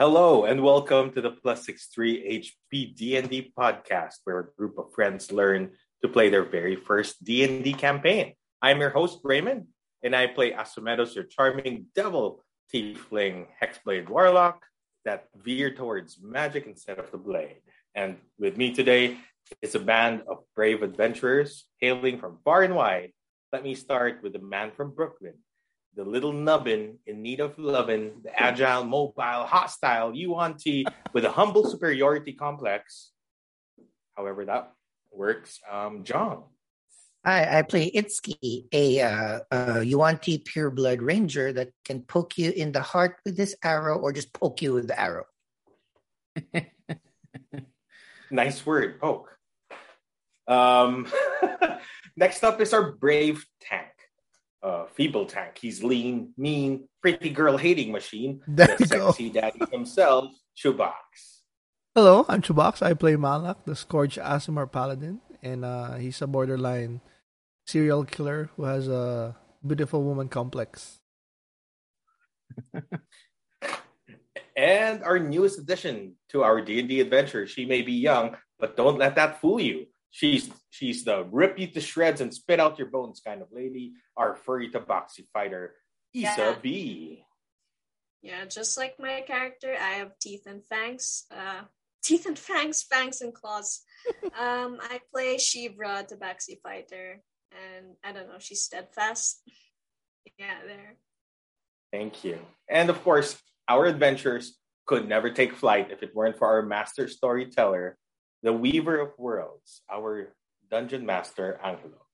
Hello and welcome to the Plus 63 HP D&D podcast where a group of friends learn to play their very first D&D campaign. I'm your host Raymond and I play Asumedos, your charming devil tiefling hexblade warlock that veer towards magic instead of the blade. And with me today is a band of brave adventurers hailing from far and wide. Let me start with the man from Brooklyn, the little nubbin in need of loving, the agile, mobile, hostile Yuan-Ti with a humble superiority complex. However, that works. Um, John. Hi, I play Itsuki, a uh, uh, Yuan-Ti pureblood ranger that can poke you in the heart with this arrow or just poke you with the arrow. nice word, poke. Um, next up is our brave tank uh, feeble tank. He's lean, mean, pretty girl hating machine. There the sexy daddy himself, Chubox. Hello, I'm Chubox. I play Malak, the Scourge Aasimar Paladin, and uh, he's a borderline serial killer who has a beautiful woman complex. and our newest addition to our D&D adventure. She may be young, but don't let that fool you. She's she's the rip you to shreds and spit out your bones kind of lady. Our furry tabaxi fighter, Isa Yeah. B. Yeah, just like my character, I have teeth and fangs. Uh, teeth and fangs, fangs and claws. um, I play Shivra, Tabaxi fighter, and I don't know, she's steadfast. Yeah, there. Thank you. And of course, our adventures could never take flight if it weren't for our master storyteller, the Weaver of Worlds, our dungeon master, Angelo.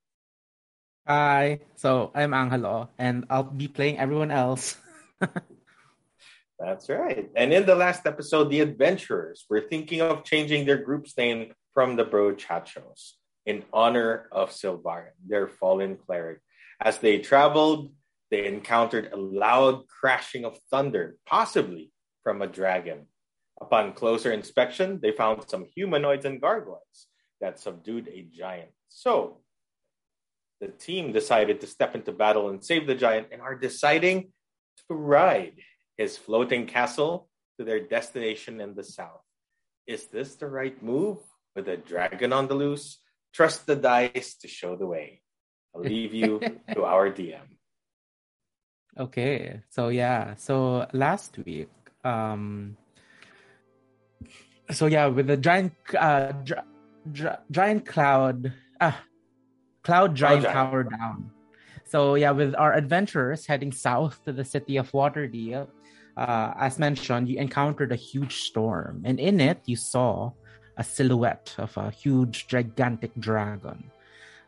Hi, so I'm Angelo, and I'll be playing everyone else. That's right. And in the last episode, the adventurers were thinking of changing their group's name from the Brochachos in honor of Silvarian, their fallen cleric. As they traveled, they encountered a loud crashing of thunder, possibly from a dragon. Upon closer inspection, they found some humanoids and gargoyles that subdued a giant. So, the team decided to step into battle and save the giant and are deciding to ride his floating castle to their destination in the south. Is this the right move with a dragon on the loose? Trust the dice to show the way. I'll leave you to our DM. Okay, so yeah, so last week, um, so yeah, with the giant, uh, gi- gi- giant cloud, ah, cloud giant giant. tower down. So yeah, with our adventurers heading south to the city of Waterdeep, uh, as mentioned, you encountered a huge storm, and in it you saw a silhouette of a huge, gigantic dragon,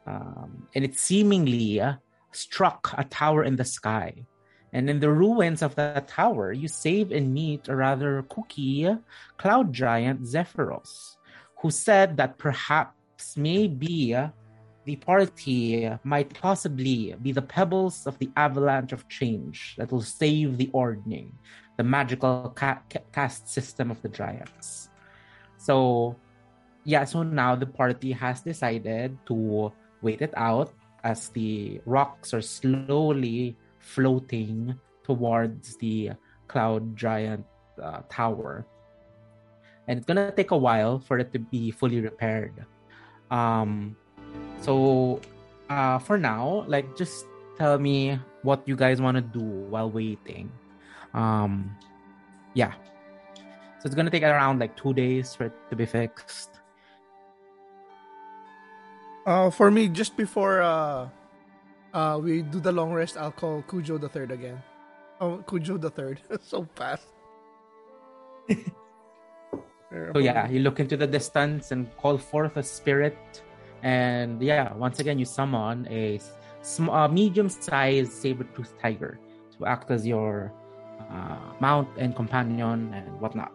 um, and it seemingly uh, struck a tower in the sky. And in the ruins of that tower, you save and meet a rather kooky cloud giant Zephyros, who said that perhaps maybe the party might possibly be the pebbles of the avalanche of change that will save the ordning, the magical ca- ca- caste system of the giants. So, yeah, so now the party has decided to wait it out as the rocks are slowly floating towards the cloud giant uh, tower. And it's gonna take a while for it to be fully repaired. Um, so uh, for now, like just tell me what you guys want to do while waiting. Um, yeah. So it's gonna take around like two days for it to be fixed. Uh, for me, just before uh, uh, we do the long rest, I'll call Cujo the third again. Oh, Cujo the third. so fast. So yeah, you look into the distance and call forth a spirit, and yeah, once again you summon a, sm- a medium-sized saber-toothed tiger to act as your uh, mount and companion and whatnot.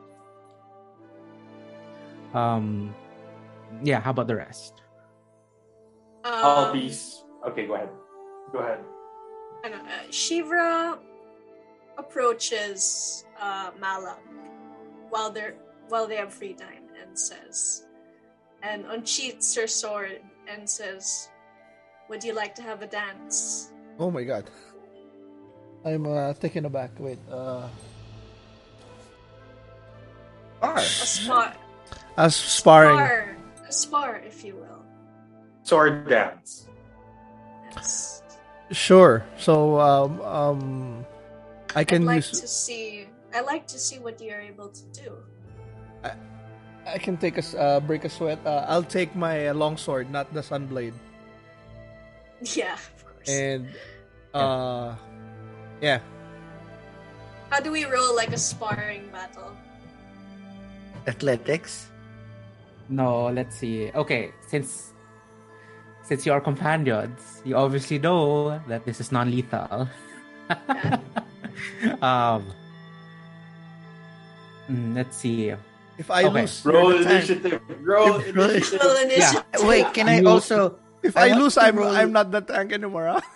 Um, yeah. How about the rest? All Um, these. Okay, go ahead. Go ahead. I uh, Shivra approaches uh, Malak while they're while they have free time and says, and unsheaths her sword and says, "Would you like to have a dance?" Oh my god. I'm uh, taken aback. Wait. Uh... Spar. A spar. As sparring. Spar. A spar, if you will. Sword dance. Yes. Sure. So um um I can I'd like use to see. I like to see what you're able to do. I can take a uh, break a sweat. Uh, I'll take my uh, long sword, not the sunblade. Yeah, of course. And uh yeah. How do we roll like a sparring battle? Athletics. No, let's see. Okay, since since you are companions, you obviously know that this is non-lethal. Yeah. um, mm, let's see. If I Okay. lose Roll You're time. initiative. Roll If- initiative. Roll initiative. Wait, can I You- also? if I I, lose I'm roll- I'm not the tank anymore. huh?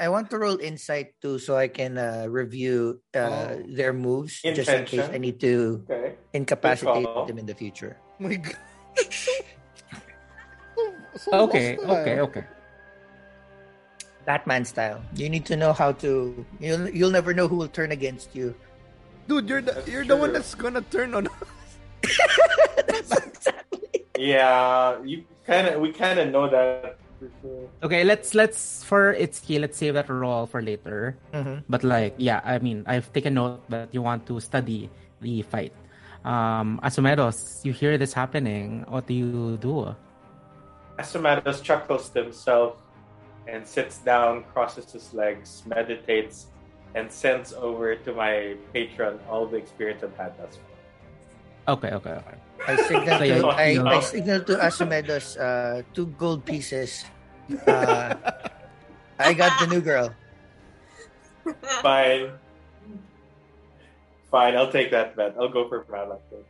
I want to roll insight too, so I can uh, review uh, Oh. their moves, just in case I need to Okay. incapacitate them in the future. My God. So Okay, lost, okay, okay. Batman style. You need to know how to. You'll you'll never know who will turn against you. Dude, you're the That's you're the one that's gonna turn on. Us. that's exactly. Yeah, you kind of. We kind of know that sure. Okay, let's let's for Itsuki, let's save that roll for later. Mhm. But like, yeah, I mean, I've taken note that you want to study the fight. Um, Asumedos, you hear this happening. What do you do? Asamados chuckles to himself and sits down, crosses his legs, meditates, and sends over to my patron all the experience I've had thus far. Okay, okay, okay. I signal So to I, you I signal to Asumedos uh, two gold pieces. Uh, I got the new girl. Fine. Fine, I'll take that bet. I'll go for Malak. then.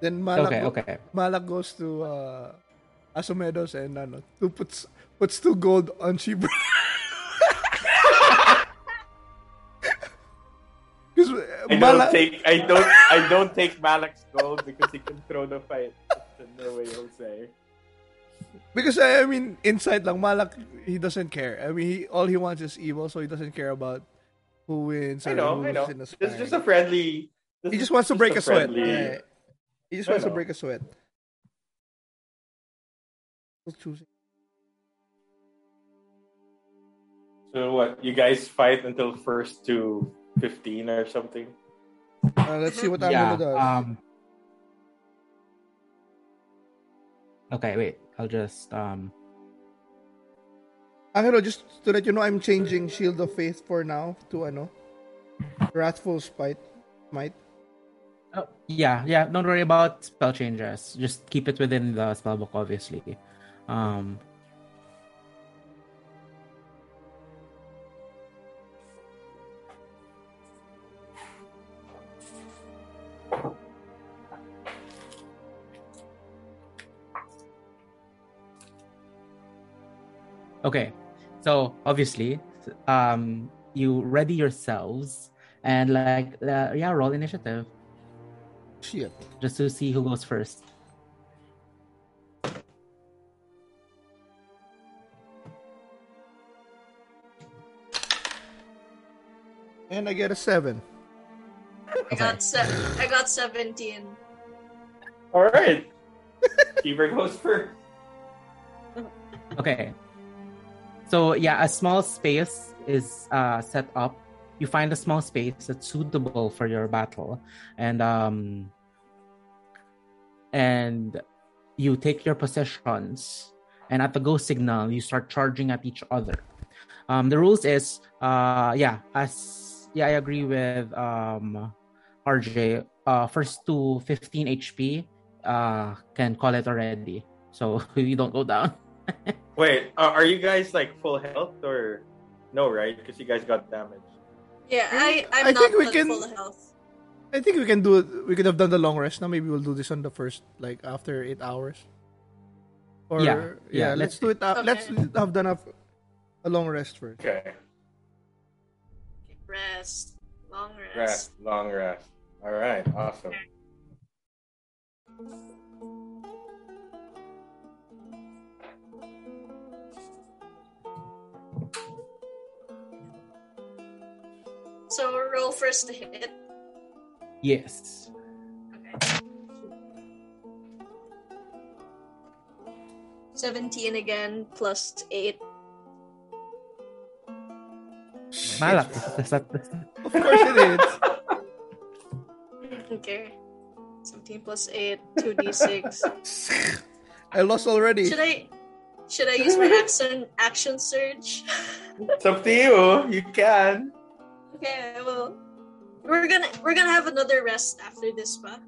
Then Malak, Okay, go- okay. Malak goes to uh, Asomedos and ano, two puts puts two gold on Shibra. Because I don't take I don't I don't take Malak's gold because he can throw the fight. That's the way he'll say. because I mean, inside lang Malak, he doesn't care. I mean, he, all he wants is evil, so he doesn't care about who wins or I know, I know. in the This is just a friendly. He just wants to break a sweat. friendly- Yeah. He just I wants to break a sweat. Who's choosing? So what? You guys fight until first to fifteen or something? Uh, let's see what yeah. Amuno does. Um. Okay, wait. I'll just um. Angelo, just to let you know, I'm changing Shield of Faith for now to ano, Wrathful Smite. Might. Oh, yeah, yeah. Don't worry about spell changes. Just keep it within the spellbook, obviously. Um. Okay, so obviously, um, you ready yourselves and like, uh, yeah, roll initiative Shit. just to see who goes first. And I get a seven. I got se- I got seventeen. All right. Keeper goes first. Okay. So yeah, a small space is uh, set up. You find a small space that's suitable for your battle, and um, and you take your possessions. And at the go signal, you start charging at each other. Um, the rules is, uh, yeah, as yeah, I agree with um, RJ. Uh, first to 15 HP, uh, can call it already. So you don't go down. Wait, uh, are you guys like full health or no? Right? Because you guys got damaged. Yeah, I I'm I not think we can- full health. I think we can do it. We could have done the long rest. Now maybe we'll do this on the first, like after eight hours. Or Yeah, yeah, yeah, let's do it. Uh, Let's have done a, a long rest first. Okay. Rest, long rest. Rest. Long rest. All right. Awesome. So we roll first to hit. Yes. Okay. 17 again plus 8. Malak. Is that- Of course it is. Okay. 17 plus 8, 2d6. I lost already. Should I should I use my action action surge? It's up to you. You can. okay, I will. We're gonna we're gonna have another rest after this, ba?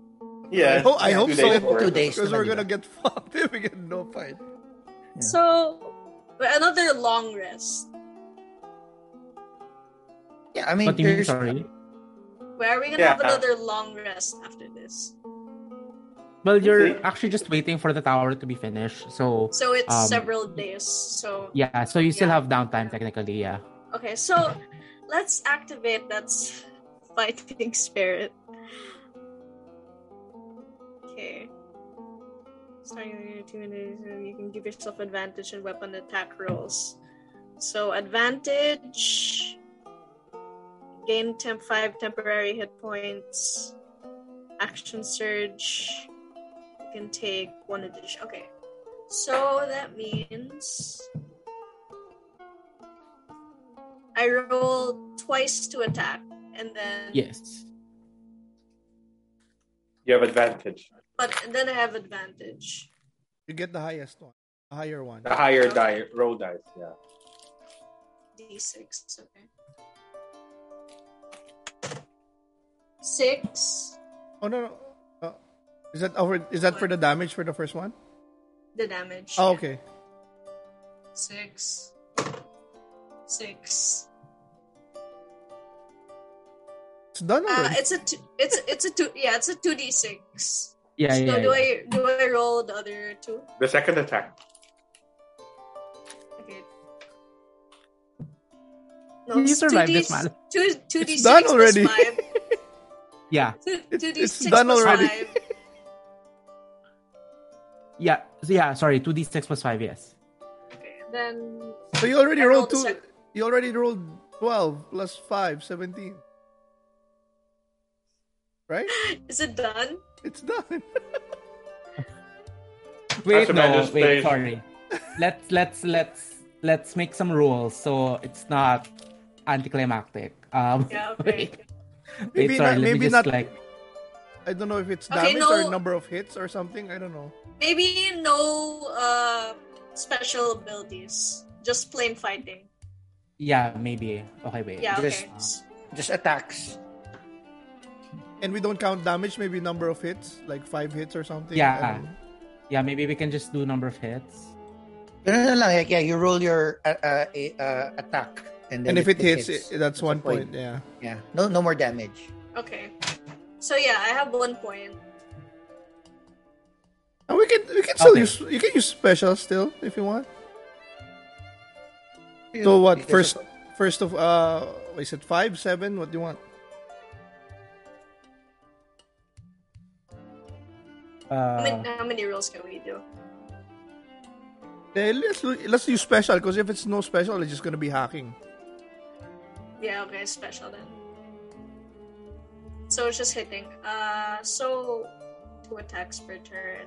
Yeah. I hope, I hope so. Two days Because we're gonna get fucked if we get no fight. Yeah. So but another long rest. Yeah, I mean, What do you mean? there's Sorry. Where are we gonna Yeah. have another long rest after this? Well, you're See? actually just waiting for the tower to be finished. So So it's Um, several days. So yeah, so you still Yeah. have downtime technically. Yeah. okay, so let's activate that s- fighting spirit. Okay. Starting with your two days, uh, you can give yourself advantage in weapon attack rolls. So advantage, gain temp five temporary hit points. Action surge, you can take one addition. Okay, so that means I roll twice to attack, and then Yes. You have advantage. but and then I have advantage. You get the highest one, the higher one. The higher die roll dice. Yeah. D6. Okay. Six. Oh no, no. Uh, is that over? Is that for the damage for the first one? The damage. Oh, yeah. okay. Six. Six. It's done Uh, already. it's a two, it's it's a two yeah it's a two d six. Yeah, so yeah. do yeah. I do I roll the other two? The second attack. Okay. You survived two this, D- man. Two two d It's six done plus already. five. Yeah, Two It's- two d it's six done plus already. five. yeah, so yeah. Sorry, two d six plus five. Yes. Okay, then So you already I rolled rolled two. sec- You already rolled 12 plus 5, 17. Right? is it done? It's done. Wait, That's no, wait. stage. Sorry. let's let's let's let's make some rules so it's not anticlimactic. Um, Yeah, okay. Wait, wait, Maybe sorry. not- maybe just not- like. I don't know if it's Okay, damage or number of hits or something. I don't know. Maybe no uh special abilities. Just plain fighting. Yeah, maybe. Okay, wait. Yeah, Just- okay. just attacks. And we don't count damage, maybe number of hits, like 5 hits or something. Yeah. I. Yeah, maybe we can just do number of hits. Ganun na lang, like, yeah, you roll your uh, uh, uh, attack. And, then And if it hits, it, that's a one point. point. Yeah. Yeah, no, no more damage. Okay. So yeah, I have one point. And we can we can still Okay. use you can use special still if you want. So what Because first first of uh is it five, seven? What do you want? How Uh, many, how many rolls can we do? Eh, let's let's use special because if it's no special, it's just gonna be hacking. Yeah, okay, special then. So it's just hitting. Uh, so two attacks per turn,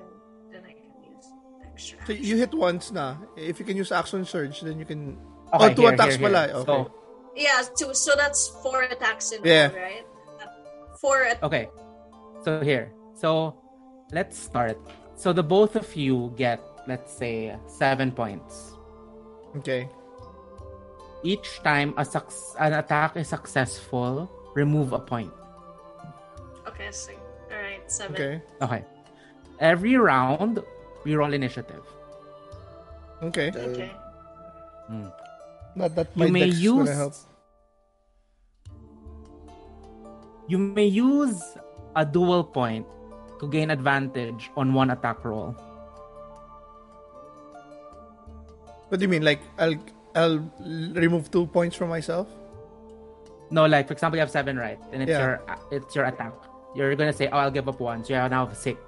then I can use extra. So you hit once na. If you can use action surge, then you can. okay, oh, two here, attacks here, pala. here. Okay. So, Yeah, two. So that's four attacks in Yeah. all, right? Four. At- okay. So here. So let's start. So the both of you get, let's say, seven points. okay. Each time a suc- an attack is successful, remove a point. okay, so all right, seven. Okay. Okay. Every round, we roll initiative. Okay. Okay. Not hmm. that You may use you may use a dual point to gain advantage on one attack roll. What do you mean? Like I'll I'll remove two points from myself? No, like for example, you have seven, right? And it's Yeah. your it's your attack. You're gonna say, "Oh, I'll give up one." So you have now have six,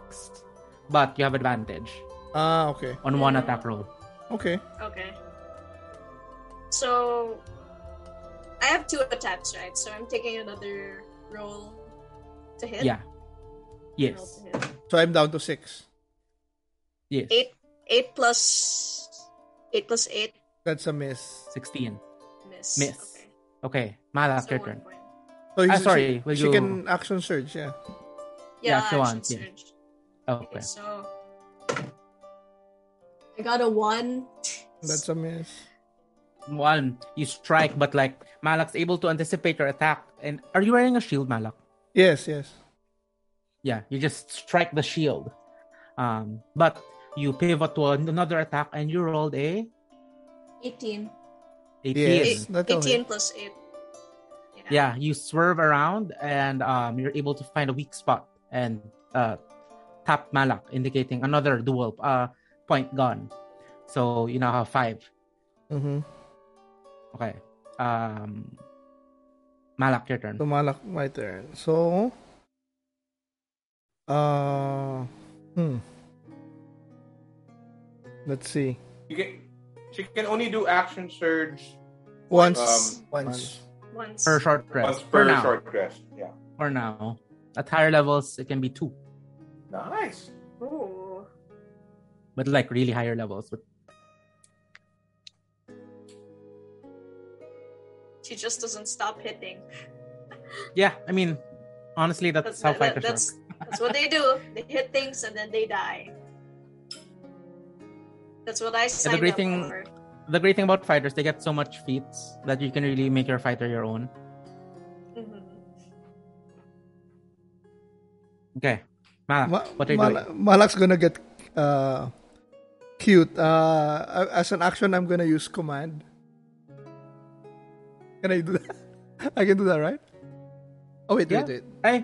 but you have advantage Ah, okay. on one attack roll. Okay. Okay. So I have two attacks, right? So I'm taking another roll. to hit. Yeah. Roll Yes. hit. So I'm down to six. Yes. Eight. Eight plus. Eight plus eight. That's a miss. 16. Miss. Miss. Okay. Okay. Malak, So your turn. point. So Ah, he's- sorry, She, will she you- can action surge. Yeah. Yeah, Yeah, if you want, action yeah. Okay. Okay, so I got a one. That's a miss. One, you strike, but like Malak's able to anticipate your attack. And are you wearing a shield, Malak? Yes. Yes. Yeah, you just strike the shield. Um, but you pivot to another attack and you rolled a 18. 18. Yes. Eight, 18 hit. plus 8. Yeah, you swerve around and um, you're able to find a weak spot and uh, tap Malak, indicating another dual uh, point gone. So you now have five. Mm-hmm. Okay. Um, Malak, your turn. So Malak, my turn. So, uh, hmm. Let's see. You can, she can only do action surge Once. um, Once. Once. Per short rest. once For per now. short rest. Yeah. For now. At higher levels, it can be two. Nice. Ooh. But like really higher levels. But She just doesn't stop hitting. yeah, I mean, honestly, that's, That's, how that- fighters that's, work. that's what they do. They hit things and then they die. That's what I signed great up thing- for. The great thing about fighters, they get so much feats that you can really make your fighter your own. Mhm. Okay. Malak, Ma- what are you Mal- doing? Malak's gonna get uh, cute. Uh, as an action, I'm gonna use command. Can I do that? I can do that, right? Oh wait, Yeah. wait, wait. Hey.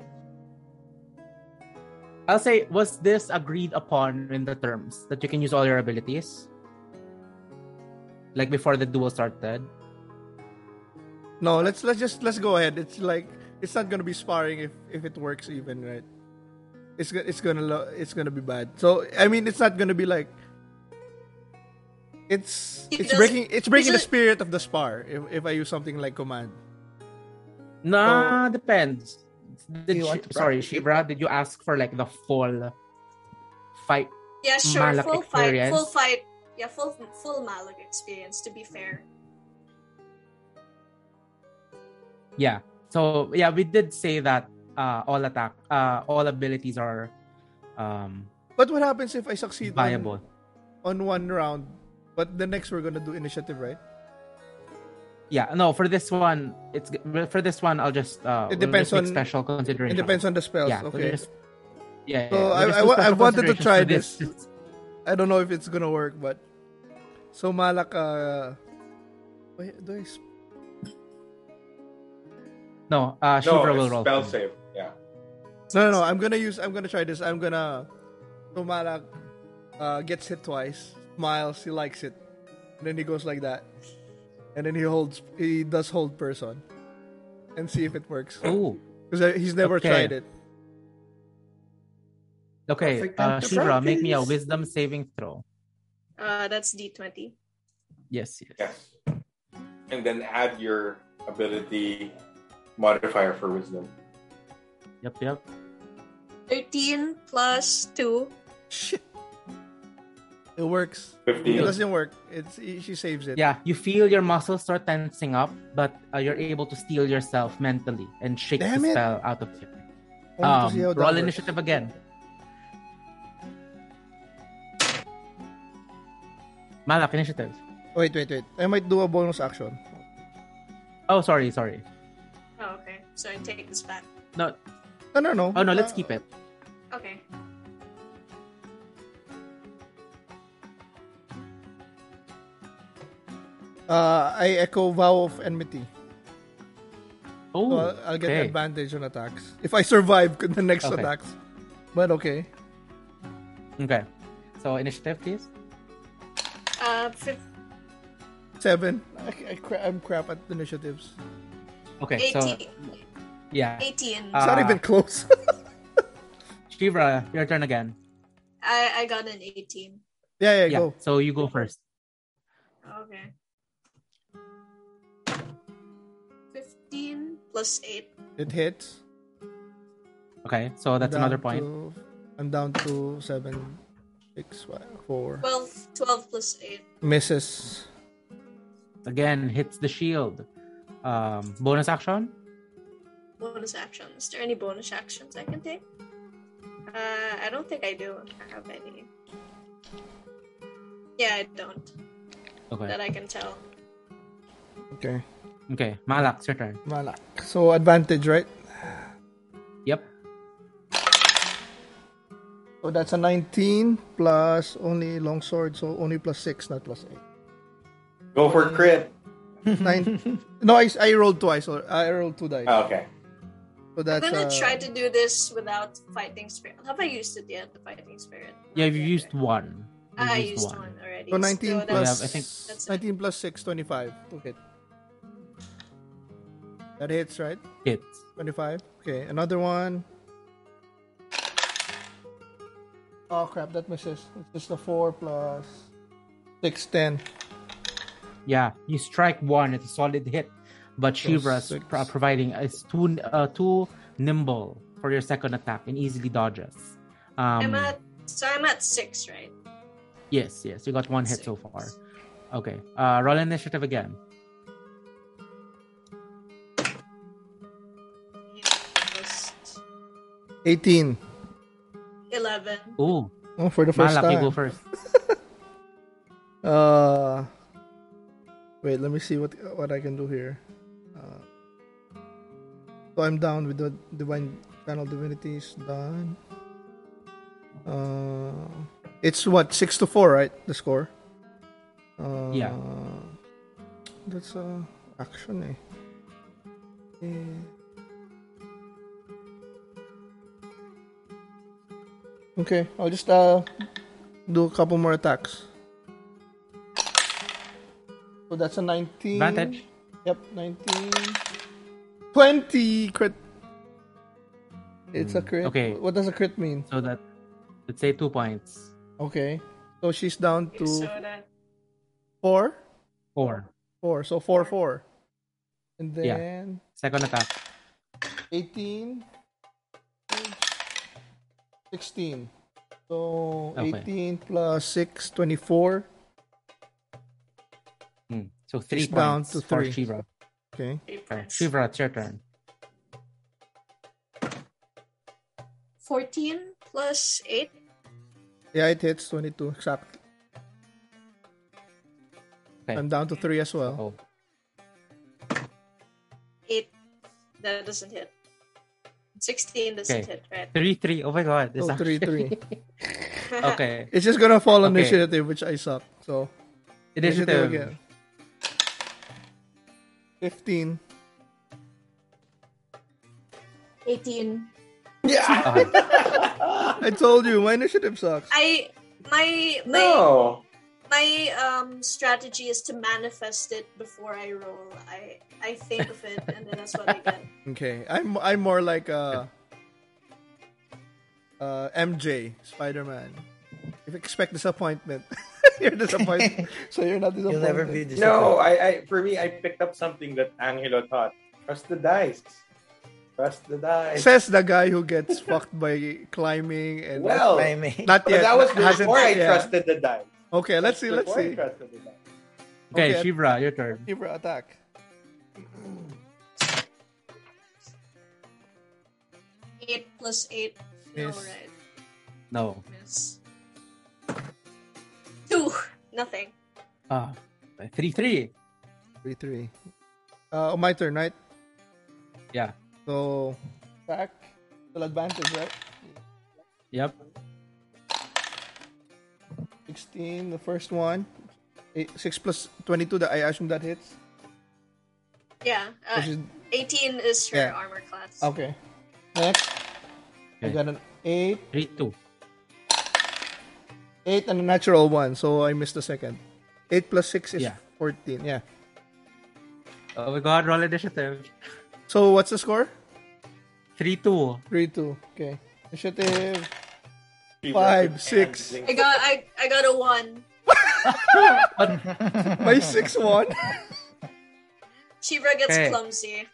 I'll say, was this agreed upon in the terms that you can use all your abilities? Like before the duel started? No, let's let's just let's go ahead. It's like it's not gonna be sparring if if it works even, right? It's go- it's gonna lo- it's gonna be bad. So I mean, it's not gonna be like. It's He it's does- breaking it's breaking the spirit of the spar if if I use something like command. Nah, depends. Did you Shi- want to sorry, practice it? Shibra, did you ask for like the full fight? Yeah, sure. Malak full fight. Full fight. Yeah, full full Malak experience. To be fair. Yeah. So yeah, we did say that uh, all attack, uh, all abilities are um, But what happens if I succeed on, on one round, but the next we're gonna do initiative, right? Yeah, no, for this one, it's for this one. I'll just uh, It we'll depends on- special consideration. It depends on the spells. Yeah, okay. just- yeah. So yeah, I- I I wanted to try for this. I don't know if it's gonna work, but so Malak. Uh, wait, do I sp- No, uh, No, Shivra will it's roll. spell save. Yeah. No, no, no. I'm gonna use. I'm gonna try this. I'm gonna. So Malak uh, gets hit twice, smiles, he likes it, and then he goes like that, and then he holds. He does hold person, and see if it works Ooh, because he's never Okay. tried it. okay. Perfect Uh, to Shivra, make me a wisdom saving throw. Uh, that's D twenty. Yes, yes. Yes. And then add your ability modifier for wisdom. Yep, yep. Thirteen plus two. Shit. It works. 15. It doesn't work. It's she saves it. Yeah, you feel your muscles start tensing up, but uh, you're able to steel yourself mentally and shake Damn the it. spell out of you. I want to Um, that roll works. initiative again. Malak, initiative. Wait, wait, wait. I might do a bonus action. Oh, sorry, sorry. Oh, okay. So I take this back. No, No, no, no. oh no, let's Uh, keep it. Okay. Uh, I echo vow of enmity. Oh, So I'll, I'll get okay. advantage on attacks if I survive the next Okay. attacks. But okay. Okay. So initiative, please. Uh, fif- Seven. I, I cra- I'm crap at initiatives. Okay, so yeah, 18. It's not Uh, even close. Shivra, your turn again. I, I got an 18. yeah, yeah, Yeah, go. so you go first. Okay. 15 plus 8. It hits. Okay, so that's another point. to- I'm down to seven, six, five, four. 12, 12 plus 8. Misses. Again, hits the shield. Um, bonus action. Bonus action. Is there any bonus actions I can take? Uh, I don't think I do have any. Yeah, I don't. Okay. That I can tell. Okay. Okay, Malak, it's your turn. Malak. So advantage, right? Yep. So that's a 19 plus only longsword, so only plus 6, not plus 8. Go for crit. Nine. no, I, I rolled twice. Or I rolled two dice. Oh, okay. So I'm gonna uh, try to do this without fighting spirit. Have I used it yet? The fighting spirit. Yeah, you yet, used one. You I used one. already. So 19 So plus I think- 19 plus 6, 25 to hit. That hits, right? Hits. 25. Okay, another one. Oh crap, that misses. It's just a 4 plus 6, 10. Yeah, you strike one. It's a solid hit, but So Shivra's pro- providing is too uh, too nimble for your second attack and easily dodges. Um, I'm at so I'm at six, right? yes, yes, you got one hit so far. Okay, uh, roll initiative again. 18. Eleven. Ooh, Oh, for the first Malak, you time. go first. Uh, wait, let me see what what I can do here. Uh, so I'm down with the divine channel divinities done. Uh, it's what six to four, right? The score. Uh, Yeah. That's uh action eh. Eh. Okay, I'll just uh do a couple more attacks. So that's a 19. Advantage. Yep, 19. 20 crit. It's a Mm, crit. okay. What does a crit mean? So that let's say two points. Okay. So she's down to So that 4. Four. 4. So 4 4. And Yeah. then Second attack. 18. 16. So Okay. 18 plus 6, 24. Hmm. So three It's down to for three. Shivra. Okay. three Okay, points. Shivra, it's your turn. Fourteen plus eight. Yeah, it hits 22. Exactly. Okay. I'm down to 3 as well. Oh, Eight. That doesn't hit. Sixteen doesn't Okay. hit, right? three, three. Oh my god. This So 3 actually- 3. okay. It's just gonna fall on Okay. initiative, which I suck. So Initiative. again. Fifteen. Eighteen. Okay. I told you my initiative sucks. I my my No. My um strategy is to manifest it before I roll. I I think of it and then that's what I get. Okay, I'm I'm more like uh uh MJ Spider Man. If you expect disappointment, you're disappointed. so you're not disappointed. You'll never be disappointed. No, I, I for me I picked up something that Angelo taught. Trust the dice. Trust the dice. Says the guy who gets fucked by climbing and well, I mean, not but yet. that was hasn't- before I yeah. trusted the dice. Okay, let's see. Let's see. trusted the dice. Okay, Okay. Shivra, your turn. Ibra attack. Eight plus eight. No, Miss. right? No. Miss. Two. Nothing. Ah, three, three. Three three. Uh, my turn, right? Yeah. So attack. Still advantage, right? Yep. 16, the first one. Eight, 6 plus 22, that I assume that hits. Yeah. Uh, is, Eighteen is her Yeah. armor class. okay. Next, I got an 8, Three, two. 8 and a natural 1, so I missed the second. 8 plus 6 is Yeah. 14, yeah. Oh my god, roll initiative. So what's the score? Three, two. 3 2. Okay. Initiative. Fever Five, six. I got I I got a one. My 6 1. Shivra gets Okay. clumsy.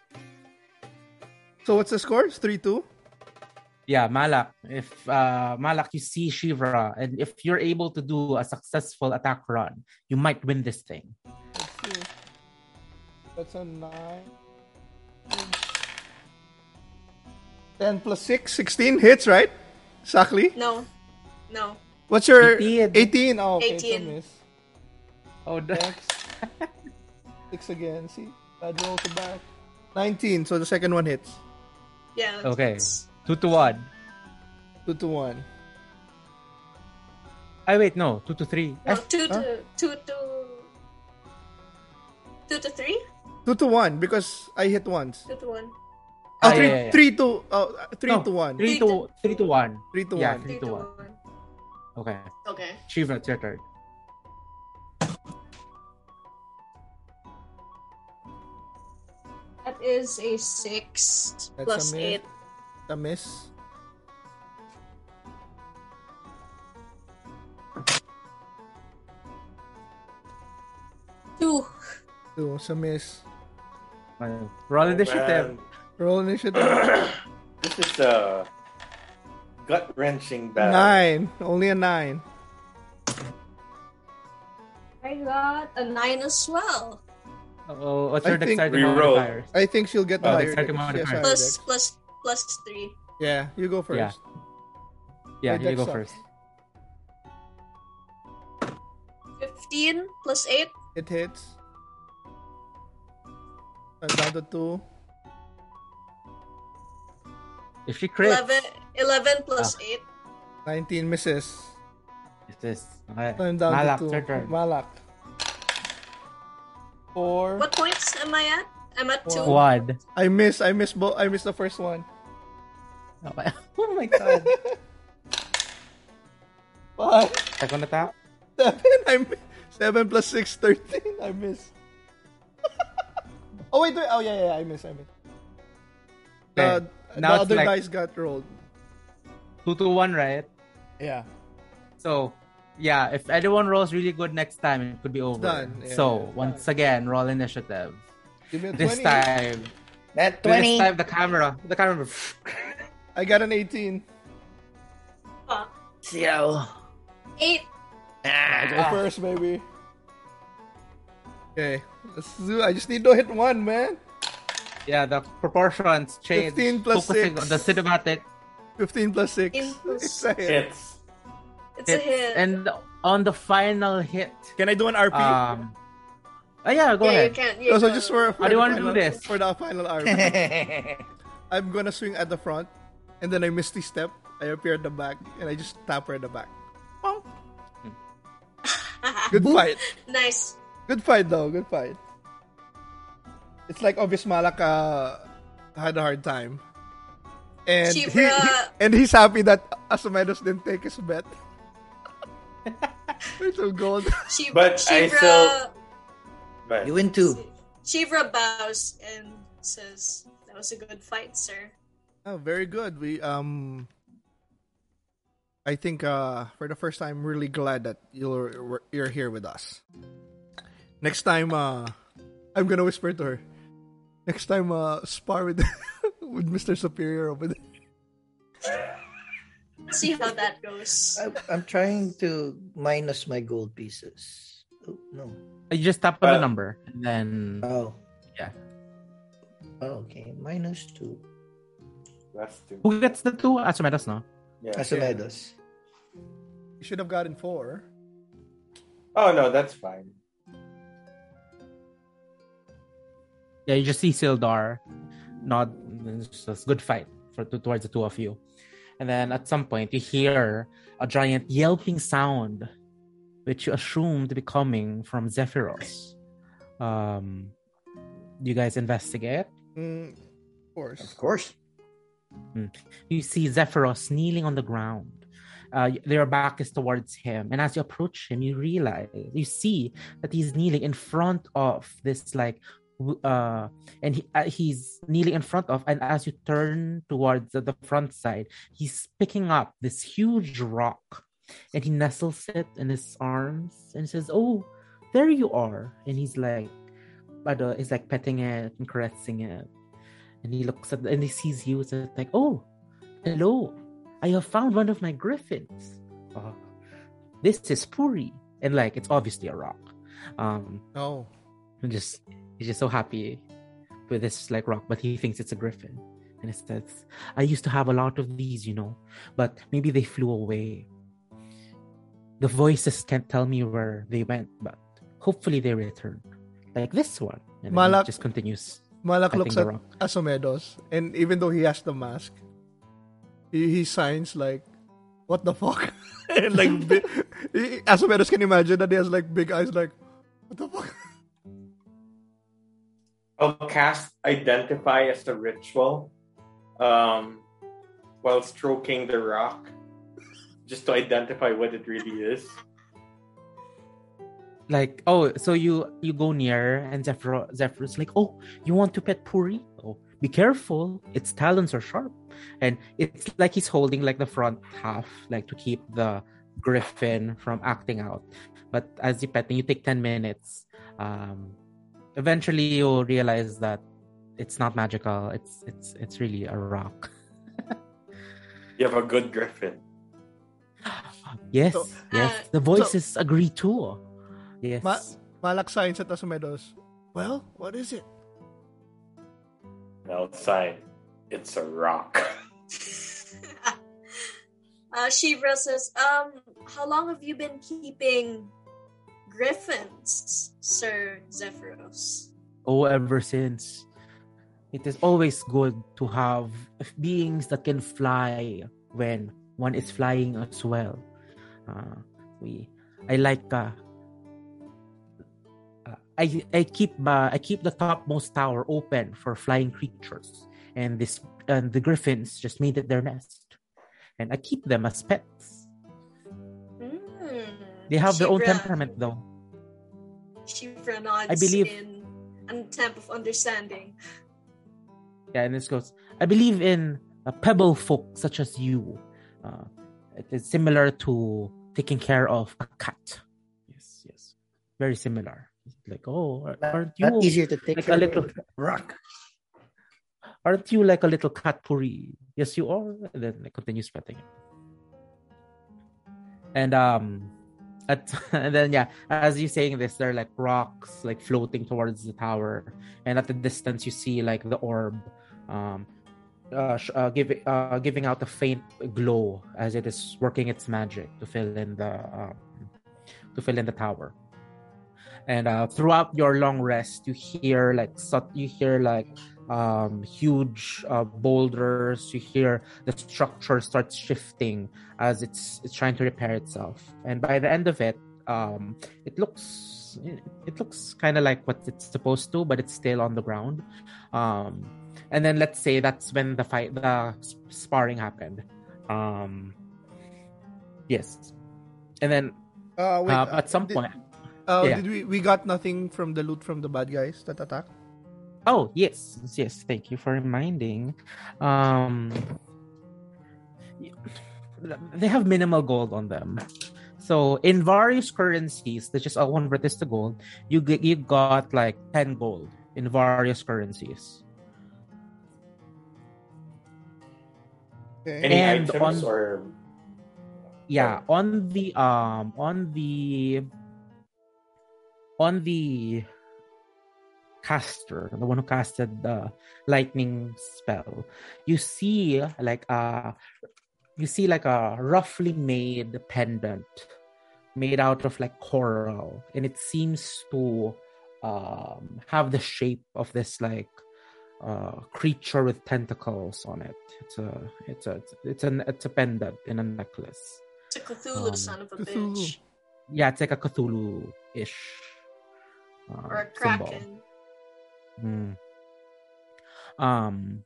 so what's the score? It's 3 2. yeah, Malak. If uh, Malak, you see Shivra, and if you're able to do a successful attack run, you might win this thing. That's a 9. 10 plus 6, 16 hits, right? Exactly. No, no. What's your 18. 18? Oh, okay, 18. so miss. Oh, the- Next. 6 again. See? Bad roll to back. 19, so the second one hits. Yeah. Okay. it's- two to one. 2 to 1. I wait, no, two to three. No, two Huh? to two to two to three. 2 to 1 because I hit once. Two to one. Oh, Ah, three, yeah, yeah, yeah. three to oh, three No, to one. Three Three to three to one. Three to Yeah, one. three Three to to one. one. Okay, Okay. Shiva, it's your turn. That is a six That's plus a miss. eight. A miss. Two. Two. It's a miss. Fine. Roll initiative. Oh, man, Roll initiative. this is a gut wrenching battle. nine. Only a nine. I got a nine as well. Oh, what's I your think- dexterity Reroll. modifiers? I think she'll get the Oh, higher dexterity dex. Yes, modifier. higher Plus dex. plus plus three. Yeah, you go first. Yeah. Yeah, My you go dex first. Fifteen plus eight. It hits. I'm down to two. If she crits, Eleven. Eleven plus Ah. eight. 19 misses. it's this. Okay. I'm down Malak, to two. Malak. Four. What points am I at? I'm at two. Quad. I miss. I miss. Bo- I missed the first one. Okay. Oh my god. Five. Second attack. Seven. I miss. Seven plus six. Thirteen. I miss. oh wait, wait. Oh yeah, yeah. I miss. I miss. The, Okay. the Now it's other like- dice got rolled. Two to one, right? Yeah. So, yeah, if anyone rolls really good next time, it could be over. done. Yeah, so, yeah, once again, roll initiative. Give me a This 20. time, That this time the camera, the camera. I got an 18. Fuck. So, Eight. I go ah, first, baby. Okay. Let's do I just need to hit one, man. Yeah, the proportions change. 15 plus Focusing six. on the cinematic 15 plus 6. plus- It's a hit. Hits. It's a hit. and on the final hit, Can I do an RP? um, oh yeah, go yeah, ahead. you can't. You Also, go. just for, for How do you the wanna do final- this? For the final RP. I'm gonna swing at the front, and then I misty step. I appear at the back, and I just tap her at the back. Bonk. Good fight. nice. Good fight, though. Good fight. It's like obvious Malak uh, had a hard time. And he, Shivra- and he's happy that Asomedus didn't take his bet. There's some gold. She, But I Shivra, still- But you win two. Shivra bows and says, "That was a good fight, sir." Oh, very good. We um I think uh for the first time really glad that you're you're here with us. Next time uh I'm going to whisper to her. Next time uh spar with with Mr. Superior over there. See how that goes. I, I'm trying to minus my gold pieces. Oh, no. You just tap on the Uh, number, and then Oh. Yeah. Oh, okay. Minus two. Last two. who gets the two? Asomedus, no? Yeah. Asomedos. You should have gotten 4. Oh no, that's fine. Yeah, you just see Sildar nod. It's just a good fight for towards the two of you. And then at some point, you hear a giant yelping sound, which you assume to be coming from Zephyros. Um, you guys investigate. Mm, of course. Of course. You see Zephyros kneeling on the ground. Uh, their back is towards him, and as you approach him, you realize you see that he's kneeling in front of this like, w- uh, and he, uh, he's kneeling in front of, and as you turn towards the, the front side, he's picking up this huge rock, and he nestles it in his arms and says, "Oh, there you are," and he's like, but uh, he's like petting it and caressing it and he looks at and he sees you and it's like oh Hello, I have found one of my griffins. Uh, this is Puri. And like it's obviously a rock. Um Oh. Just he's just so happy with this like rock, but he thinks it's a griffin. And it says, I used to have a lot of these, you know, but maybe they flew away. The voices can't tell me where they went, but hopefully they return. Like this one. And Malak- just continues. Malak looks at. Asomedos, and even though he has the mask, he, he signs like, "What the fuck?" and like, bi- Asomedos can imagine that he has like big eyes, like, "What the fuck?" I'll cast identify as a ritual um, while stroking the rock just to identify what it really is. Like, oh, so you you go near and Zephyr Zephyr's like, oh, you want to pet Puri? Oh, be careful, its talons are sharp. And it's like he's holding like the front half, like to keep the griffin from acting out. But as you pet, you take ten minutes. Um, eventually, you'll realize that it's not magical. It's it's it's really a rock. You have a good griffin. Yes, So- yes. Uh, The voices agree too. Yes. Ma- Malak signs at Asomedos. Well, what is it? No sign. It's a rock. uh, Shivra says, um, how long have you been keeping griffins, Sir Zephyros? Oh, ever since. It is always good to have beings that can fly when one is flying as well. Uh, we, I like. Uh, uh, I I keep uh, I keep the topmost tower open for flying creatures, and this and the griffins just made it their nest, and I keep them as pets. They have their own Shivra- temperament, though. Shivra nods I believe- in an attempt of understanding. Yeah, and this goes. I believe in a pebble folk such as you. Uh, it is similar to taking care of a cat. Yes, yes, very similar. Like, oh, aren't you Not easier to take like care a of little? rock. Aren't you like a little cat puri? Yes, you are. And then it continues petting it. And um, at and then yeah, as you're saying this, there are like rocks like floating towards the tower, and at the distance you see like the orb, um, uh, uh, giving uh, giving out a faint glow as it is working its magic to fill in the um, to fill in the tower. And uh, throughout your long rest, you hear like you hear like um, huge uh, boulders. You hear the structure starts shifting as it's it's trying to repair itself. And by the end of it, um, it looks it looks kind of like what it's supposed to, but it's still on the ground. Um, and then let's say that's when the fight, the sparring happened. Um, yes, and then Uh, wait, uh, uh, at some did- point. Uh, yeah. Did we we got nothing from the loot from the bad guys that attacked? Oh yes, yes. Thank you for reminding. Um, they have minimal gold on them. So in various currencies, that's just all convert this to gold. You get you got like ten gold in various currencies. Okay. Any And items on- or Yeah, on the um on the on the caster, the one who casted the lightning spell, you see like uh you see like a roughly made pendant made out of like coral and it seems to um have the shape of this like uh creature with tentacles on it it's a it's a it's an it's a pendant in a necklace It's a Cthulhu Um, son of a Cthulhu. bitch. yeah it's like a cthulhu-ish uh, Or a symbol. Kraken. Mm. um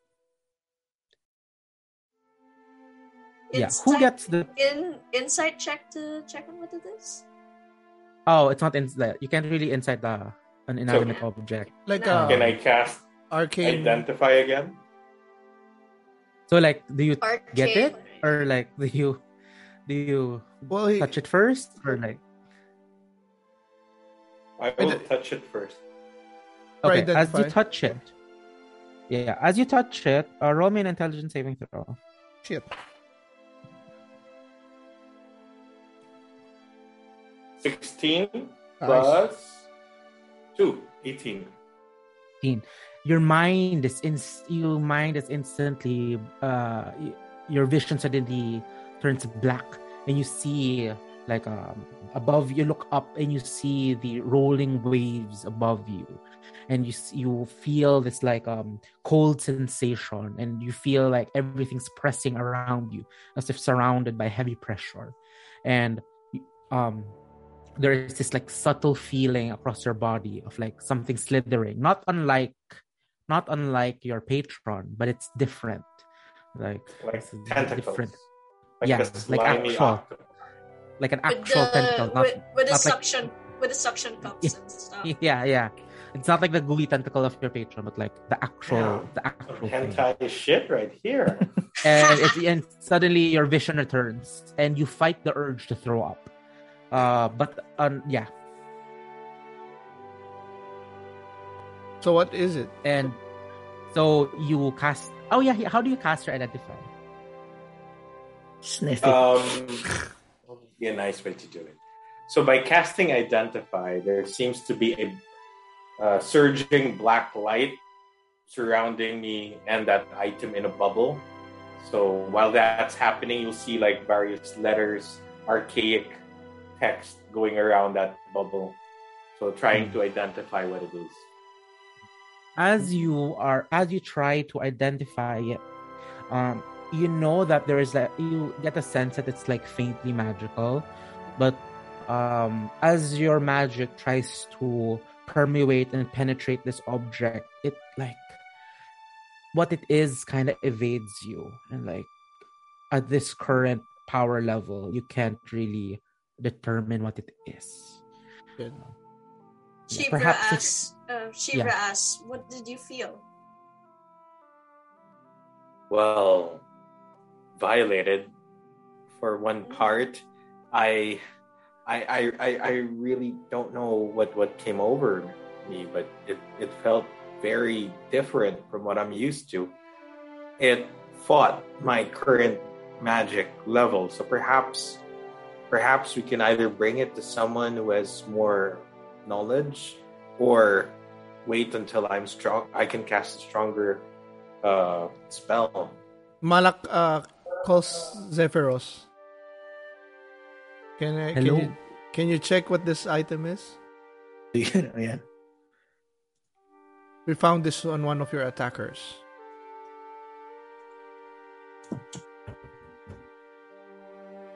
yeah who gets the in insight check to check on what it is? oh it's not in the you can't really insight the an inanimate object Like No. uh, can I cast arcane. identify again? so like do you Arcane. get it or like do you do you Well, he, touch it first or like I will touch it first. For okay as you touch it yeah as you touch it uh, roll me an intelligence saving throw Shit. Sixteen Nice. plus two. Eighteen. your mind is in your mind is instantly uh your vision suddenly turns black and you see like um above you look up and you see the rolling waves above you and you you feel this like um cold sensation and you feel like everything's pressing around you as if surrounded by heavy pressure and um there is this like subtle feeling across your body of like something slithering not unlike not unlike your patron but it's different like Like tentacles. different Like Yeah, like actual. octopus. Like an With actual the, tentacle not with, with the not like- suction with the suction cups and stuff. yeah yeah it's not like the gooey tentacle of your patron but like the actual Yeah. the Some actual thing. hentai shit right here. and it, and suddenly your vision returns and you fight the urge to throw up uh but um yeah So what is it? and so you cast oh yeah how do you cast your identify Sniff it. Um, what would a nice way to do it. So by casting identify, there seems to be a surging black light surrounding me and that item in a bubble. So while that's happening, you'll see like various letters, archaic text going around that bubble. So trying to identify what it is. as you are as you try to identify it um you know that there is that you get a sense that it's like faintly magical but um as your magic tries to permeate and penetrate this object it like what it is kind of evades you and like at this current power level you can't really determine what it is Good. Yeah, Shivra perhaps it's- asks, uh, Shivra asks, what did you feel? well violated for one part i I, I i i really don't know what what came over me but it it felt very different from what i'm used to. It fought my current magic level so perhaps perhaps we can either bring it to someone who has more knowledge or wait until i'm strong i can cast a stronger uh spell. Malak uh, calls Zephyros. Can I, can Hello? you can you check what this item is? Yeah. We found this on one of your attackers.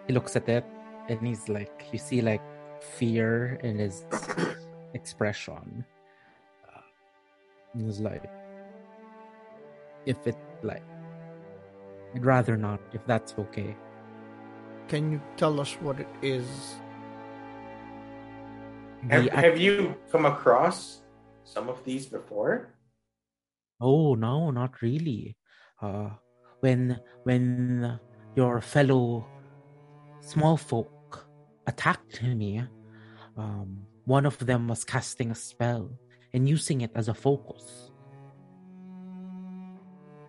he looks at it and he's like you see like fear in his expression Uh, he's like if it like i'd rather not if that's okay Can you tell us what it is? Have, act- have you come across some of these before? oh no not really uh when when your fellow small folk attacked me um one of them was casting a spell and using it as a focus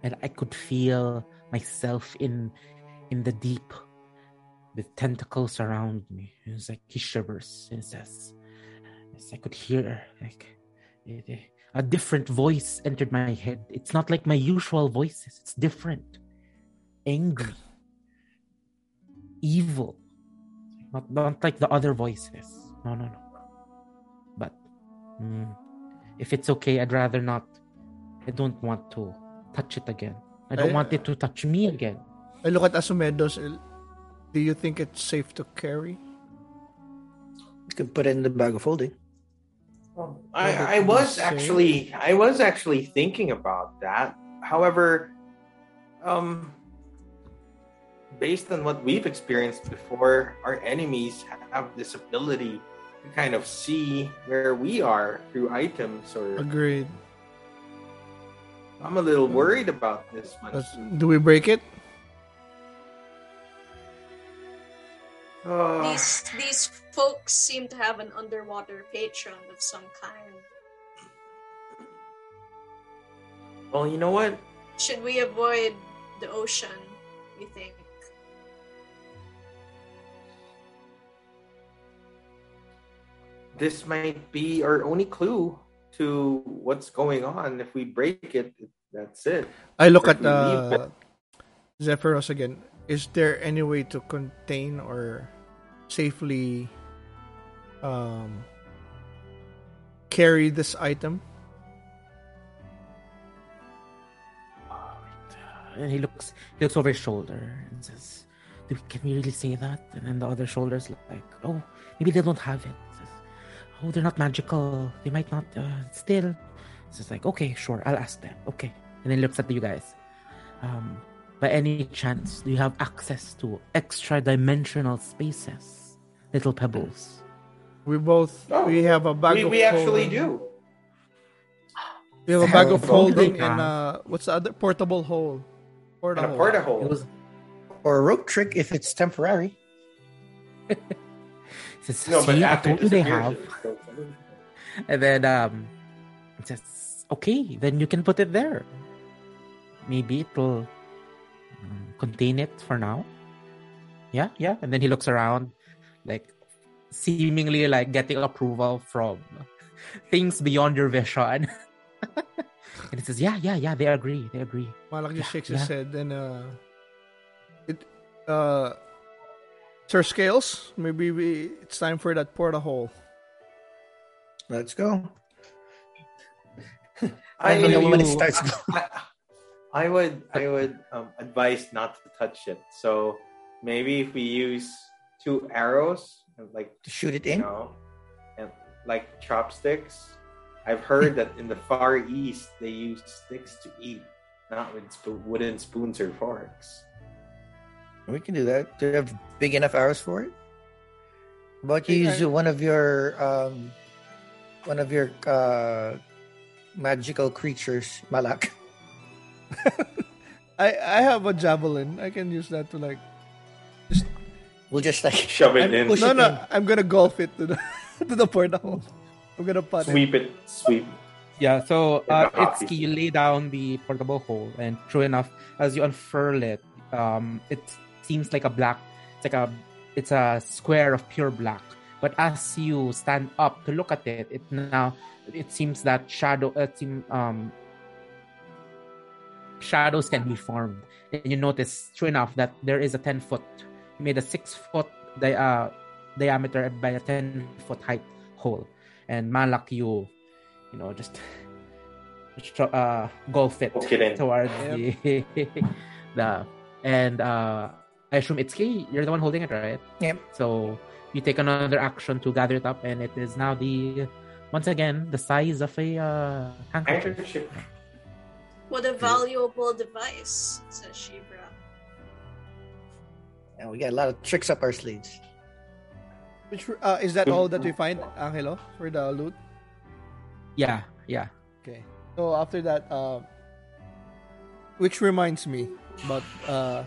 and i could feel myself in in the deep with tentacles around me. It's like he shivers and says yes, i could hear like it- it- a different voice entered my head. It's not like my usual voices. It's different. Angry. Evil. Not, not like the other voices. No no no. But mm, if it's okay i'd rather not. I don't want to touch it again i don't I- want it to touch me again I look at Asumedos. Do you think it's safe to carry? You can put it in the bag of holding. I, I was actually I was actually thinking about that. However, um based on what we've experienced before, our enemies have this ability to kind of see where we are through items or Agreed. I'm a little worried about this one. Let's- do we break it? Uh, These these folks seem to have an underwater patron of some kind. well, you know what? Should we avoid the ocean you think? This might be our only clue to what's going on. If we break it, that's it. I look at uh, Zephyros again. Is there any way to contain or safely um, carry this item? And he looks he looks over his shoulder and says, can we really say that?" And then the other shoulders look like, "Oh, maybe they don't have it." Says, "Oh, they're not magical. They might not. Uh, still." It's just like, "Okay, sure, I'll ask them." Okay, and then looks at you guys. Um, by any chance, do you have access to extra dimensional spaces, little pebbles? We both Oh, we have a bag We, of we actually holding. do. We have a bag of Have holding and uh what's the other portable hole? Portable. And a hole. It hole. was Or a rope trick if it's temporary. it says, No, but "See, I after told you they have. And then um it says, okay, then you can put it there. Maybe it will um, contain it for now. Yeah, yeah. And then he looks around, like seemingly like getting approval from things beyond your vision. and he says, Yeah, yeah, yeah, they agree. They agree. Malak just Yeah, shakes his yeah. head and uh it uh Sir Scales, maybe we it's time for that porta hole. Let's go. I, Let me know when it starts I, I would I would um, advise not to touch it. So maybe if we use two arrows, like To shoot it in. know, and like chopsticks. I've heard that in the Far East they use sticks to eat, not with spo- wooden spoons or forks. We can do that. Do you have big enough hours for it? How about you use one of your um one of your uh magical creatures, Malak. I I have a javelin. I can use that to like We'll just like Shove it I'm in, No it no, in. I'm gonna golf it to the to the porta hole. I'm gonna putt it. sweep it, sweep. Yeah, so Yeah, uh, the hockey you lay down the portable hole, and true enough, as you unfurl it, um, it seems like a black. It's like a, it's a square of pure black. But as you stand up to look at it, it now it seems that shadow, uh, seem, um, shadows can be formed, and you notice, true enough, that there is a ten foot. You made a six foot di- uh, diameter by a ten foot height hole, and Malak, you you know, just tr- uh, golf it Poke it in. towards the the and uh, I assume it's key. you're the one holding it, right? Yep. So you take another action to gather it up, and it is now the once again the size of a uh, handkerchief. Handkerchief. What a valuable device, says Shivra. Yeah, we got a lot of tricks up our sleeves. Which uh, is that all that we find, Angelo, for the loot? Yeah, yeah. Okay. So after that, uh, which reminds me, but uh,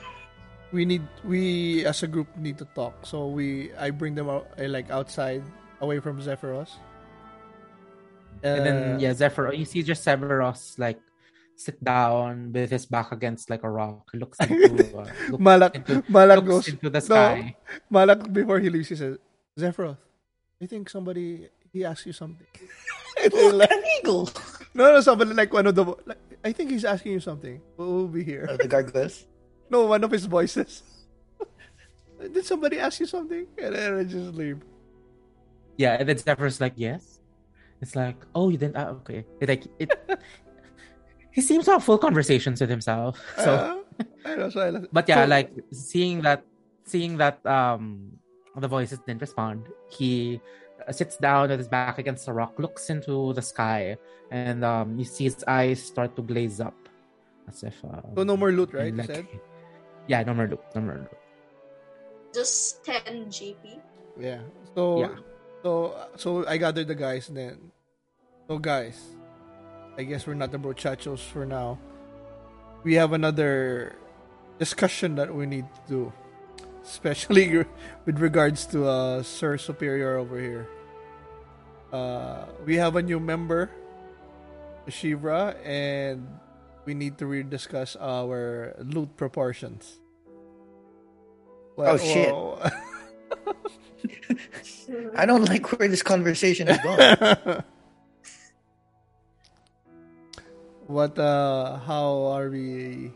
we need we as a group need to talk. So we I bring them out uh, like outside, away from Zephyros. And then Uh, yeah, Zephyr, you see just Zephyros like sit down with his back against like a rock. He looks into, uh, looks Malak, into, Malak looks goes into the no. sky. Malak before he leaves. He says, "Zephyros, I think somebody he asked you something." And then, like, An eagle. no, no, somebody like one of the. Like, I think he's asking you something. We'll be here. Oh, the gargoyles. No, one of his voices. Did somebody ask you something? And then I just leave. Yeah, and then Zephyr's like, yes. It's like, oh, you didn't. Ah, okay. It, like it. he seems to have full conversations with himself. So, Uh, I know, so but yeah, so- like seeing that, seeing that, um, the voices didn't respond. He uh, sits down with his back against the rock, looks into the sky, and um, you see his eyes start to glaze up, as if. Uh, So no more loot, right? like- said? Yeah, no more loot. No more loot. Just 10 GP. Yeah. So Yeah. so so I gathered the guys then so guys, I guess we're not the brochachos for now. We have another discussion that we need to do. Especially with regards to uh Sir Superior over here. Uh we have a new member, Shivra, and we need to rediscuss our loot proportions. Well, Oh, shit. well, I don't like where this conversation is going. what? Uh, how are we?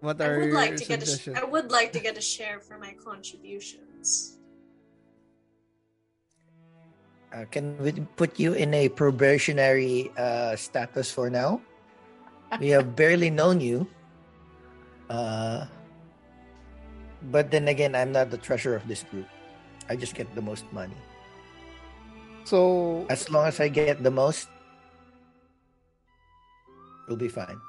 What I are would your like to get a, sh- suggestions? I would like to get a share for my contributions. Uh, can we put you in a probationary uh, status for now? We have barely known you. Uh, but then again, I'm not the treasurer of this group. I just get the most money. So As long as I get the most, we'll be fine.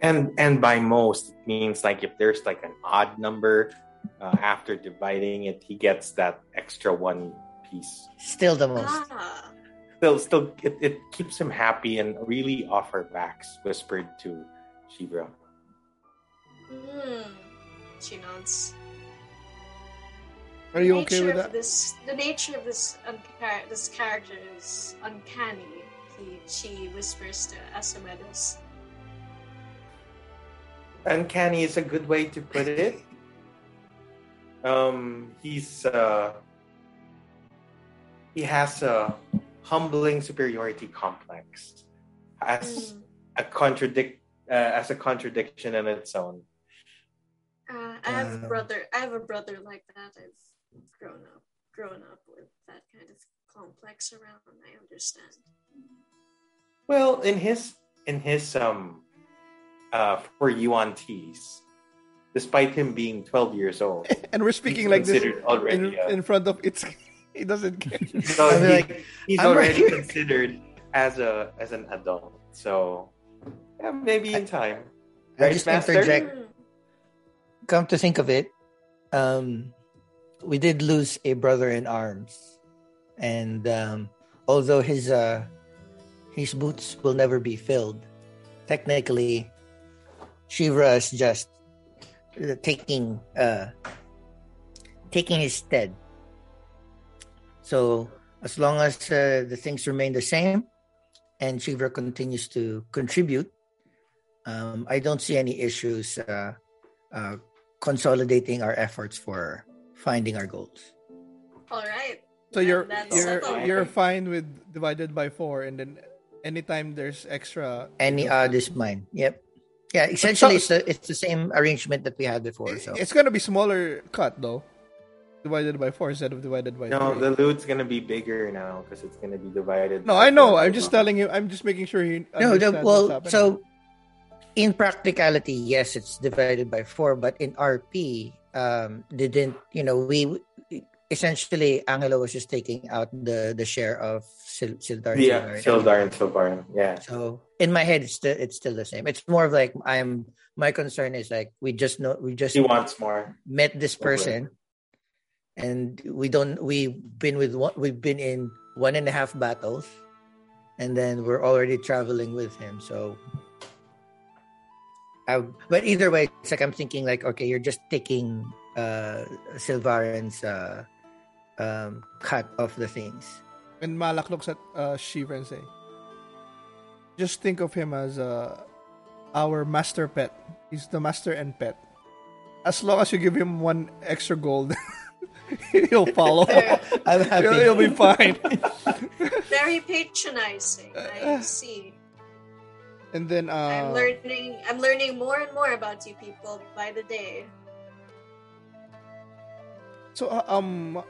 And and by most it means like if there's like an odd number uh, after dividing it, he gets that extra one piece. Still the most. Ah, Still, still, it, it keeps him happy and really off her backs. Whispered to Shivra. hmm. She nods. are you the okay nature with of that? This, the nature of this unca- this character is uncanny. He, she whispers to Asomedus. Uncanny is a good way to put it. Um, he's uh, he has a humbling superiority complex, as Hmm. a contradict uh, as a contradiction in its own. Uh, I have Um, a brother. I have a brother like that. I've grown up, grown up with that kind of complex around. I understand. Well, in his in his um uh for Yuan-Tis, despite him being twelve years old, And we're speaking like this already. in, uh, in front of it's. He doesn't care. so he- like, he's "I'm already here." considered as a as an adult. So yeah, maybe in time. I Right, just Master? interject. Come to think of it, um, we did lose a brother in arms, and um, although his uh, his boots will never be filled, technically, Shivra is just uh, taking uh, taking his stead. So as long as uh, the things remain the same, and Shivra continues to contribute, um, I don't see any issues. Uh, uh, consolidating our efforts for finding our goals. All right. So you're you're settled. you're fine with divided by four, and then anytime there's extra, Any odd is mine. Yep. Yeah, essentially it's the it's the same arrangement that we had before. So it's gonna be smaller cut though, divided by four instead of divided by No, three. the loot's gonna be bigger now because it's gonna be divided. No, I know. I'm just telling you. I'm just making sure he. no, the, understands what's well, so in practicality, yes, it's divided by four, but in RP, um, didn't you know we essentially Angelo was just taking out the the share of Sil- Sildar. and Yeah, Sildar. Sildar and Silvarin. Yeah. So in my head, it's still it's still the same. It's more of like I'm. My concern is like we just know we just He wants more. met this person and we don't we've been with one we've been in one and a half battles and then we're already traveling with him so I, but either way it's like i'm thinking like okay you're just taking uh silvarin's uh um cut of the things And Malak looks at uh, Shiva and say, "Just think of him as uh, our master pet. He's the master and pet. As long as you give him one extra gold, he'll follow. i'm happy he'll, he'll be fine. Very patronizing. I see. And then I'm uh, learning. I'm learning more and more about you people by the day. so uh, um,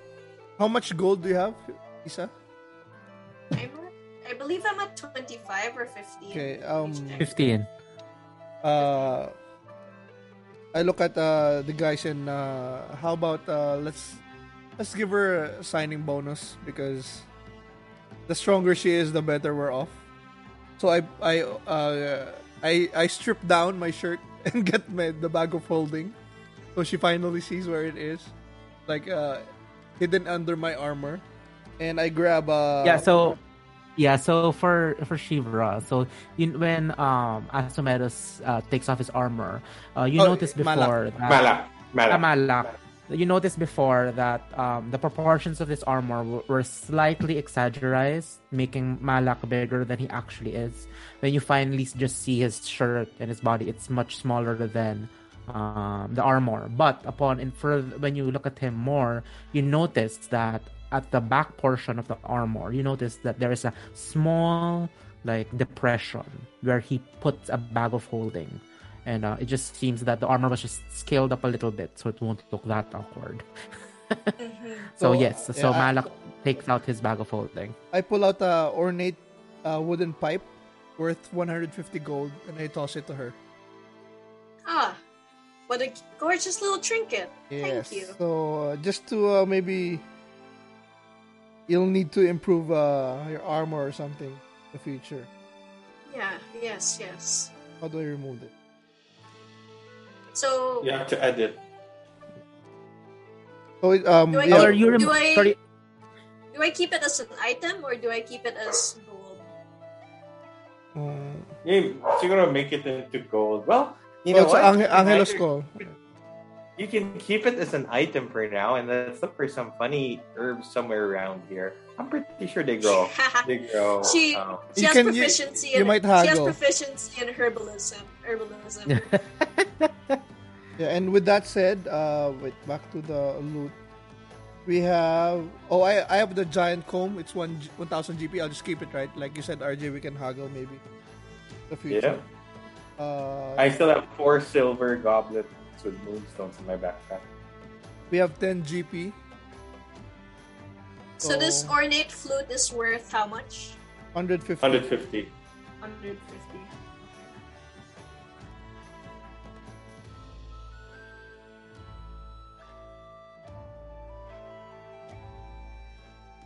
how much gold do you have, Isa? I'm at, I believe I'm at 25 or 50. Okay, um, 15. uh I look at uh the guys and uh how about uh let's let's give her a signing bonus because the stronger she is the better we're off. So I I uh I I strip down my shirt and get my, the bag of holding. So she finally sees where it is. Like uh hidden under my armor. And I grab uh yeah, so yeah, so for for Shivra, so you, when um Asomedus uh, takes off his armor, uh, you Oh, noticed before Malak. that Malak. Malak. Ah, Malak. You noticed before that um, the proportions of this armor w- were slightly exaggerated, making Malak bigger than he actually is. When you finally just see his shirt and his body, it's much smaller than um, the armor. But upon in further, when you look at him more, you notice that at the back portion of the armor, you notice that there is a small like depression where he puts a bag of holding. And uh, it just seems that the armor was just scaled up a little bit, so it won't look that awkward. Mhm. So, So, yes, so yeah, I- Malak takes out his bag of holding. I pull out a ornate uh, wooden pipe worth 150 gold and I toss it to her. Ah, what a gorgeous little trinket. Yes. Thank you. So uh, just to uh, maybe you'll need to improve uh, your armor or something in the future. Yeah, yes, yes. How do I remove it? So, You have to edit. So it, um Do I- yeah, Or you rem- do I- sorry, do I keep it as an item or do I keep it as gold? um, You, siguro make it into gold. Well, you oh, know it's what? Ange- Angelos Either- Call. You can keep it as an item for now, and let's look for some funny herbs somewhere around here. I'm pretty sure they grow. they grow. She- uh, she You has can- proficiency you in might she has proficiency in herbalism. Herbalism. Yeah, and with that said, uh, wait, back to the loot. We have oh, I I have the giant comb. It's one one thousand GP. I'll just keep it right, like you said, RJ. We can haggle maybe. The future. Uh, I still have four silver goblets with moonstones in my backpack. we have ten GP. So this ornate flute is worth how much? 150. 150. 150.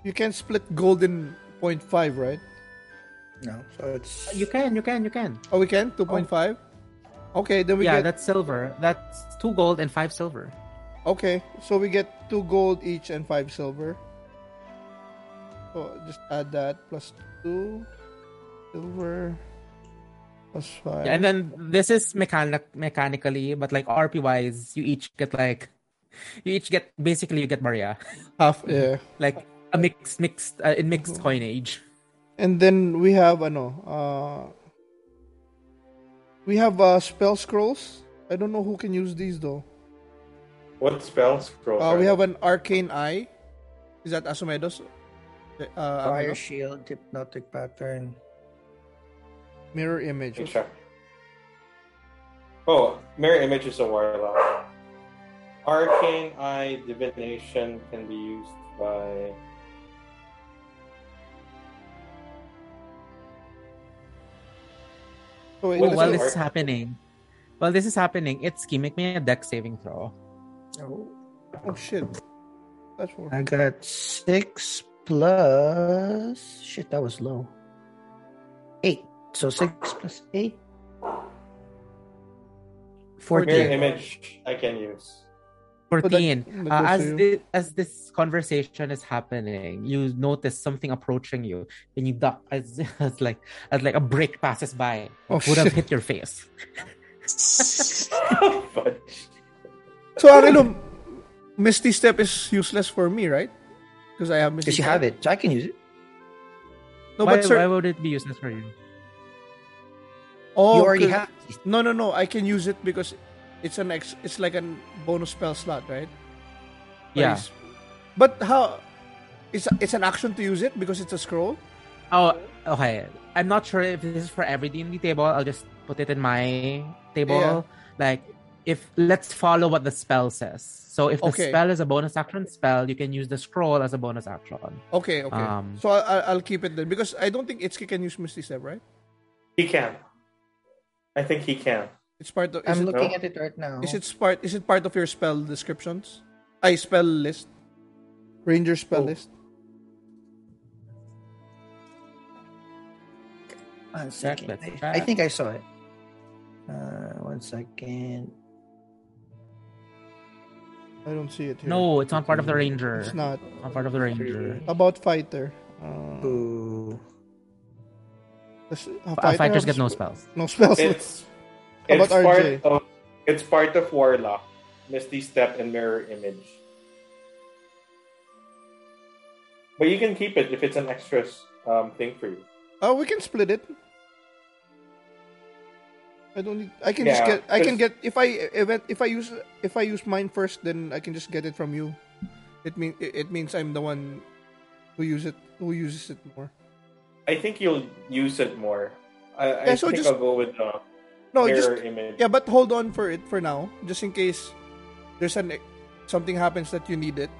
You can split gold in 0.5, right? No, so it's uh, you can, you can, you can. Oh, we can 2.5. Okay, then we yeah, get that's silver. That's two gold and five silver. okay. So we get two gold each and five silver. So just add that plus two silver plus five. Yeah, and then this is mechanic mechanically, but like RP wise, you each get like you each get basically you get Maria, half. Yeah. like a mixed mixed uh, in mixed coinage. And then we have ano, uh we have uh spell scrolls. I don't know who can use these though. What spell scroll? Uh, we have an arcane eye. Is that Asumedos? Uh, fire Amenos? shield, hypnotic pattern. mirror image. Let. Oh, mirror image is a warlock. Arcane eye divination can be used by. So wait, What Oh, while this is happening, while this is happening, it's key. Make me a Dex saving throw. Oh, oh shit. That's for I got six plus. Shit, that was low. Eight. So six plus eight. Mirror 14. image I can use. That- Fourteen. that Uh, as the, as this conversation is happening, you notice something approaching you, and you duck as, as like as like a brick passes by. Oh, would have hit your face. Fudge. So know. Misty Step is useless for me, right? Because I have Misty Because you Step. have it, so I can use it. No, why, but sir, why would it be useless for you? oh, you already 'cause- have. No, no, no. I can use it because it's an ex. It's like a bonus spell slot, right? But Yeah. But how? It's it's an action to use it because it's a scroll. Oh, okay. I'm not sure if this is for every D&D table. I'll just put it in my table. Yeah. Like, if let's follow what the spell says. So if the Okay. spell is a bonus action spell, you can use the scroll as a bonus action. Okay, okay. Um, so I, I- I'll keep it then because I don't think Itsuki can use Misty Step, right? He can. I think he can. It's part of. I'm it, looking no? at it right now. is it part? Is it part of your spell descriptions? I spell list. Ranger spell Oh. list. One second. I. I think I saw it. Uh, one second. I don't see it here. no, it's not part of the ranger. it's not. Not part of the ranger. About fighter. Uh, Ooh. does- uh, Uh, fighter fighters have get no spells. No spells. It's How it's about part RJ? of it's part of warlock, misty step, and mirror image. But you can keep it if it's an extra um, thing for you. Oh, we can split it. I don't need. I can just get. I can get if I event if I use if I use mine first, then I can just get it from you. It mean it, means I'm the one who use it who uses it more. I think you'll use it more. I, I so think just- I'll go with the No, mirror just image. yeah, but hold on for it for now, just in case there's an something happens that you need it.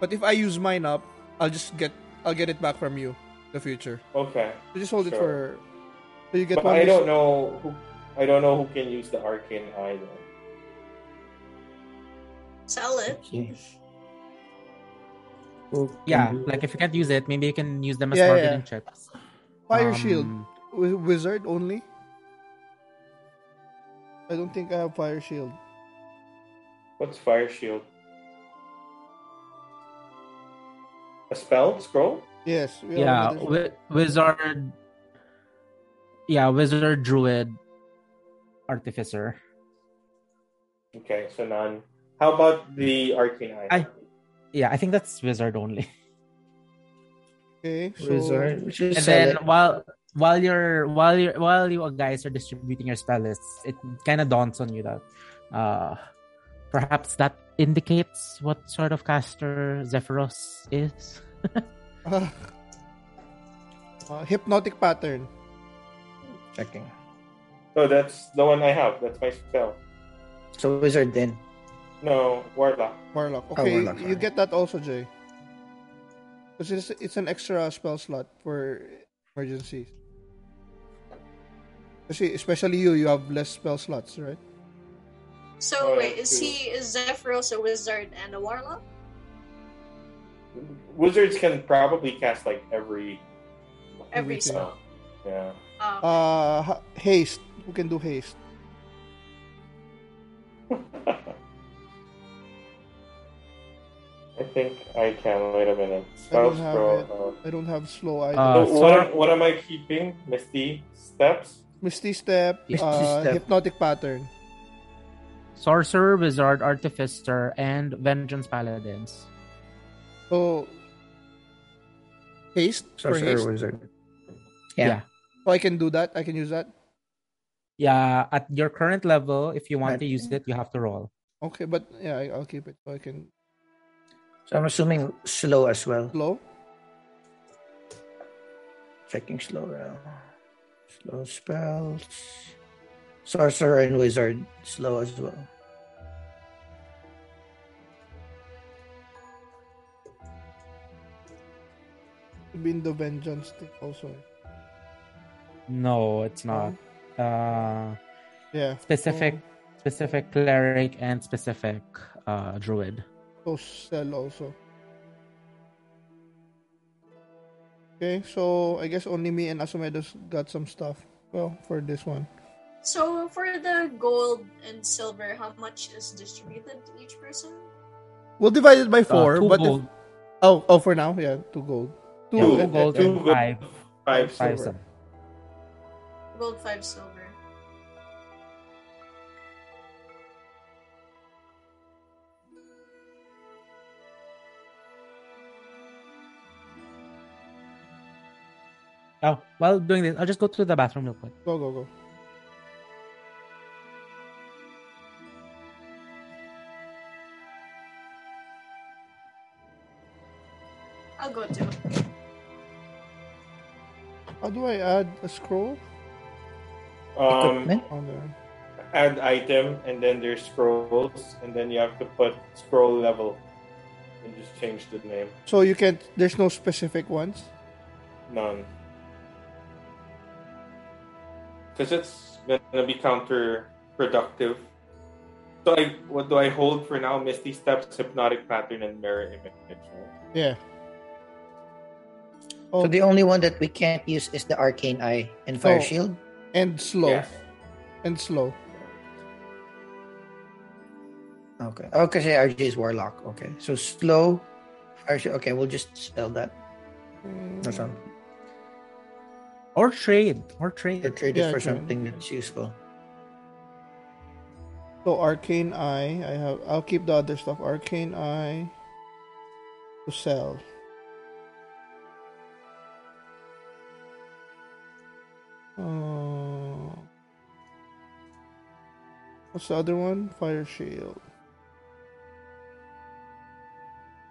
But if I use mine up, I'll just get I'll get it back from you in the future. Okay. So just hold it for so you get But one. I use- don't know who I don't know who can use the arcane eye though. Sell it. Okay. Who Yeah, do like if you can't use it, maybe you can use them as Yeah, marketing yeah. chips. Fire Um, shield Wi- wizard only. I don't think I have fire shield. What's fire shield? A spell scroll? Yes. Yeah, wi- wizard. Yeah, wizard, druid, artificer. Okay, so none. How about the arcane eye? I- Yeah, I think that's wizard only. okay. So Wizard. We should And sell then it. while while you're while you're while you guys are distributing your spell lists, it kind of dawns on you that uh perhaps that indicates what sort of caster Zephyros is. uh, uh, hypnotic pattern. Checking. Oh, that's the one I have. That's my spell. So wizard then. No, warlock. Warlock. Oh, Okay, warlock, you get that also, Jay. Because it's, it's an extra spell slot for emergencies. Kasi especially you, you have less spell slots, right? So wait, is true. he is Zephyros a wizard and a warlock? Wizards can probably cast like every Every Everything. spell. yeah. Oh, Uh, haste. Who can do haste? I think I can. Wait a minute. I Spell don't have scroll. it. uh, I don't have slow either. Uh, so what, am- what am I keeping? Misty steps. Misty step, Misty uh, Step. hypnotic pattern. Sorcerer, wizard, artificer, and vengeance paladins. So haste for Sorcerer haste. wizard. Yeah. Yeah. So I can do that. I can use that. Yeah, at your current level, if you want Right. to use it, you have to roll. Okay, but yeah, I- I'll keep it so I can So I'm assuming slow as well. slow. Checking slow now. Slow spells. Sorcerer and wizard slow as well. Been the vengeance thing also. No, it's not. Uh, Yeah. specific, specific cleric and specific uh, druid. So, so sell also. Okay, so I guess only me and Asumedos got some stuff. Well, for this one. So for the gold and silver, how much is distributed to each person? We'll divide it by Uh, four, two but if- oh, oh, for now, yeah, two gold. Two, yeah, Two- two gold, two and gold, five, Five five silver. silver. Gold, five silver. Oh, while doing this, I'll just go to the bathroom real quick. Go, go, go. I'll go too. How do I add a scroll Um, Equipment? on there? add item, and then there's scrolls, and then you have to put scroll level, and just change the name. So you can't. There's no specific ones. None. Because it's gonna be counterproductive. So I, what do I hold for now? Misty Steps, Hypnotic Pattern, and Mirror Image. right? Yeah. Oh, So the only one that we can't use is the arcane eye and fire Oh. shield. and slow, Yes. and slow. Okay. Oh, kasi RJ is warlock. Okay. So slow, fire shield. Okay, we'll just spell that. Hmm. That's all. Or trade, or Or trade. trade Yeah, it for trade. something that's useful. So arcane eye, I have. I'll keep the other stuff. Arcane eye to sell. Uh, What's the other one? Fire shield.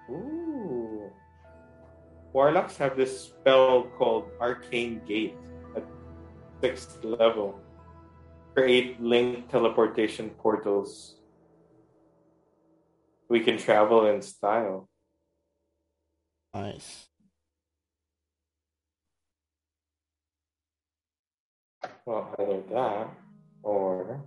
Ooh. Warlocks have this spell called Arcane Gate at sixth level. Create link teleportation portals. We can travel in style. Nice. Well, either that or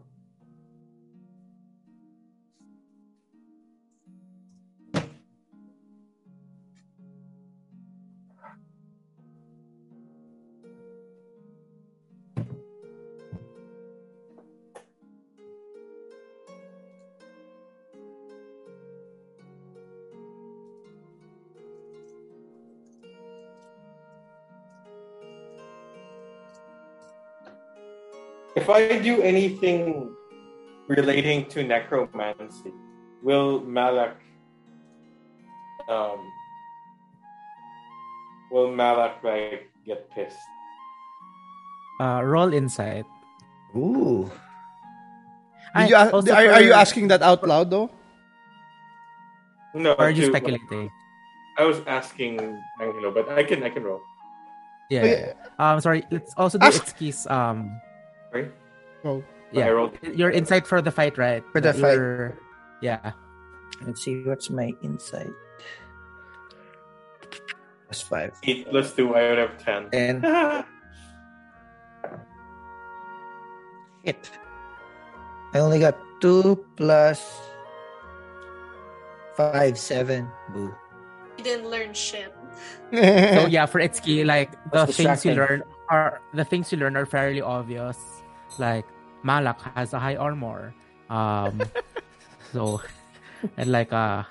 If I do anything relating to necromancy, will Malak um will Malak like get pissed? Uh, roll insight. Ooh. Did you, a- also are, are you asking that out loud though? No, Or are you to- speculating? I was asking Angelo, but I can I can roll. Yeah. Yeah, yeah. yeah. Um, sorry. Let's also do Ask- Itsuki's um. Right? Oh, Yeah. rolled Your insight for the fight, right? For the That fight. you're- Yeah. Let's see what's my insight. Plus five. eight plus two, I would have ten. And hit. I only got two plus five, seven. Boo. You didn't learn shit. So yeah, for Itsuki, like the That's things you learn are the things you learn are fairly obvious. Like Malak has a high armor. Um so and like uh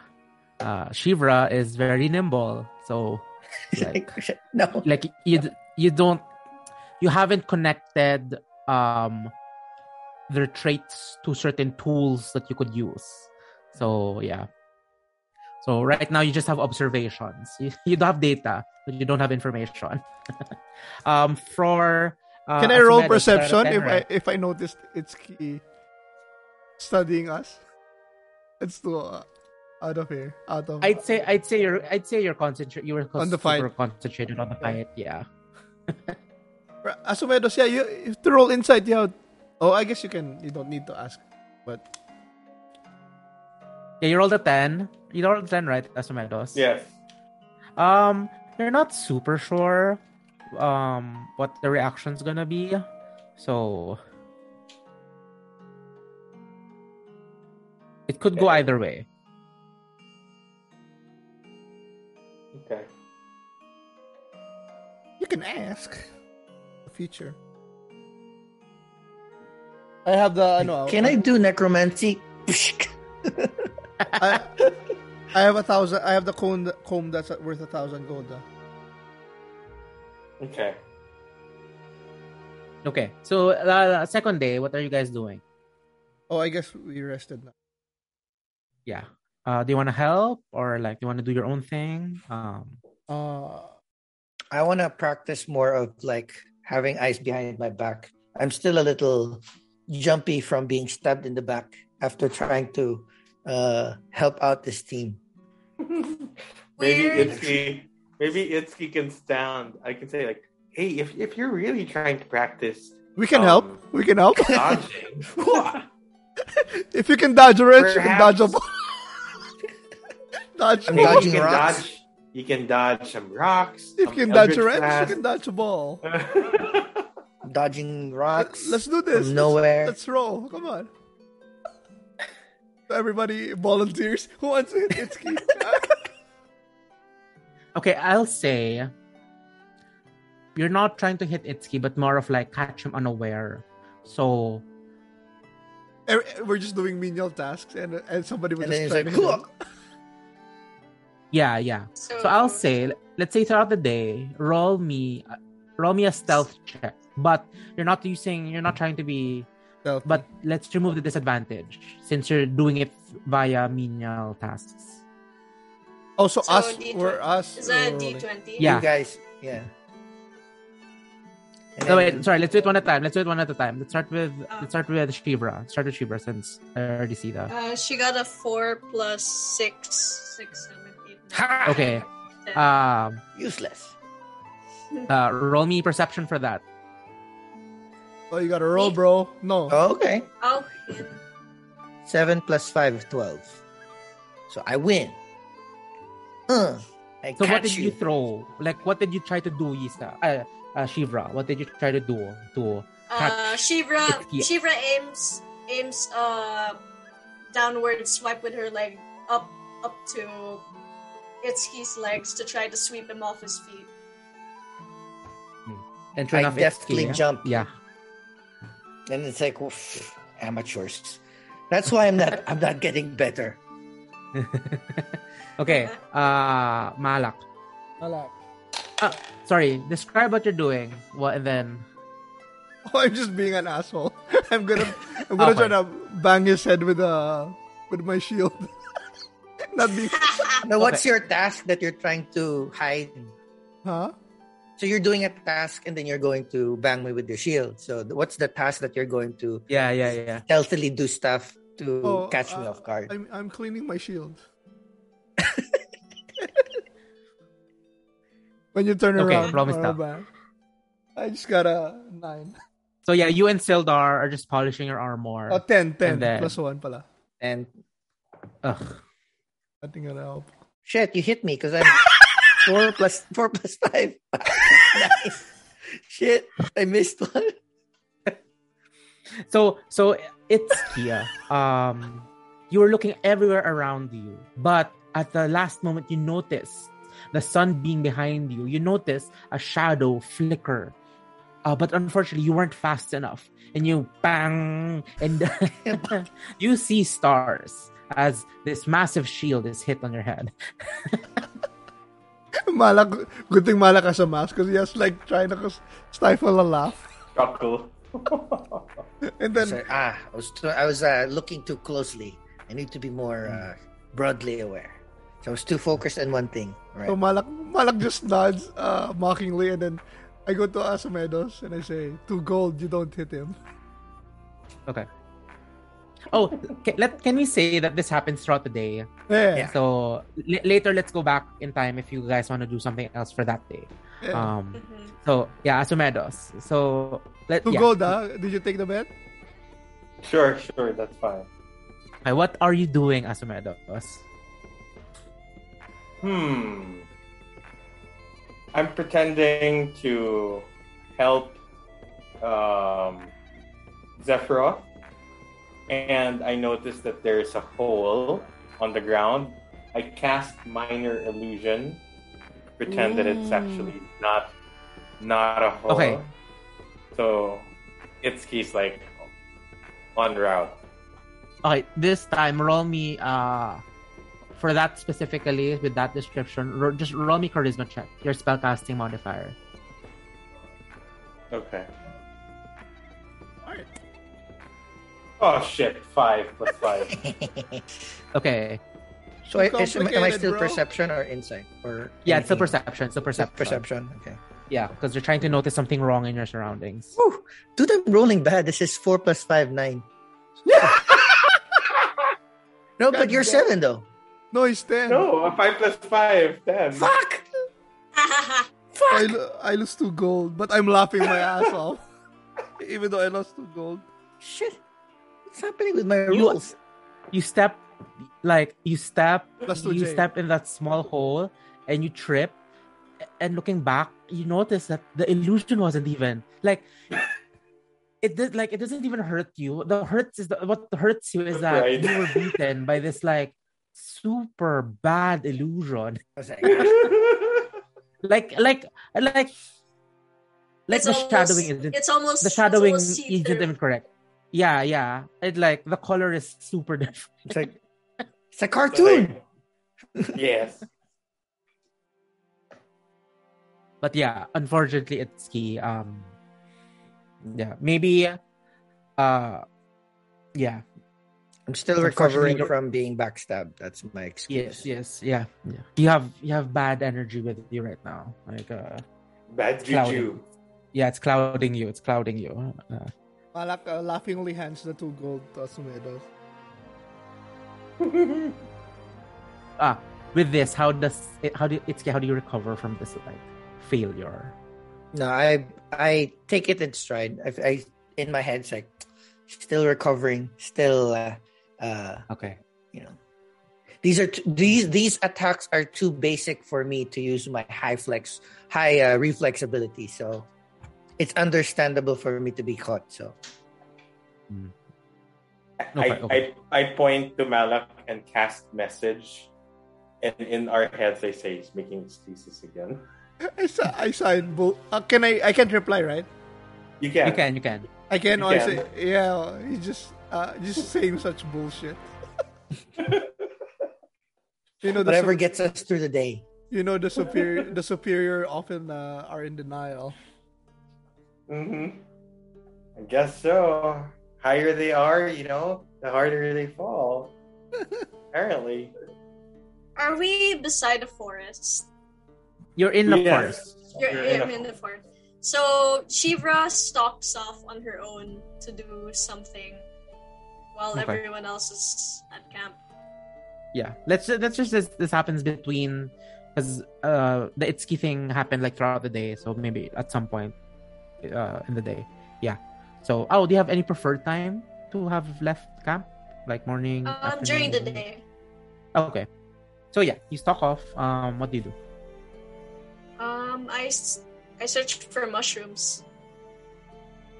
uh Shivra is very nimble. So like no. like you you don't you haven't connected um their traits to certain tools that you could use so yeah so right now you just have observations you, you don't have data but you don't have information um for uh, Can I roll perception if I if I noticed Itsuki studying us? It's too uh, out of here. Out of I'd say I'd say you're I'd say you're concentrated you were On the super fight. concentrated on the fight yeah Asumedos, yeah, you if to roll insight, yeah. Oh, I guess you can. You don't need to ask, but yeah you rolled a 10 you rolled a 10 right Asumedos? Yes. Um, you're not super sure um what the reaction's gonna be. So it could go either way. Okay. you can ask. The future. I have the. No, Can I do necromancy? I, I have a thousand. I have the comb. Comb that's worth a thousand gold. ah. Okay. Okay, so uh, second day, what are you guys doing? Oh, I guess we rested now. Yeah. Uh, do you want to help or like do you want to do your own thing? Um, Uh, I want to practice more of like having eyes behind my back. I'm still a little jumpy from being stabbed in the back after trying to uh, help out this team. maybe Weird. Itsuki, maybe Itsuki can stand. I can say like, hey, if if you're really trying to practice we can Um, help. We can help. dodging, if you can dodge a wrench, you can dodge a ball. dodge. I'm maybe dodging you can rocks. dodge. You can dodge some rocks. If some you can dodge a wrench, Blast. you can dodge a ball. Dodging rocks. Let's do this. From Let's- nowhere. Let's, roll. Come on. Everybody volunteers. Who wants to hit Itsuki? okay, I'll say you're not trying to hit Itsuki, but more of like catch him unaware. So Er- We're just doing menial tasks, and and somebody was and just trying like, to hit "Cool." yeah, yeah. So, So I'll say, let's say throughout the day, roll me, roll me a stealth check. But you're not using, you're not trying to be. Stealthy. But let's remove the disadvantage since you're doing it via menial tasks. Also So us, D20 we're us. is that a we're rolling. D20? Yeah. You guys, yeah. And No, wait, sorry. Let's do it one at a time. Let's do it one at a time. Let's start with let's start with Shivra. Start with Shivra since I already see that. Uh, she got a four plus six, six, seven, eight. nine, Ha! Okay. ten. Um, Useless. uh, roll me perception for that. Oh, you gotta roll, bro. No. Okay. oh, yeah. 7 plus 5 is 12. So I win. Uh, So what did you throw? Like what did you try to do, Isa? Uh, uh, Shivra. What did you try to do to? Uh, Catch. Shivra, It's- Shivra aims, aims, uh, downward swipe with her leg up, up to Itsuki's legs to try to sweep him off his feet. And try I enough, deftly Kia. jump. Yeah. And it's like oof, amateurs. That's why I'm not I'm not getting better. okay. Uh, Malak. Wala. Sorry. Describe what you're doing. What and then? Oh, I'm just being an asshole. I'm gonna I'm gonna Okay. try to bang his head with uh with my shield. Not be Now what's your task that you're trying to hide? huh? So you're doing a task and then you're going to bang me with your shield. So what's the task that you're going to Yeah, yeah, yeah. stealthily do stuff to Oh, catch me uh, off guard? I'm I'm cleaning my shield. when you turn Okay, around, roll me para I just got a nine. So yeah, you and Sildar are just polishing your armor. Oh, 10, 10 And then- plus one pala. And Ugh. I think gonna help. shit, you hit me because I'm four plus four plus five. nice. Shit, I missed one. So so it's Kia. Um, you were looking everywhere around you, but at the last moment, you notice the sun being behind you. You notice a shadow flicker. Uh, but unfortunately, you weren't fast enough, and you bang, and you see stars as this massive shield is hit on your head. Malak, good thing Malak has a mask because he has like trying to stifle a laugh. Chuckle. And then So, ah, I was too, I was uh, looking too closely. I need to be more uh, broadly aware. So I was too focused on one thing. Right. so Malak, Malak just nods uh, mockingly, and then I go to Asumedos and I say, "To gold, you don't hit him." Okay. Oh, can, let can we say that this happens throughout the day? Yeah. Yeah. So l- later, let's go back in time if you guys want to do something else for that day. yeah. Um. Mhm. So yeah, Asumedos. So let to yeah. gold, ah? Did you take the bet? Sure, sure, that's fine. Okay, what are you doing, Asumedos? Hmm. I'm pretending to help um, Zephyros, and I notice that there's a hole on the ground. I cast minor illusion, pretend that it's actually not not a hole. Okay. So Itsuki's like on route. Okay, this time roll me uh for that specifically with that description. Ro- just roll me charisma check. Your spellcasting modifier. Okay. Oh shit! Five plus five. Okay. so I, is, am, am I still bro. perception or insight or Yeah, it's a anything? perception. So perception. Perception. Okay. Yeah, because you're trying to notice something wrong in your surroundings. Whew. Dude, I'm rolling bad. This is four plus five, nine. no, but you're damn. seven though. No, he's ten. no, a five plus five, ten. Fuck! I, Fuck! lo- I lose two gold, but I'm laughing my ass off. Even though I lost two gold. Shit. What's happening with my You- rules? You step like you step Plus two you J. step in that small hole and you trip and looking back you notice that the illusion wasn't even like it did like it doesn't even hurt you the hurts is the, what hurts you is that Right. you were beaten by this like super bad illusion. Like, like like like like It's the almost- shadowing isn't It's almost the shadowing almost isn't even correct yeah yeah. It like the color is super different. It's like it's a cartoon. yes. but yeah unfortunately Itsuki um yeah maybe uh yeah I'm still recovering from being backstabbed. That's my excuse. yes yes yeah yeah you have you have bad energy with you right now like uh Bad juju. Yeah, it's clouding you. It's clouding you. Uh, Malak uh, laughingly hands the two gold to Asumedos. ah, with this, how does it, how do Itsuki, how do you recover from this like failure? No, I I take it in stride. I, I in my head, it's like still recovering, still uh, uh Okay. you know. These are t- these these attacks are too basic for me to use my high flex, high uh, reflex ability. So it's understandable for me to be caught. So Okay, I, okay. I I point to Malak and cast message, and in our heads I say he's making excuses again. I saw, I saw it. Bull- uh, can I? I can't reply, right? You can. You can, you can. I can. You I can. say, yeah. He's just, uh, just saying such bullshit. you know, the whatever sup- gets us through the day. you know the superior. the superior often uh, are in denial. Mm-hmm. I guess so. Higher they are, you know, the harder they fall. Apparently. Are we beside the forest? You're in the Yes. forest. You're, You're you're in a in the forest. So Shivra stalks off on her own to do something while Okay. everyone else is at camp. Yeah. Let's let's just this, this happens between because uh the Itsuki thing happened like throughout the day, so maybe at some point uh in the day. Yeah. So oh, do you have any preferred time to have left camp? Like morning? Um, during the day. Okay. So yeah, you stalk off. Um, what do you do? Um, I I searched for mushrooms.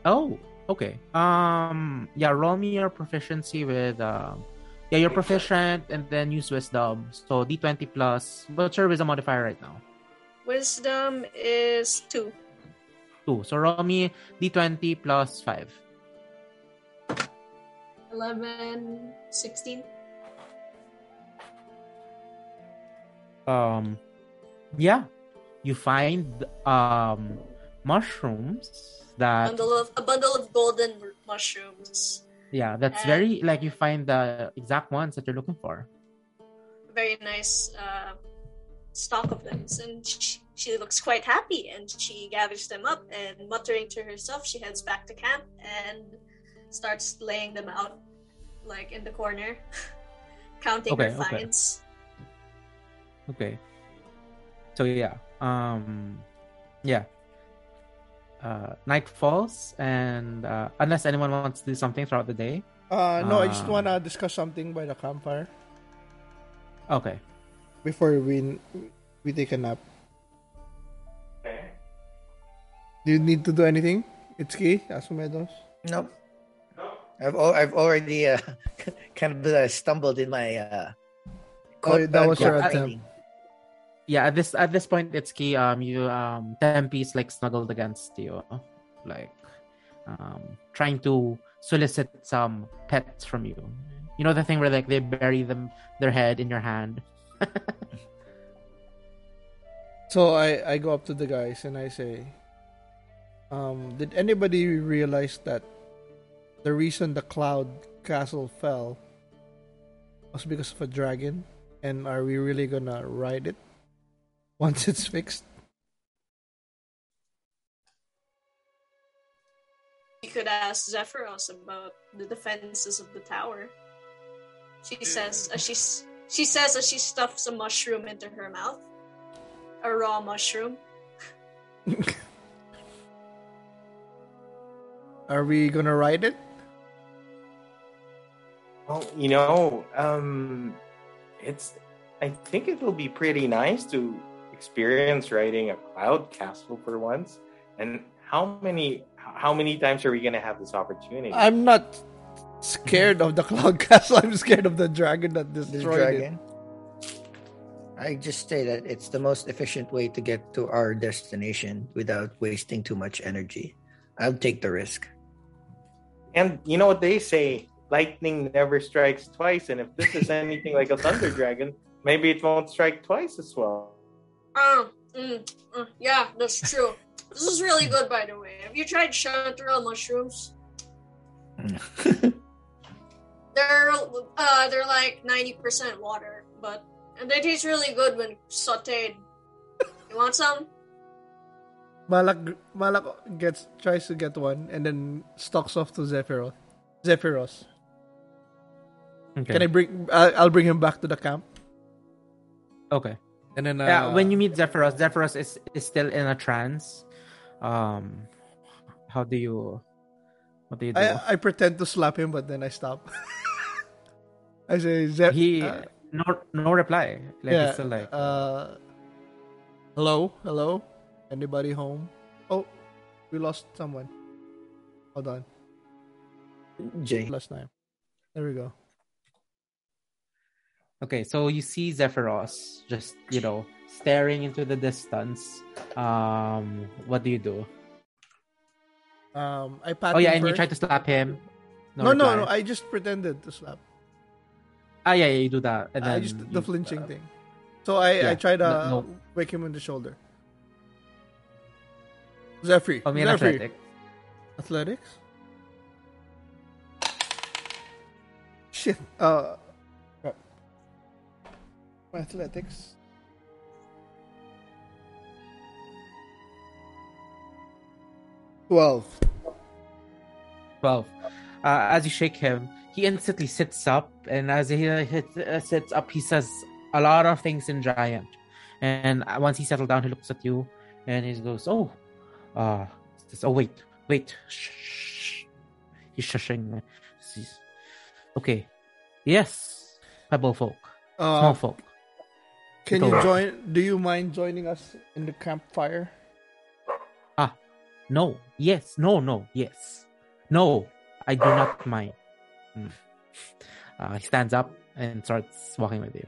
Oh, okay. Um, yeah, roll me your proficiency with um, yeah, you're proficient and then use wisdom. So D20 plus. What's your wisdom modifier right now? Wisdom is two. Two. So roll me D20 plus five. 11, 16. Um, yeah, you find um mushrooms that Bundle of a bundle of golden mushrooms. yeah, that's And- very like you find the exact ones that you're looking for. Very nice uh, stock of them, and she, she looks quite happy. And she gathers them up, and muttering to herself, she heads back to camp and starts laying them out, like in the corner, counting Okay, her okay. finds. Okay. So yeah, um, yeah. Uh, night falls, and uh, unless anyone wants to do something throughout the day, Uh, no, I just Ah. wanna discuss something by the campfire okay. before we we take a nap. Okay. Do you need to do anything? Itsuki, Asumedos. Nope. I've al- I've already uh, kind of uh, stumbled in my uh, Oh, that was your attempt. Yeah, at this at this point, Itsuki. Um, you um, Tempe's like snuggled against you, like um, trying to solicit some pets from you. You know the thing where like they bury them their head in your hand. So I I go up to the guys and I say, um, did anybody realize that the reason the cloud castle fell was because of a dragon? And are we really gonna ride it once it's fixed? You could ask Zephyros about the defenses of the tower. She says as she she says as she stuffs a mushroom into her mouth, a raw mushroom. Are we gonna ride it? Well, you know, um, it's. I think it will be pretty nice to experience writing a cloud castle for once. And how many how many times are we gonna have this opportunity? I'm not scared of the cloud castle. I'm scared of the dragon that This destroyed it. I just say that it's the most efficient way to get to our destination without wasting too much energy. I'll take the risk. And you know what they say: lightning never strikes twice. And if this is anything like a thunder dragon, maybe it won't strike twice as well. Oh, mm, mm, yeah, that's true. This is really good, by the way. Have you tried chanterelle mushrooms? They're uh, they're like ninety percent water, but and they taste really good when sautéed. You want some? Malak Malak gets tries to get one and then stalks off to Zephyros. Zephyros. Okay. Can I bring? I'll, I'll bring him back to the camp, Okay. And then uh, yeah, when you meet Zephyros, Zephyros is, is still in a trance. Um, how do you, what do you do? I I pretend to slap him, but then I stop. I say, Zep, he uh, no no reply. Like yeah, he's still like uh, hello, hello, anybody home? Oh, we lost someone. Hold on, Jay. last time. There we go. Okay. So you see Zephyros just you know staring into the distance. Um, what do you do? Um, I pat. Oh yeah, and you try to slap him. No, no, reply. no. I just pretended to slap. Ah yeah, yeah, you do that, and then I just the flinching uh, thing. So I yeah, I try to no- no. wake him in the shoulder. Zephyr. Oh, me Zephyr. athletic. Athletics. Shit. Uh. Athletics. Twelve. 12. Uh, as you shake him, he instantly sits up, and as he uh, uh, sits up, he says a lot of things in giant. And uh, once he settles down, he looks at you, and he goes, "Oh, uh, says, oh wait, wait, shh, shh." He's shushing. He's- Okay, yes, pebble folk, small Uh, folk. Can you join? Do you mind joining us in the campfire? Ah, no, yes, no, no, yes, no, I do not mind. Hmm. Uh, he stands up and starts walking with you.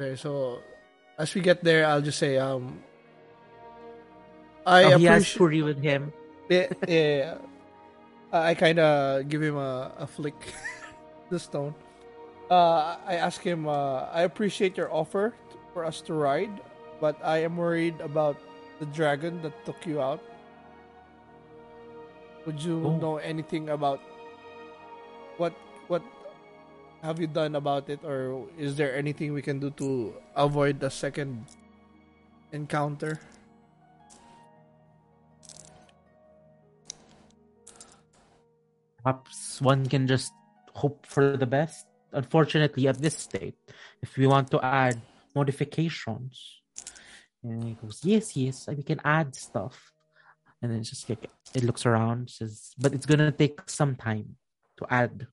Okay, so as we get there, I'll just say, um, I Oh, he has appreciate. Puri with him. Yeah, yeah, yeah. I kind of give him a, a flick, the stone. Uh, I ask him, uh, I appreciate your offer for us to ride, but I am worried about the dragon that took you out. Would you Oh. know anything about what what have you done about it, or is there anything we can do to avoid the second encounter? Perhaps one can just hope for the best. Unfortunately, at this state, if we want to add modifications, and he goes, "Yes, yes, we can add stuff." And then it's just like it looks around, says, "But it's gonna take some time to add."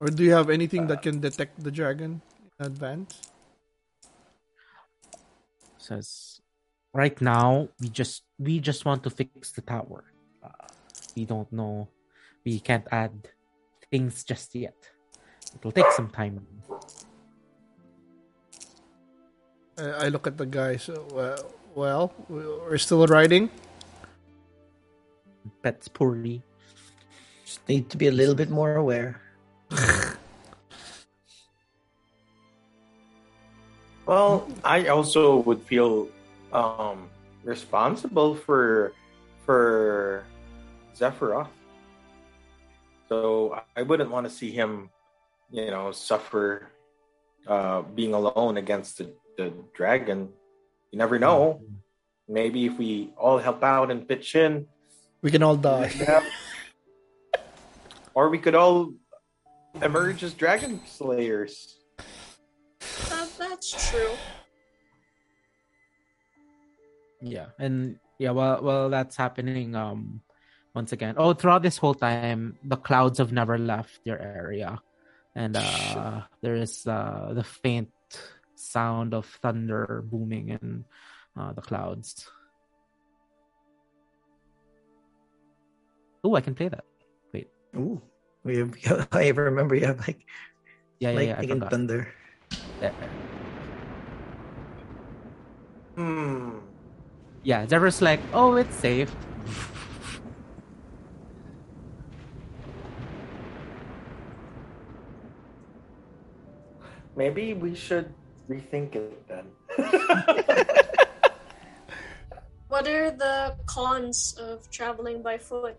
Or do you have anything that can detect the dragon in advance? says right now we just we just want to fix the tower uh, we don't know we can't add things just yet it'll take some time I, I look at the guys. Uh, well, well, we're still riding. pets poorly Just need to be a little bit more aware. Well, I also would feel um, responsible for for Zephyros. So I wouldn't want to see him, you know, suffer uh, being alone against the, the dragon. You never know. Maybe if we all help out and pitch in, We can all die. or we could all emerge as dragon slayers. Uh, that's true. yeah and yeah well well that's happening um once again oh throughout this whole time the clouds have never left your area and uh there is uh the faint sound of thunder booming in uh, the clouds oh i can play that Wait. Ooh. We have, I remember you have like yeah yeah, yeah I lightning and thunder. Yeah. Hmm. yeah Zephyrs like oh it's safe Maybe we should rethink it then. What are the cons of traveling by foot?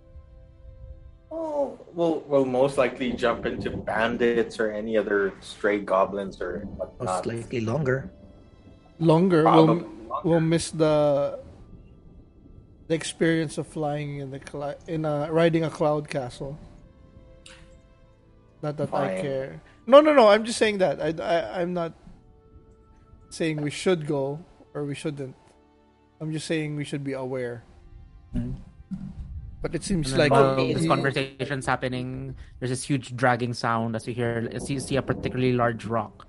Oh, we'll we'll most likely jump into bandits or any other stray goblins or whatnot. Most whatnot. likely longer. Longer, we'll, we'll miss the the experience of flying in the cl- in a riding a cloud castle. Not that I care. No, no, no. I'm just saying that. I, I, I'm not saying we should go or we shouldn't. I'm just saying we should be aware. But it seems like while he- this conversation's happening, there's this huge dragging sound as you hear as you see a particularly large rock,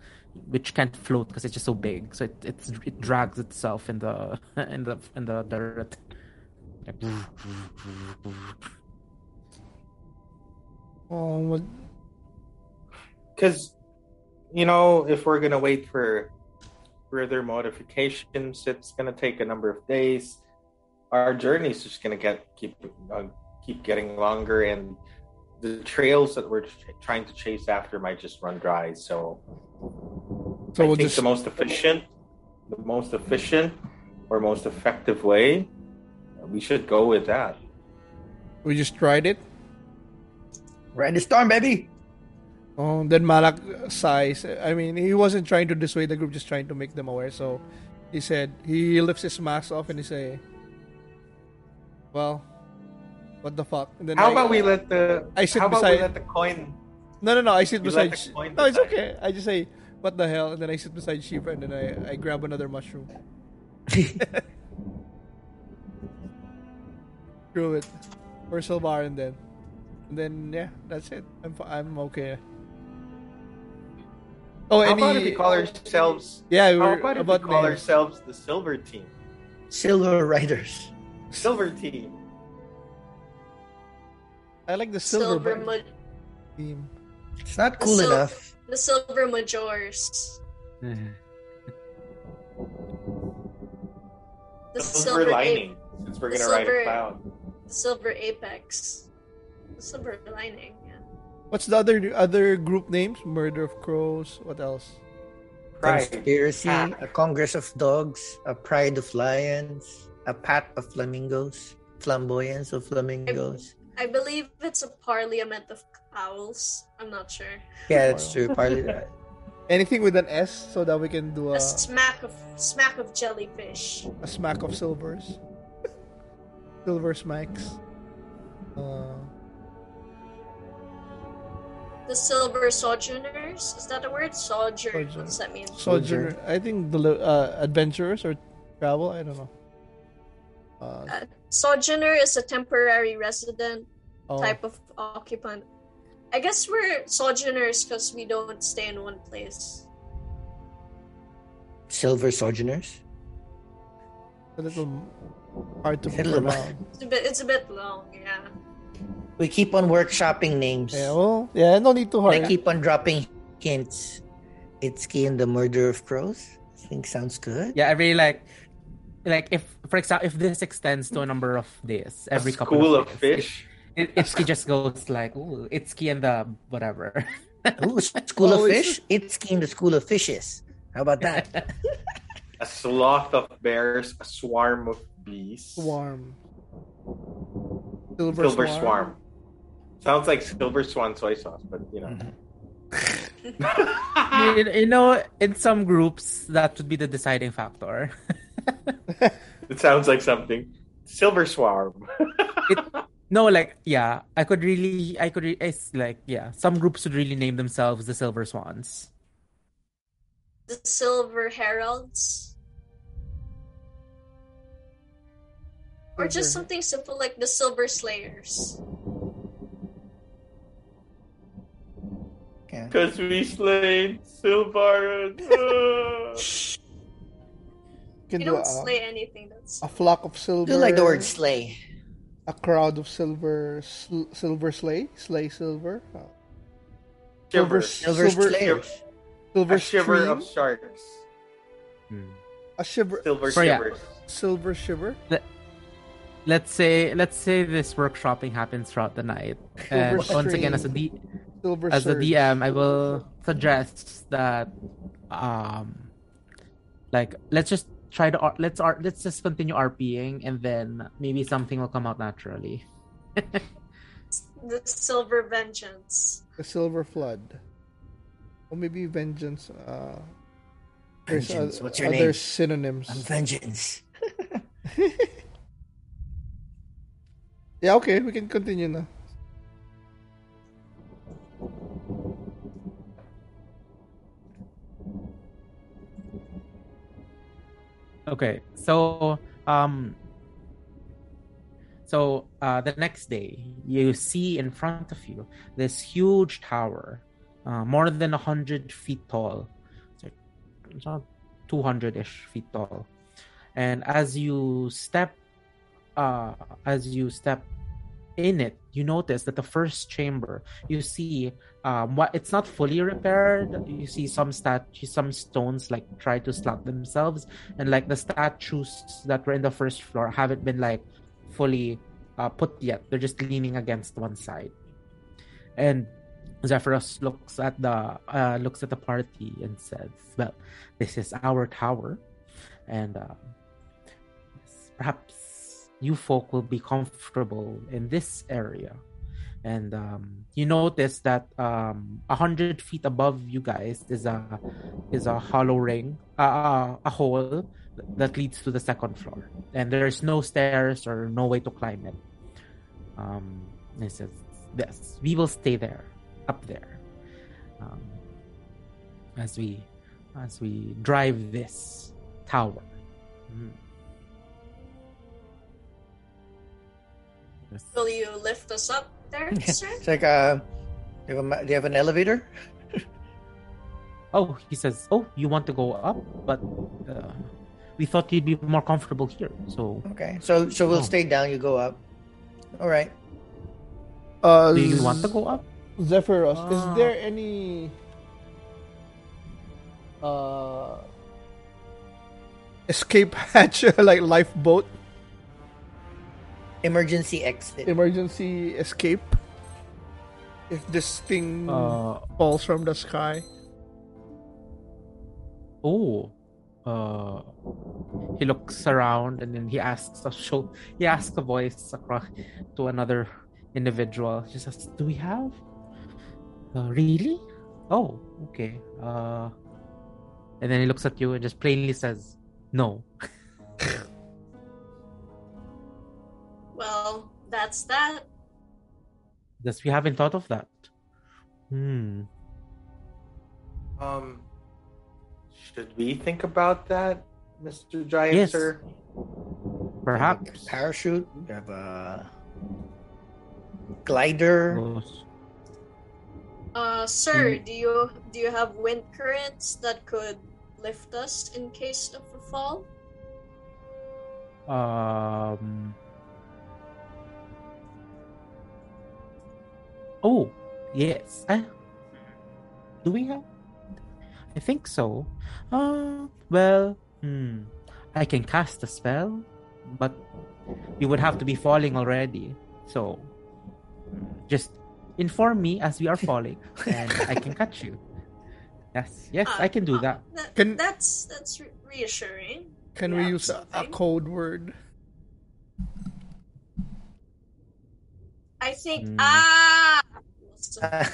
which can't float because it's just so big. So it it's, it drags itself in the in the in the dirt. Like, Oh, what- Because, you know, if we're gonna wait for further modifications, it's gonna take a number of days. Our journey is just gonna get keep uh, keep getting longer, and the trails that we're ch- trying to chase after might just run dry. So, So I we'll think just the most efficient, the most efficient or most effective way, we should go with that. we just tried it. Ride the storm, baby. Oh, then Malak sighs. I mean, he wasn't trying to dissuade the group, just trying to make them aware. So he said he lifts his mask off and he say, "Well, what the fuck?" And then How I- about we let the I sit how about we beside- let the coin No, no, no. I sit You let beside. the coin no, it's decide. okay. I just say, "What the hell?" And then I sit beside Shivra, and then I, I grab another mushroom. Screw it. Or Silvarin then. And then yeah, that's it. I'm I'm okay. Oh, How and about if we call ourselves yeah, we How were about if about we call names. ourselves the Silver Team? Silver Riders. Silver Team. I like the silver, Silver, ma- theme. It's not The cool sil- enough. the silver majors. The Silver, silver, lining. Since we're gonna ride a cloud. The silver apex. The silver lining. Yeah. What's the other other group names? Murder of Crows. What else? Pride. Conspiracy, Pack. a Congress of Dogs, a Pride of Lions, a Pack of Flamingos, Flamboyance of Flamingos. I believe it's a parliament of owls. I'm not sure. Yeah, that's true. Partly Anything with an S, so that we can do A a, smack of smack of jellyfish. a smack of silvers. Silver smacks. Uh, The silver sojourners. Is that a word? Sojourn. Sojourn. What does that mean? Sojourner. I think the li- uh, adventurers or travel. I don't know. Uh, Uh, sojourner is a temporary resident oh, type of occupant. I guess we're sojourners because we don't stay in one place. Silver Sojourners. a little hard to A little figure. It's a bit. It's a bit long. Yeah. We keep on workshopping names. Yeah, well, yeah, no need to They hurry. keep on dropping hints. Itsuki and the Murder of Crows. I think sounds good. Yeah, I really like like if for example if this extends to a number of days, A every couple school of, of days, fish. It, it, Itsuki just goes like, ooh, Itsuki and the whatever. Ooh, School Oh, of it's- Fish. Itsuki and the School of Fishes. How about that? A sloth of bears. A swarm of bees. Swarm. Silver, Silver swarm. swarm. Sounds like silver swan soy sauce, but you know. Mm-hmm. you, you know, in some groups that would be the deciding factor. it sounds like something. Silver swarm. No, like yeah, I could really, I could, re- it's like yeah, some groups would really name themselves the Silver Swans. The silver heralds. Or just something simple like the silver slayers. Yeah. Because we slayed Silver. You can You do don't a, slay anything that's a flock of I silver. do like the word slay. A crowd of silver, sl- silver slay, slay silver. Uh, shiver. Silver, Silver- Slayers. silver A shiver stream, of sharks. a shiver, Silver So, yeah. shivers. silver shiver. Let's say, let's say this workshopping happens throughout the night, and once again, as a stream. D, Silver as a. DM, I will suggest that, um, like let's just try to let's R- let's just continue RPing, and then maybe something will come out naturally. the silver vengeance. The silver flood. Or maybe vengeance. Uh, there's Vengeance. What's your other name? synonyms. I'm Vengeance. Yeah, okay, we can continue now. Okay, so um, so uh, the next day, you see in front of you this huge tower, uh, more than hundred feet tall. It's not two hundred ish feet tall, and as you step, uh, as you step in it, you notice that the first chamber you see um what it's not fully repaired. You see some statues, some stones like try to slot themselves, and like the statues that were in the first floor haven't been like fully uh, put yet. They're just leaning against one side. And Zephyros looks at the uh, looks at the party and says, "Well, this is our tower, and uh, perhaps you folk will be comfortable in this area." And um, you notice that um, hundred feet above you guys is a is a hollow ring, uh, a hole that leads to the second floor, and there's no stairs or no way to climb it. Um, it says, "Yes, we will stay there, up there, um, as we as we drive this tower." Mm. Will you lift us up there, sir? It's like uh, do you have, a, do you have an elevator? Oh, he says, "Oh, you want to go up, but uh, we thought you'd be more comfortable here." So, Okay, so so we'll Oh. stay down. You go up. All right. Uh, do you want to go up? Zephyros, is Ah. there any uh escape hatch like lifeboat Emergency exit. emergency escape if this thing Uh, falls from the sky? oh, uh, he looks around and then he asks a show. He asks a voice across to another individual. He says, "Do we have? Uh, really? Oh, okay. Uh, and then he looks at you and just plainly says, "No." that's that. Yes, we haven't thought of that. Hmm. Um, should we think about that, Mr. Giant Yes. Sir? Perhaps. Parachute. You have a glider. Those- Uh, sir, do you do you have wind currents that could lift us in case of a fall? Um. Oh, yes. Uh, do we have? I think so. Uh, well, hmm. I can cast a spell, but we would have to be falling already. So, just inform me as we are falling, and I can catch you. Yes, yes, I can do Uh, that. that- Can- that's that's re- reassuring. Can We we use a, a code word? I think Hmm. ah.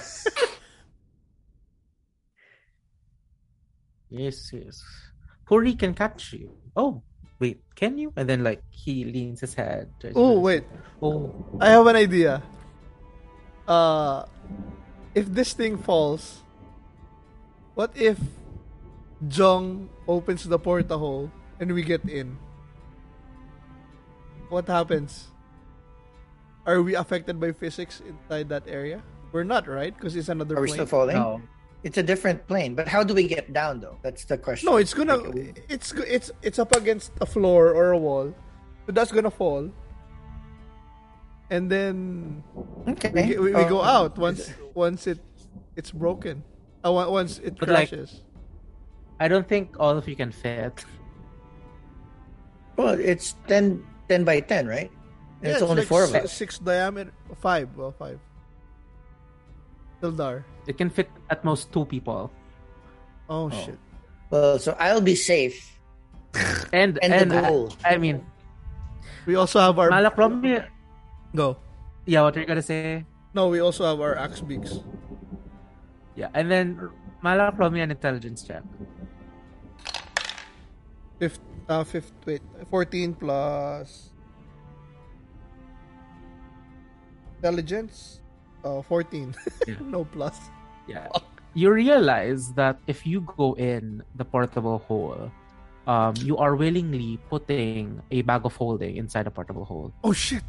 Yes, yes. Puri can catch you. Oh, wait, can you? And then, like, he leans his head. Oh wait, Oh, I have an idea. Uh, if this thing falls, what if Jong opens the portal and we get in? What happens? Are we affected by physics inside that area? We're not, right? Because it's another Are we still falling? no. It's a different plane, but how do we get down though? That's the question. No, it's gonna. Like, It's it's it's up against a floor or a wall, so that's gonna fall. And then okay. we, get- we, we go Oh, out once once it it's broken. Uh, once it But, like, crashes. I don't think all of you can fit. Well, it's 10, 10 by ten, right? And Yeah, it's only like four of si- us. Six diameter, five. Well, five. Sildar. It can fit at most two people. Oh, shit. Well, so I'll be safe. And And and, the goal. I, I mean, We also have our Malakromi. go. Yeah, what are you gonna say? No, we also have our axe beaks. Yeah, and then Malakromi an intelligence check. Fifth, uh, fifth, wait, fourteen plus Intelligence, uh, 14. Yeah. no plus. Yeah. You realize that if you go in the portable hole, um, you are willingly putting a bag of holding inside a portable hole. Oh shit!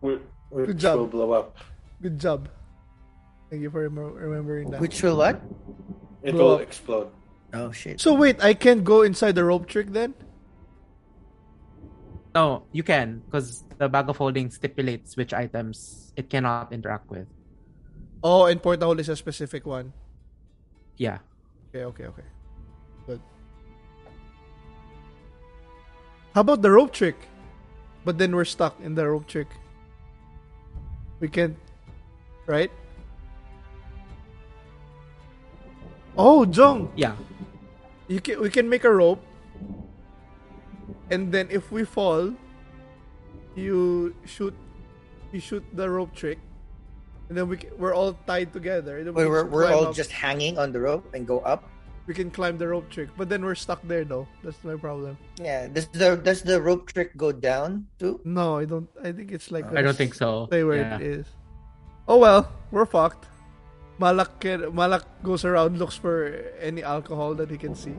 Which Good job. will blow up. Good job. Thank you for rem- remembering that. Which will what? It Blow will up. explode. Oh shit. So wait, I can't go inside the rope trick then? No, you can because the bag of holding stipulates which items it cannot interact with. Oh, and portal is a specific one. Yeah. Okay, okay, okay. Good. How about the rope trick? But then we're stuck in the rope trick. We can't, right? Oh, Jong, Yeah. you can we can make a rope, and then if we fall, you shoot, you shoot the rope trick, and then we ca- we're all tied together. and then we Wait, can we're, we're all up. just hanging on the rope and go up. we can climb the rope trick, but then we're stuck there though. That's my problem. Yeah. Does the does the rope trick go down too? No, I don't. I think it's like I don't think so. Stay where Yeah. it is. Oh well, we're fucked. Malak can, Malak goes around looks for any alcohol that he can see.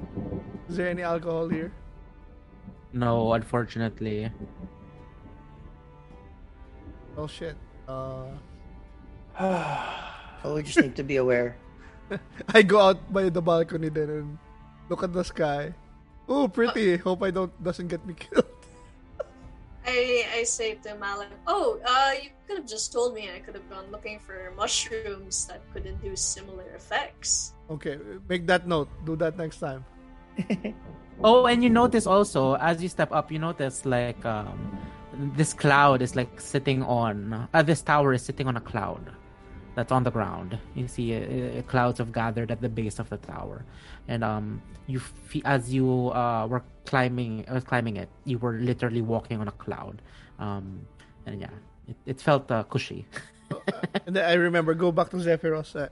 Is there any alcohol here? No, unfortunately. Oh shit. Uh, Oh, we just need to be aware. I go out by the balcony then and look at the sky. Oh, pretty. Hope I don't doesn't get me killed. I I say to Malik, "Oh, uh, you could have just told me. I could have gone looking for mushrooms that could induce similar effects." Okay, make that note. Do that next time. Oh, and you notice also as you step up, you notice like um, this cloud is like sitting on. Uh, this tower is sitting on a cloud that's on the ground. You see uh, uh, clouds have gathered at the base of the tower, and um, you as you uh, were climbing, uh, climbing it, you were literally walking on a cloud. Um, and yeah, it, it felt uh, cushy. And I remember go back to Zephyros. Uh,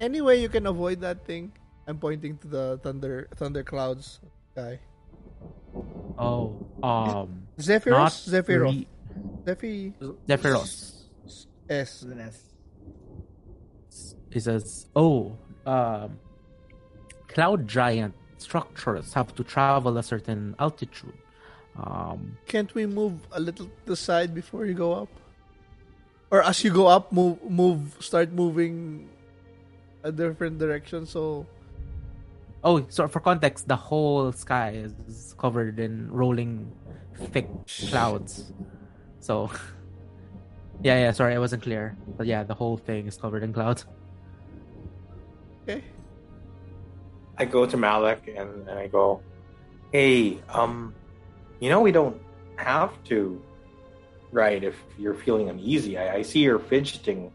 any way you can avoid that thing? I'm pointing to the thunder thunder clouds guy. Oh, um, Zephyros? Zephyros. re- Zephy Zephyros. S. It says, "Oh, um, cloud giant structures have to travel a certain altitude. Um, Can't we move a little to the side before you go up? Or as you go up, move move start moving a different direction so oh, so for context, the whole sky is covered in rolling, thick clouds. So, yeah, yeah. Sorry, I wasn't clear, but yeah, the whole thing is covered in clouds. okay. I go to Malik and, and I go, hey, um, you know we don't have to right? if you're feeling uneasy. I, I see you're fidgeting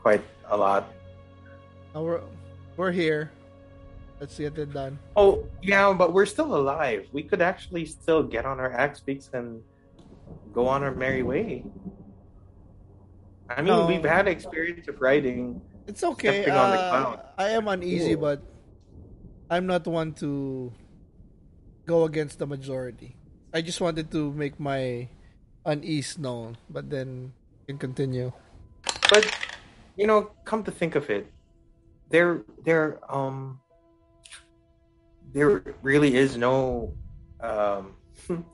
quite a lot. Now we're we're here. Let's get it done. Oh, yeah, but we're still alive. We could actually still get on our axe beaks and go on our merry way. I mean, No. we've had experience of riding. It's okay. Stepping on the uh. I am uneasy, but I'm not one to go against the majority. I just wanted to make my unease known, but then can continue. But you know, come to think of it, there there um there really is no um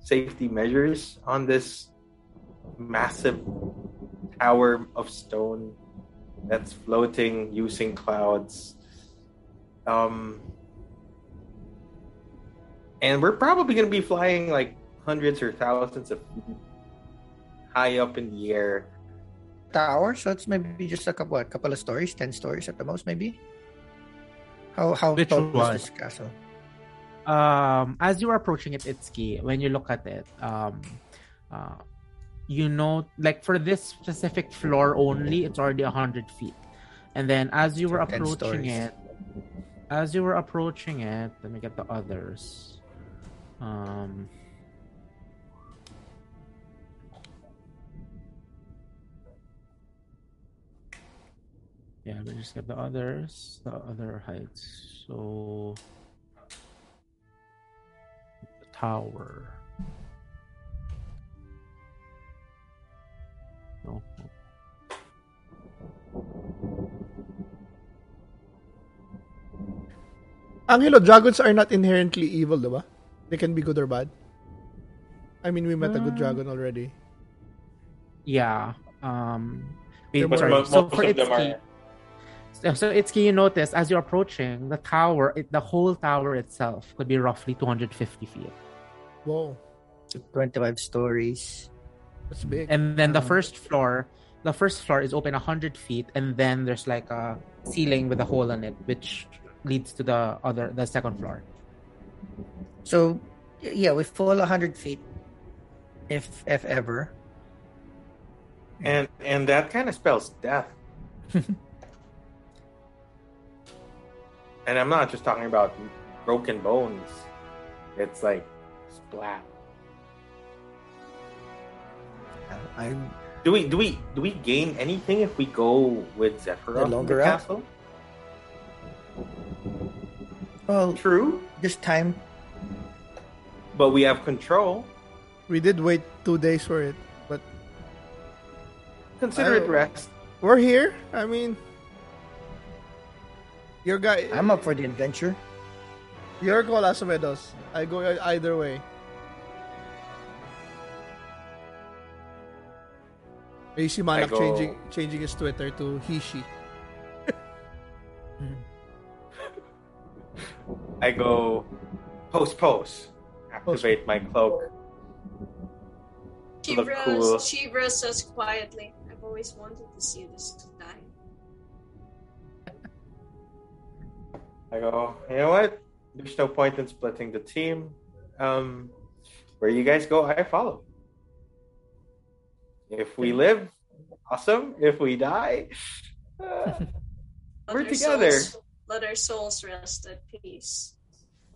safety measures on this massive tower of stone that's floating using clouds. Um and we're probably going to be flying like hundreds or thousands of feet high up in the air. Tower, so it's maybe just a couple, what, couple of stories, ten stories at the most, maybe. How how Which tall is this castle? um as you are approaching it itsuki when you look at it um uh you know like for this specific floor only it's already 100 feet. And then as you were So 10 approaching it as you were approaching it let me get the others. Um yeah let me just get the others the other heights so the tower. No. Angelo, dragons are not inherently evil, diba? They can be good or bad. I mean, we met a good Um, dragon already. Yeah. Um. They're wait, more- sorry. Most, So most for of them Itsuki, are. So- it's Itsuki, you notice as you're approaching the tower, it, the whole tower itself could be roughly 250 feet. Whoa, 25 stories. that's big. And then the first floor, the first floor is open 100 feet, and then there's like a ceiling with a hole in it, which leads to the other, the second floor. So, yeah, we fall 100 feet, if if ever. And and that kind of spells death. and I'm not just talking about broken bones. It's like splat. I Do we do we do we gain anything if we go with Zephyr The the longer out? castle? well, True, this time but we have control. we did wait two days for it, but Consider it Oh. rest. we're here. I mean, your guy, I'm up for the adventure. your call, Asumedos. I go either way. You see Manak go- changing changing his Twitter to Hishi. I go post post. Activate my cloak. Look Shivra, cool. Shivra says quietly, I've always wanted to see this guy. I go, you know what? There's no point in splitting the team. Um, where you guys go, I follow. If we live, awesome. If we die, uh, We're together. Souls, let our souls rest at peace.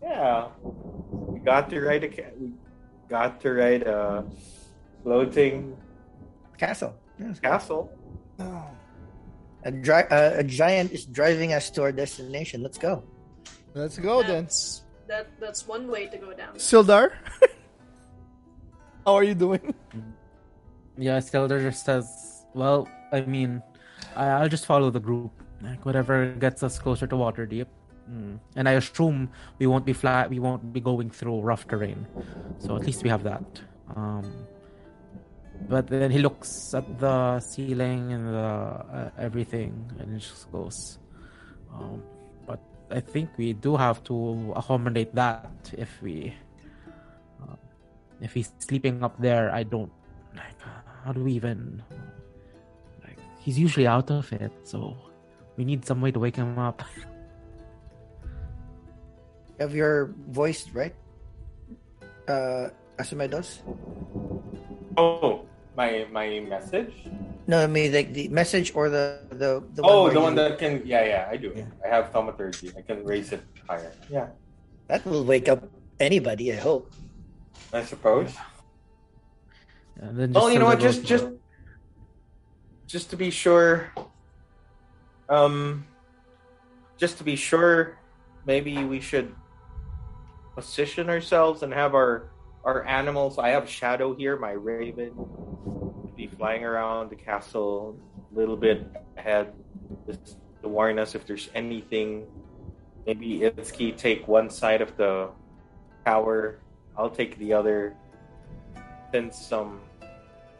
yeah, we got to ride a ca- we got to ride a floating Castle. Yes. castle. A, dri- uh, a giant is driving us to our destination. Let's go. Let's go then. that's, that, that's one way to go down. Sildar, how are you doing? Yeah, Sildar just says, "Well, I mean, I, I'll just follow the group, like whatever gets us closer to Waterdeep." Mm. And I assume we won't be flat. We won't be going through rough terrain, so at least we have that. Um, but then he looks at the ceiling and the uh, everything, and he just goes, um, "But I think we do have to accommodate that if we." Uh, if he's sleeping up there, I don't like how do we even like he's usually out of it so we need some way to wake him up have your voice, right? Uh, Asumedos? Oh, my my message. No, I mean, like the message or the. the, the oh, where the one you- that can. Yeah, yeah, I do. Yeah. I have thaumaturgy. I can raise it higher. Yeah, That will wake up anybody, I hope. I suppose. and then Oh, you know what? Silver Just goes, just just to be sure. Um, just to be sure, maybe we should position ourselves and have our our animals. I have Shadow here, my raven, be flying around the castle a little bit ahead, just to warn us if there's anything. Maybe Itsuki take one side of the tower. I'll take the other. Since um,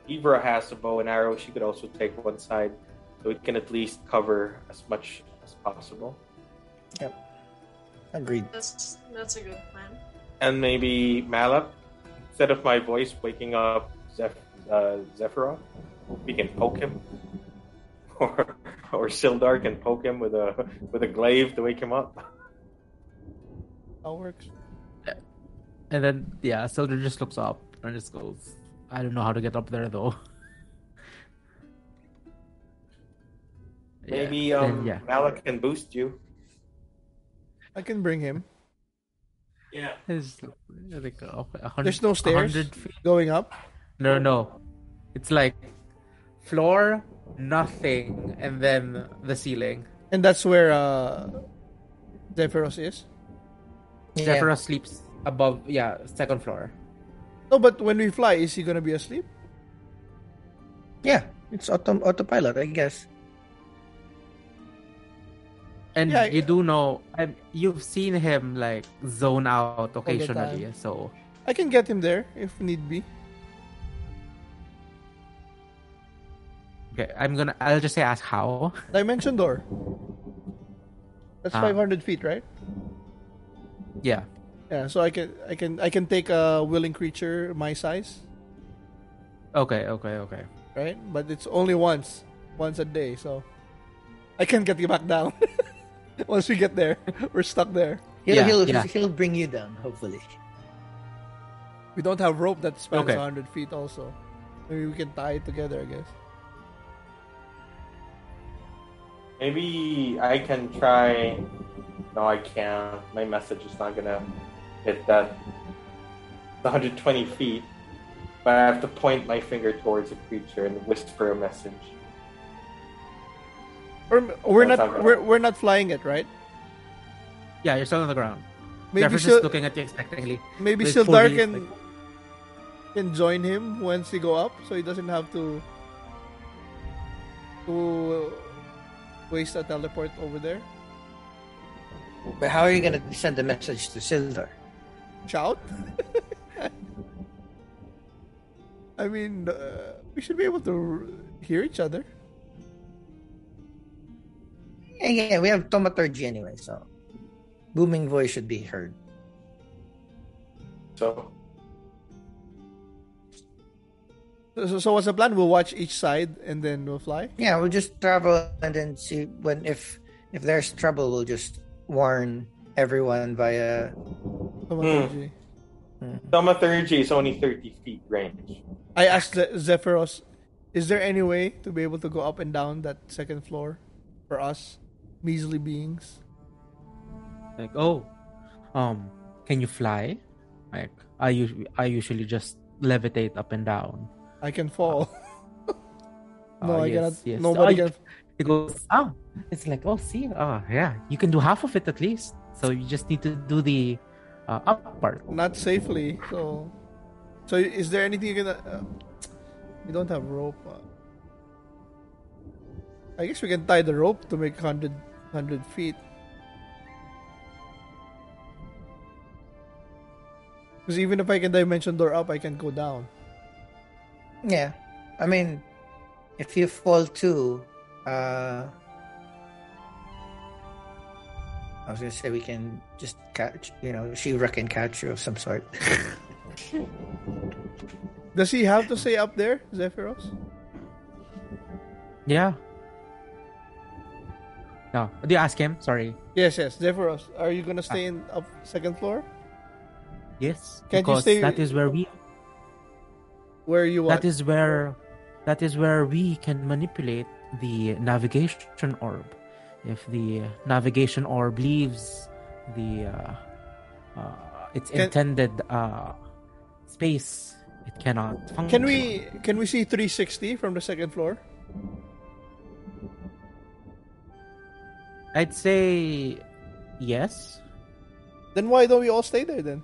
Ivra has a bow and arrow, she could also take one side, so we can at least cover as much as possible. Yep, agreed. That's, that's a good plan. And maybe Malak, instead of my voice waking up Zeph- uh, Zephyros, we can poke him, or or Sildar can poke him with a with a glaive to wake him up. How works? and then yeah Sildar just looks up and just goes I don't know how to get up there though Maybe then, um, yeah Malak can boost you. I can bring him. Yeah. It's, I think, uh, a hun- There's no stairs feet. going up. No, no. It's like floor, nothing, and then the ceiling. And that's where uh Zephyros is. Yeah. Zephyros sleeps above, yeah, second floor. No, but when we fly, is he gonna be asleep? Yeah. It's auto autopilot, I guess. And Yeah, you do know, and you've seen him like zone out occasionally. So I can get him there if need be. okay, I'm gonna. I'll just say ask how. Dimension door. That's Ah. 500 feet, right? Yeah. Yeah. So I can I can I can take a willing creature my size, Okay. Okay. Okay. right? But it's only once, once a day. So I can get you back down. Once we get there, we're stuck there. He'll Yeah, he'll, yeah. he'll bring you down, hopefully. We don't have rope that spans Okay. 100 feet. Also, maybe we can tie it together. I guess. Maybe I can try. No, I can't. My message is not gonna hit that 120 feet. But I have to point my finger towards a creature and whisper a message. Or we're That's not not we're, we're not flying it, right? Yeah, you're still on the ground. Maybe Jeffrey's Sil- just looking at you expectantly. maybe she'll fully, and like- can join him once he go up, so he doesn't have to to waste a teleport over there. But how are you gonna send a message to Sildar? Shout. I mean, uh, we should be able to hear each other. Yeah, yeah, we have thaumaturgy anyway, so booming voice should be heard. So So, so what's the plan? We'll watch each side and then we'll fly. Yeah, we'll just travel and then see when if if there's trouble, we'll just warn everyone via. Thaumaturgy. thaumaturgy hmm. is only 30 feet range. I asked Ze- Zephyros, is there any way to be able to go up and down that second floor for us, measly beings? Like, oh, um, can you fly? Like, I usually I usually just levitate up and down. I can fall. no, Ah, I yes, cannot. yes. Nobody Ah, can. It goes, oh, it's like, oh, see, oh, yeah, you can do half of it at least. So you just need to do the uh, up part. Not safely. So, so is there anything you can? Uh, we don't have rope. Uh, I guess we can tie the rope to make 100, 100 feet. Because even if I can dimension door up, I can go down. Yeah, I mean, if you fall too, uh, I was gonna say we can just catch. You know, she can catch you of some sort. Does he have to stay up there, Zephyros? Yeah. No, do you ask him? Sorry. Yes, yes. Zephyros, are you gonna stay in up second floor? Yes, Can't you because stay- that is where we Where you what? that is where that is where we can manipulate the navigation orb. If the navigation orb leaves the uh, uh, its Can- intended uh, space, it cannot function. Can we can we see 360 from the second floor? I'd say yes. Then why don't we all stay there then?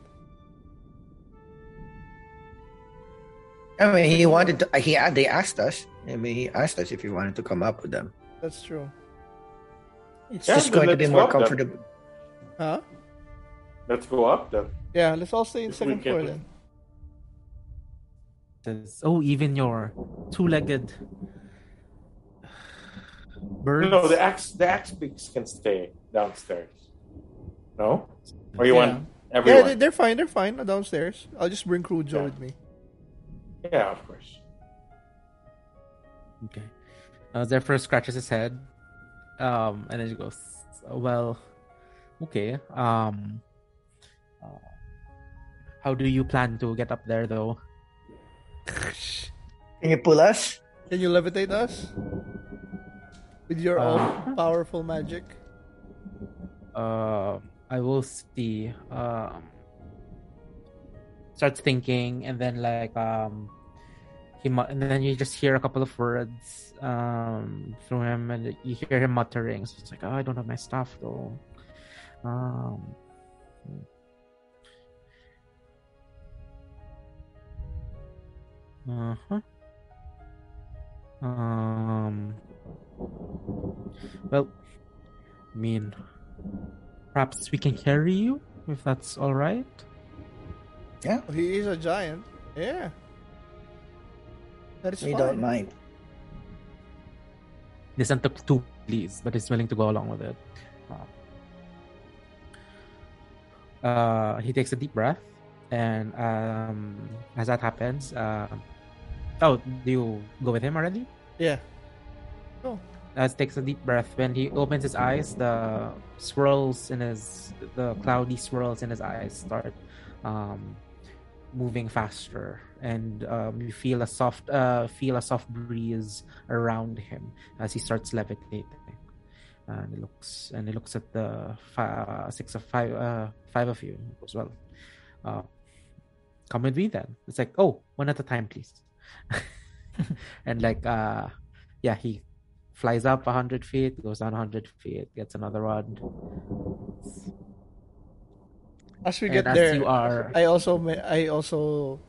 I mean, he wanted to. He they asked us. I mean, he asked us if he wanted to come up with them. That's true. It's Yeah, just going to be more walk them. comfortable. Huh? Let's go up then. Yeah, let's all stay in If second floor then. Says, oh, even your two-legged birds. No, the axe the axe beaks can stay downstairs. No? Or you Yeah. want everyone? they- they're fine. They're fine downstairs. I'll just bring Crujo Yeah. with me. Yeah, of course. Okay. Uh, Zephyr scratches his head, um, and then he goes, "Well, okay. Um, uh, how do you plan to get up there, though? Can you pull us? Can you levitate us with your Uh, all powerful magic? Uh, I will see. Um, starts thinking, and then like um, he mu- and then you just hear a couple of words um from him, and you hear him muttering. So it's like, oh, I don't have my stuff though. Um. Uh huh. Um. Well, I mean, perhaps we can carry you if that's all right. Yeah, He is a giant. Yeah. That is we fine. don't mind. He isn't too pleased, but he's willing to go along with it. Uh, uh, he takes a deep breath, and um, as that happens, uh, oh, do you go with him already? Yeah. Oh. As takes a deep breath, when he opens his eyes, the swirls in his, the cloudy swirls in his eyes start um, moving faster, and um, you feel a soft, uh, feel a soft breeze around him as he starts levitating. And he looks, and he looks at the fi- six of five, uh, five of you as well. Uh, come with me then. It's like, oh, one at a time, please. and like, uh, yeah, he flies up 100 feet, goes down 100 feet, gets another one. As we And get as there, you are- I also I also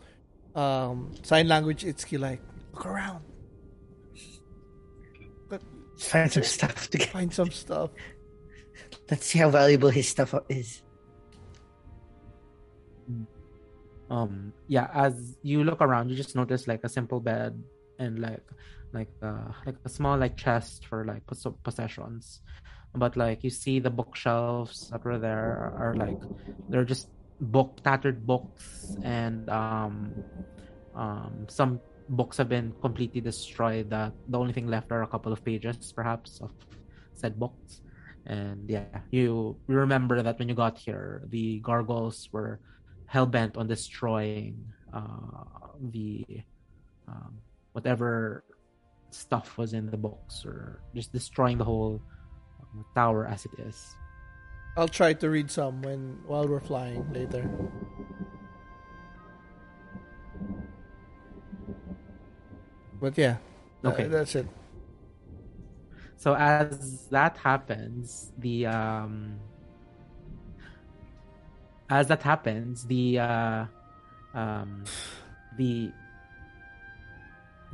um sign language Itsuki like look around, Find some stuff to get. find some stuff. Let's see how valuable his stuff is. um yeah as you look around you just notice like a simple bed and like like uh like a small like chest for like pos- possessions. But like you see the bookshelves that were there are like they're just book tattered books and um um some books have been completely destroyed that the only thing left are a couple of pages perhaps of said books. And yeah you remember that when you got here the gargoyles were hell bent on destroying uh, the um, whatever stuff was in the box or just destroying the whole uh, tower as it is. I'll try to read some when while we're flying later. But yeah, tha- Okay. that's it. So as that happens, the um, as that happens, the uh, um, the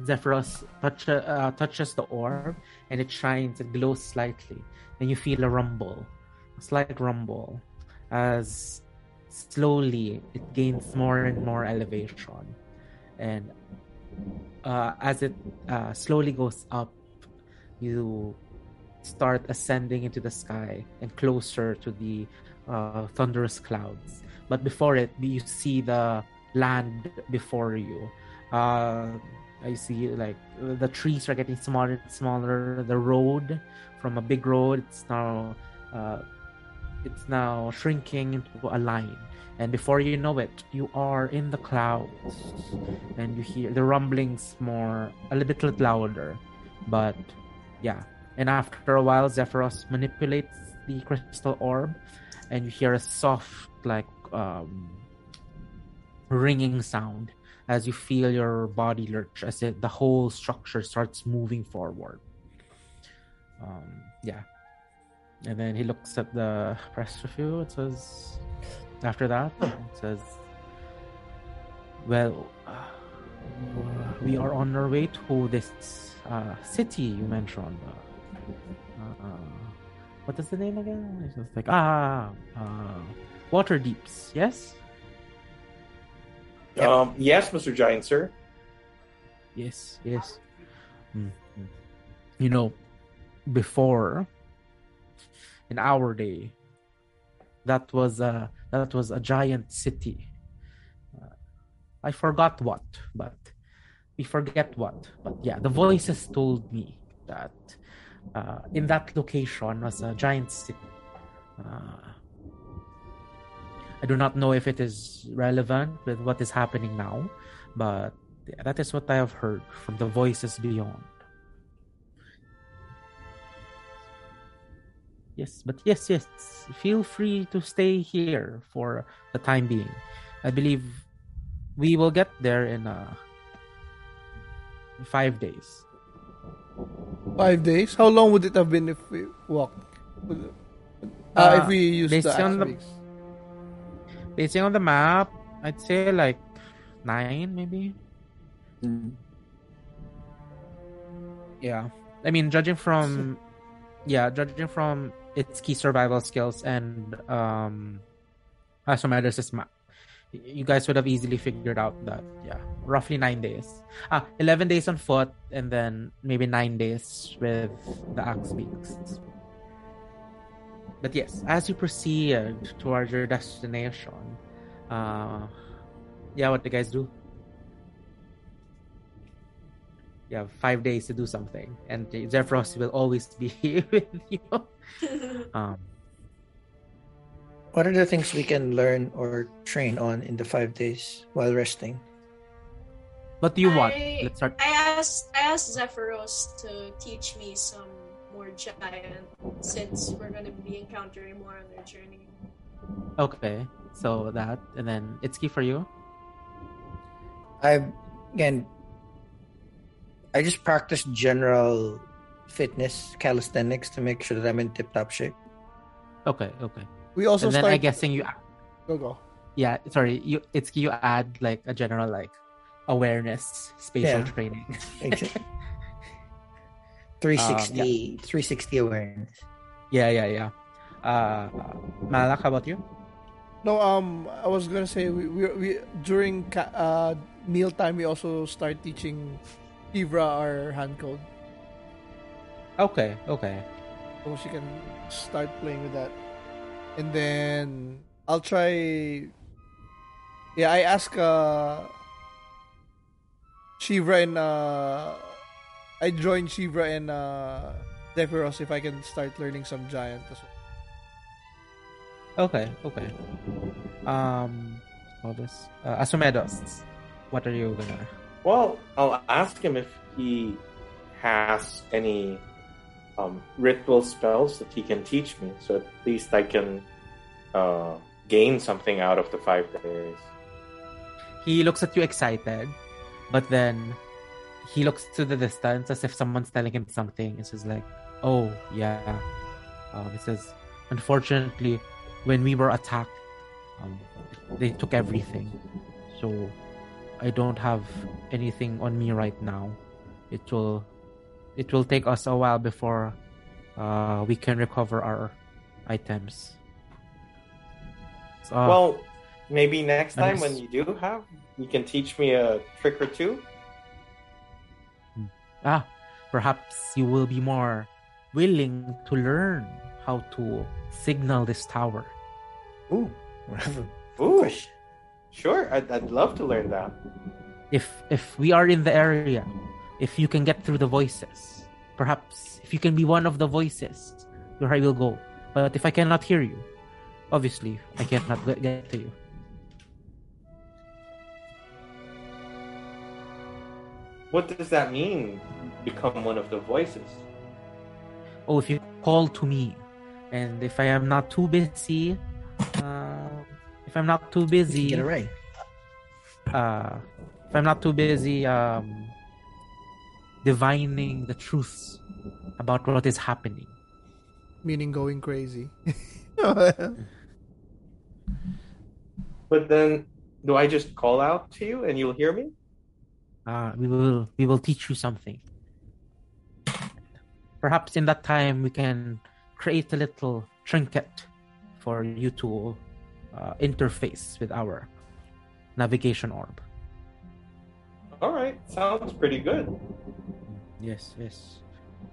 Zephyros touch, uh, touches the orb and it shines and glows slightly. Then you feel a rumble, a slight rumble, as slowly it gains more and more elevation, and uh, as it uh, slowly goes up, you start ascending into the sky and closer to the uh, thunderous clouds. But before it, you see the land before you. Uh, I see like the trees are getting smaller and smaller. The road from a big road, it's now uh, it's now shrinking into a line. And before you know it, you are in the clouds, and you hear the rumblings more a little bit louder. But yeah, and after a while, Zephyros manipulates the crystal orb, and you hear a soft, like um, ringing sound as you feel your body lurch as it, the whole structure starts moving forward. Um, yeah. And then he looks at the press review. It says, after that, it says, well, uh, we are on our way to this uh, city you mentioned. Uh, uh, what is the name again? It's just like, ah, uh, Waterdeeps, yes? Yep. Um, yes, Mr. Giant, sir. Yes, yes. Mm, mm. You know, before in our day, that was a that was a giant city. Uh, I forgot what, but we forget what. But yeah, the voices told me that uh, in that location was a giant city. Uh, I do not know if it is relevant with what is happening now, but that is what I have heard from the voices beyond. Yes, but yes, yes, feel free to stay here for the time being. I believe we will get there in uh, five days. Five days. How long would it have been if we walked? Uh, Uh, if we use based the on the-. Basing on the map, I'd say like nine, maybe. Yeah. I mean, judging from, yeah, judging from Itsuki's survival skills and um, Asumedos' map, you guys would have easily figured out that, yeah, roughly nine days. Ah, 11 days on foot, and then maybe nine days with the axe beaks. But yes, as you proceed towards your destination, uh, yeah, what do you guys do? You have five days to do something, and Zephyros will always be here with you. Um, What are the things we can learn or train on in the five days while resting? what do you want? Let's start. I asked I asked Zephyros to teach me some more giant since we're gonna be encountering more on our journey. Okay, so that, and then Itsuki for you. I again, I just practice general fitness, calisthenics to make sure that I'm in tip-top shape. Okay, okay. We also and then start. I guessing you, Go go. yeah. Sorry, you. Itsuki. You add like a general like awareness, spatial training. Yeah. training. Exactly. 360, 360 awareness. yeah, yeah, yeah. Uh, Malak, how about you? No, um, I was gonna say we we, we during ca- uh mealtime we also start teaching Ivra our hand code, Okay, okay. so she can start playing with that, and then I'll try. Yeah, I ask uh Shivra and uh I join Shivra and uh Zephyros if I can start learning some giant as well. Okay, okay. Um, all this. Uh, Asumedos, what are you gonna? Well, I'll ask him if he has any um, ritual spells that he can teach me, so at least I can uh, gain something out of the five days. He looks at you excited, but then he looks to the distance as if someone's telling him something. It's just like, oh yeah. Um, it says, unfortunately, when we were attacked, um, they took everything. So I don't have anything on me right now. It will, it will take us a while before uh, we can recover our items. So, uh, well, maybe next time when you do have, you can teach me a trick or two. Ah, perhaps you will be more willing to learn how to signal this tower. Ooh. Ooh, sure, I'd, I'd love to learn that. If if we are in the area, if you can get through the voices, perhaps if you can be one of the voices, where I will go. But if I cannot hear you, obviously I cannot get- get to you. What does that mean? Become one of the voices. Oh, if you call to me, and if I am not too busy, uh, if I'm not too busy, Get it right. uh, if I'm not too busy um, divining the truths about what is happening. Meaning going crazy. But then, do I just call out to you and you'll hear me? Uh, we will we will teach you something. Perhaps in that time we can create a little trinket for you to uh, interface with our navigation orb. All right, sounds pretty good. Yes, yes.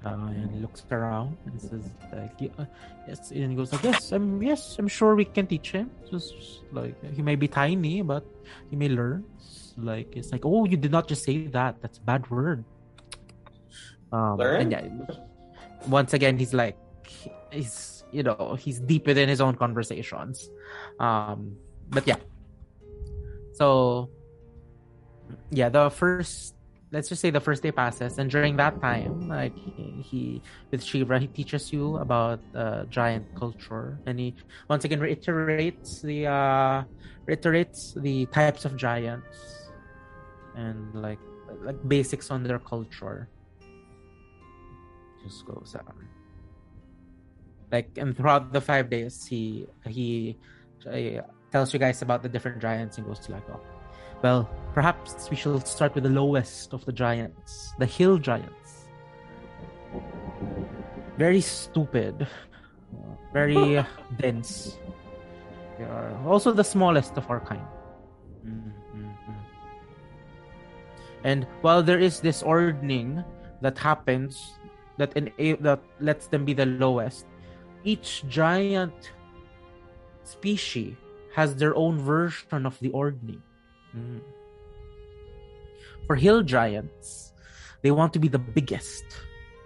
Uh, and looks around and says, like, "Yeah, uh, yes, and he goes like, yes, I'm, yes, I'm sure we can teach him. Just like he may be tiny, but he may learn. Like it's like, oh, you did not just say that. That's a bad word. Um, Learn? and yeah, once again, he's like, he's you know, he's deep within his own conversations. Um, but yeah. So, yeah, the first let's just say the first day passes and during that time like he, he with Shivra he teaches you about uh, giant culture and he once again reiterates the uh reiterates the types of giants and like like basics on their culture just goes on like and throughout the five days he he uh, tells you guys about the different giants and goes to like oh well, perhaps we shall start with the lowest of the giants, the hill giants. very stupid, very dense. They are also the smallest of our kind. Mm-hmm. And while there is this ordning that happens that ena- that lets them be the lowest, each giant species has their own version of the ordning. Mm. For hill giants, they want to be the biggest.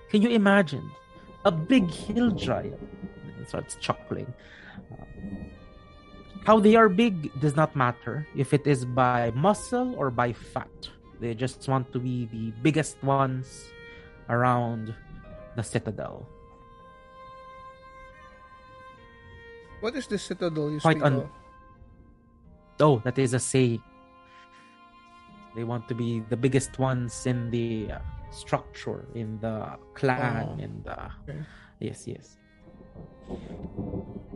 Can you imagine a big hill giant? Starts chuckling. How they are big does not matter if it is by muscle or by fat. They just want to be the biggest ones around the citadel. What is the citadel you Quite speak un- of? Oh, that is a say. They want to be the biggest ones in the uh, structure, in the clan, Oh. in the Okay. yes, yes.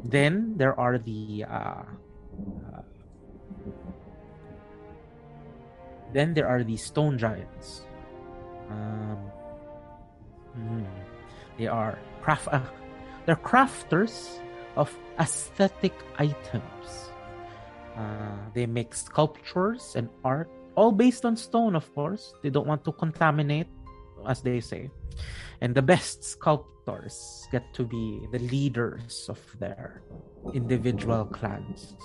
Then there are the uh, uh, then there are the stone giants. Um, hmm, they are craft. Uh, they're crafters of aesthetic items. Uh, they make sculptures and art, all based on stone, of course. They don't want to contaminate, as they say. And the best sculptors get to be the leaders of their individual clans.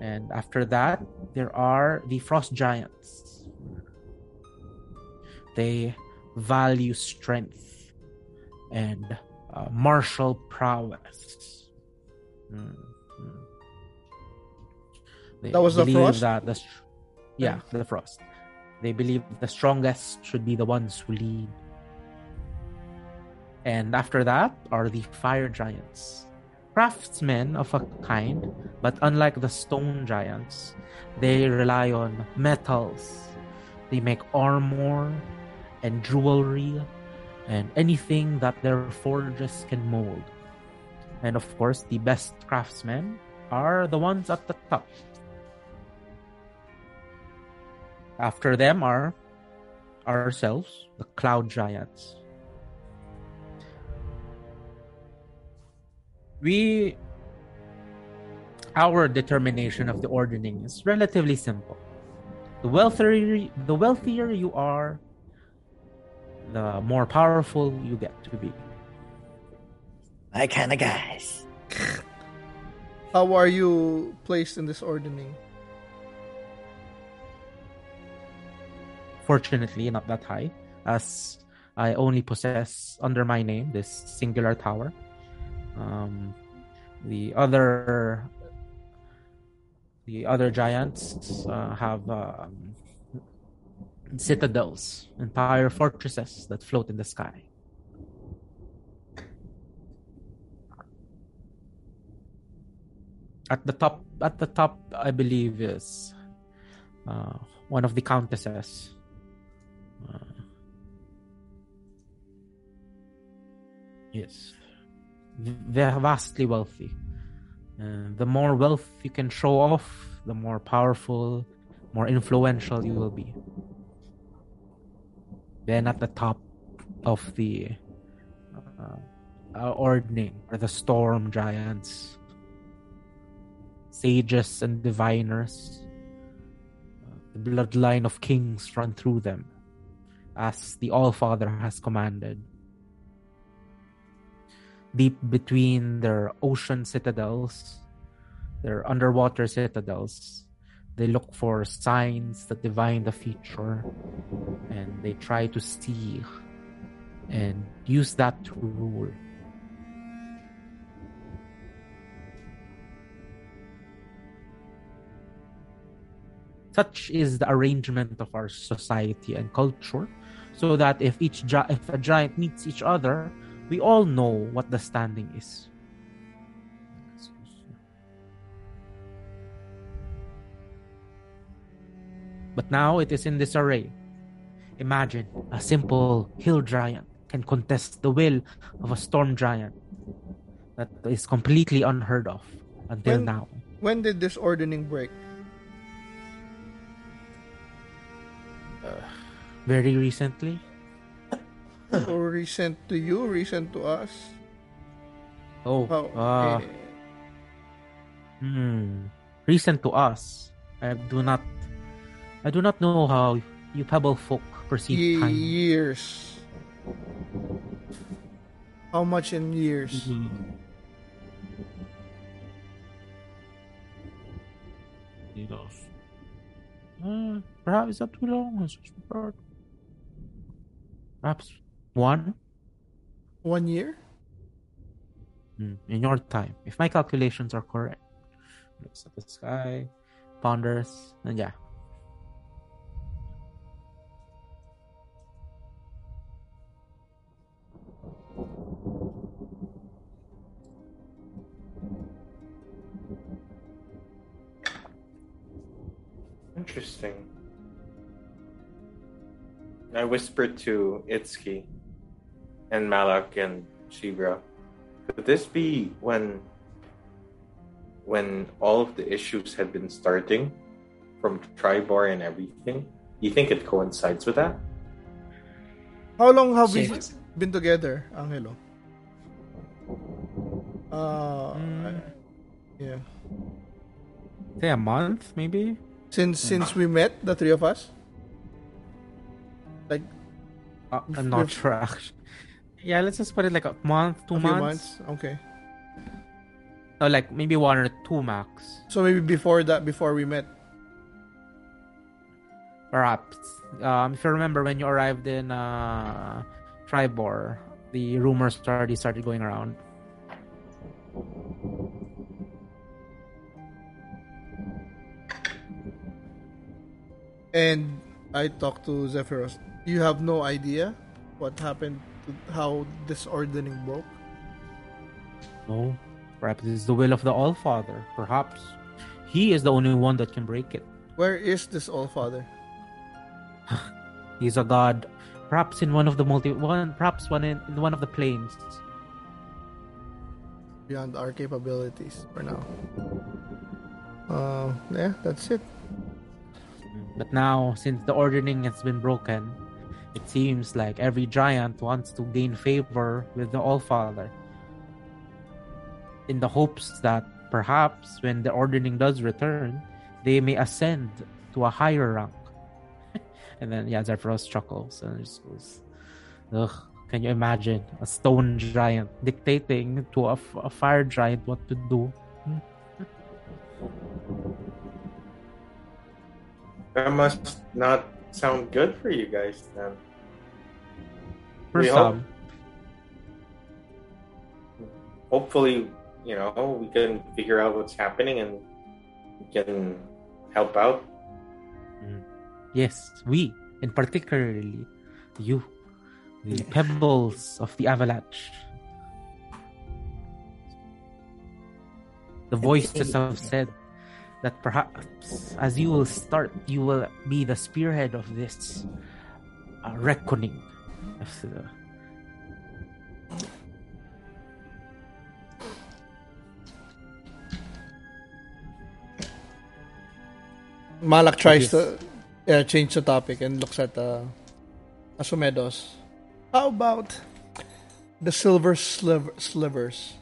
And after that, there are the frost giants. They value strength and uh, martial prowess. Mm, mm. They That was the Frost? That the, str- yeah, the frost. They believe the strongest should be the ones who lead. And after that are the fire giants. Craftsmen of a kind, but unlike the stone giants, they rely on metals. They make armor and jewelry and anything that their forges can mold. And of course, the best craftsmen are the ones at the top. After them are ourselves, the cloud giants. We our determination of the ordering is relatively simple. The wealthier the wealthier you are, the more powerful you get to be. My kind of guys. How are you placed in this ordering? Fortunately, not that high, as I only possess under my name this singular tower. Um, the other, the other giants uh, have um, citadels, entire fortresses that float in the sky. At the top, at the top, I believe is uh, one of the countesses. Uh, yes, they're vastly wealthy. And the more wealth you can show off, the more powerful, more influential you will be. Then at the top of the uh, uh, ordning are the storm giants, sages and diviners. Uh, the bloodline of kings run through them, as the All Father has commanded. Deep between their ocean citadels, their underwater citadels, they look for signs that divine the future and they try to see and use that to rule. Such is the arrangement of our society and culture, so that if each if a giant meets each other, we all know what the standing is. But now it is in disarray. Imagine a simple hill giant can contest the will of a storm giant. That is completely unheard of until When- now. When did this ordering break? Uh, very recently. So recent to you, recent to us. Oh, How? uh, eh, hmm. Recent to us. I do not. I do not know how you Pebble folk perceive ye- time. years. How much in years? Mhm. Enough. Uh, perhaps is that too long? It's just prepared. Perhaps one One year? Hmm, in your time, if my calculations are correct. Looks at the sky, ponders, and yeah. Interesting. I whispered to Itsuki and Malak and Shivra. Could this be when when all of the issues had been starting from Triboar and everything? You think it coincides with that? How long have we been together, Angelo? Uh, Mm. yeah. Say a month, maybe? Since since we met, the three of us. Like Uh, I'm not Bef- sure actually. Yeah, let's just put it like a month, two a months. months. Okay. Or like maybe one or two max. So maybe before that, before we met. Perhaps. Um, if you remember when you arrived in uh, Triboar, the rumors already started going around. And I talked to Zephyros. You have no idea what happened, how this ordering broke. No. Perhaps it's the will of the All Father. Perhaps he is the only one that can break it. Where is this All Father? He's a god. Perhaps in one of the multi one perhaps one in, in one of the planes. Beyond our capabilities for now. Uh, yeah, that's it. But now, since the ordering has been broken, it seems like every giant wants to gain favor with the All Father. In the hopes that perhaps when the ordering does return, they may ascend to a higher rank. and then, yeah, Zephyros chuckles and just goes, Ugh, can you imagine a stone giant dictating to a, a fire giant what to do? That must not sound good for you guys then. For We some, hope- Hopefully, you know, we can figure out what's happening and we can help out. Yes, we, and particularly you, the pebbles of the avalanche. The voices have said that perhaps as you will start, you will be the spearhead of this uh, reckoning. Of the, Malak tries to uh, change the topic and looks at uh, Asumedos. How about the silver sliver, slivers?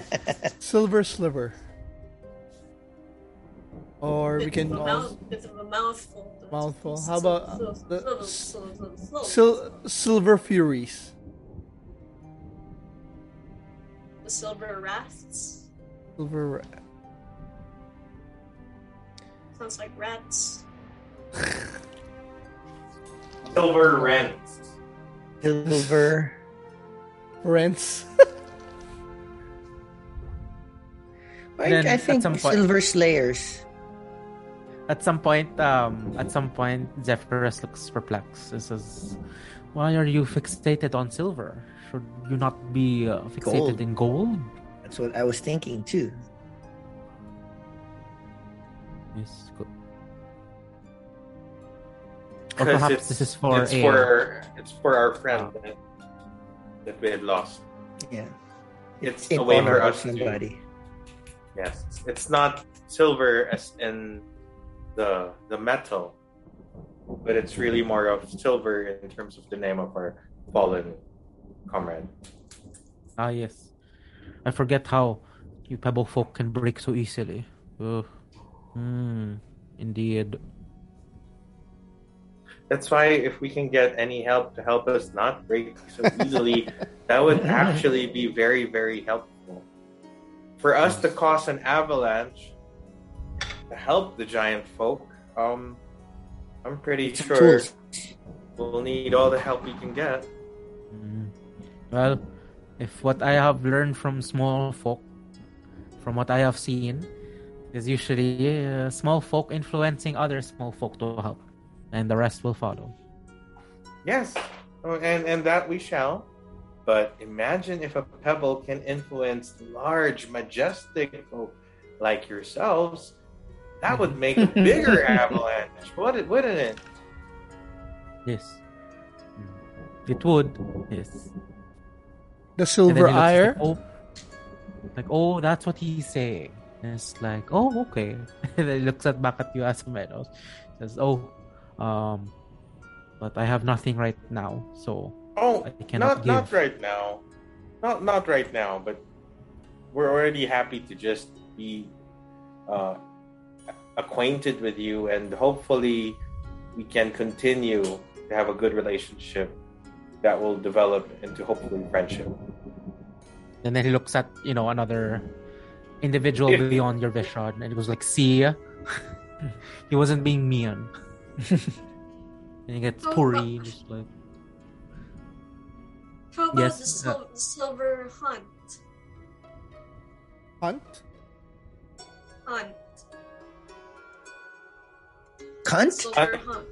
silver sliver. Or we can a also, mouth, a mouthful. Mouthful. How about, uh, the the sil- silver furies. The silver rafts? Silver. Sounds like rats. Silver rents. Silver. Rents. I, Then I at think some point- Silver Slayers. at some point, um, at some point, Zephyros looks perplexed. He says, "Why are you fixated on silver? Should you not be uh, fixated Gold. in gold?" That's what I was thinking too. Yes, good. Or Because perhaps it's, this is for it's a- for it's for our friend that, that we had lost. Yeah. It's in a way for honor of us to somebody. Yes, it's not silver as in the the metal, but it's really more of silver in terms of the name of our fallen comrade. Ah, yes. I forget how you pebble folk can break so easily. Ugh. Hmm. Indeed. That's why if we can get any help to help us not break so easily, that would actually be very, very helpful. For us to cause an avalanche to help the giant folk, um, I'm pretty sure we'll need all the help we can get. Mm. Well, if what I have learned from small folk, from what I have seen, is usually uh, small folk influencing other small folk to help, and the rest will follow. Yes, oh, and and that we shall. But imagine if a pebble can influence large, majestic folk like yourselves. That would make a bigger avalanche, wouldn't wouldn't it? Yes. It would. Yes. The silver then ire. Like, oh, like, oh, that's what he's saying. And it's like, oh, okay. and then he looks at back at you Asumedos. Says, oh, um, but I have nothing right now, so Oh, I cannot not not right now, not not right now. But we're already happy to just be uh, acquainted with you, and hopefully we can continue to have a good relationship that will develop into hopefully friendship. And then he looks at you know another individual Yeah. beyond your vision, and it was like, "See, he wasn't being mean." and he gets Oh, puri, just like, How about Yes, the, uh, sil- the silver hunt? Hunt. Hunt. Cunt? Silver hunt.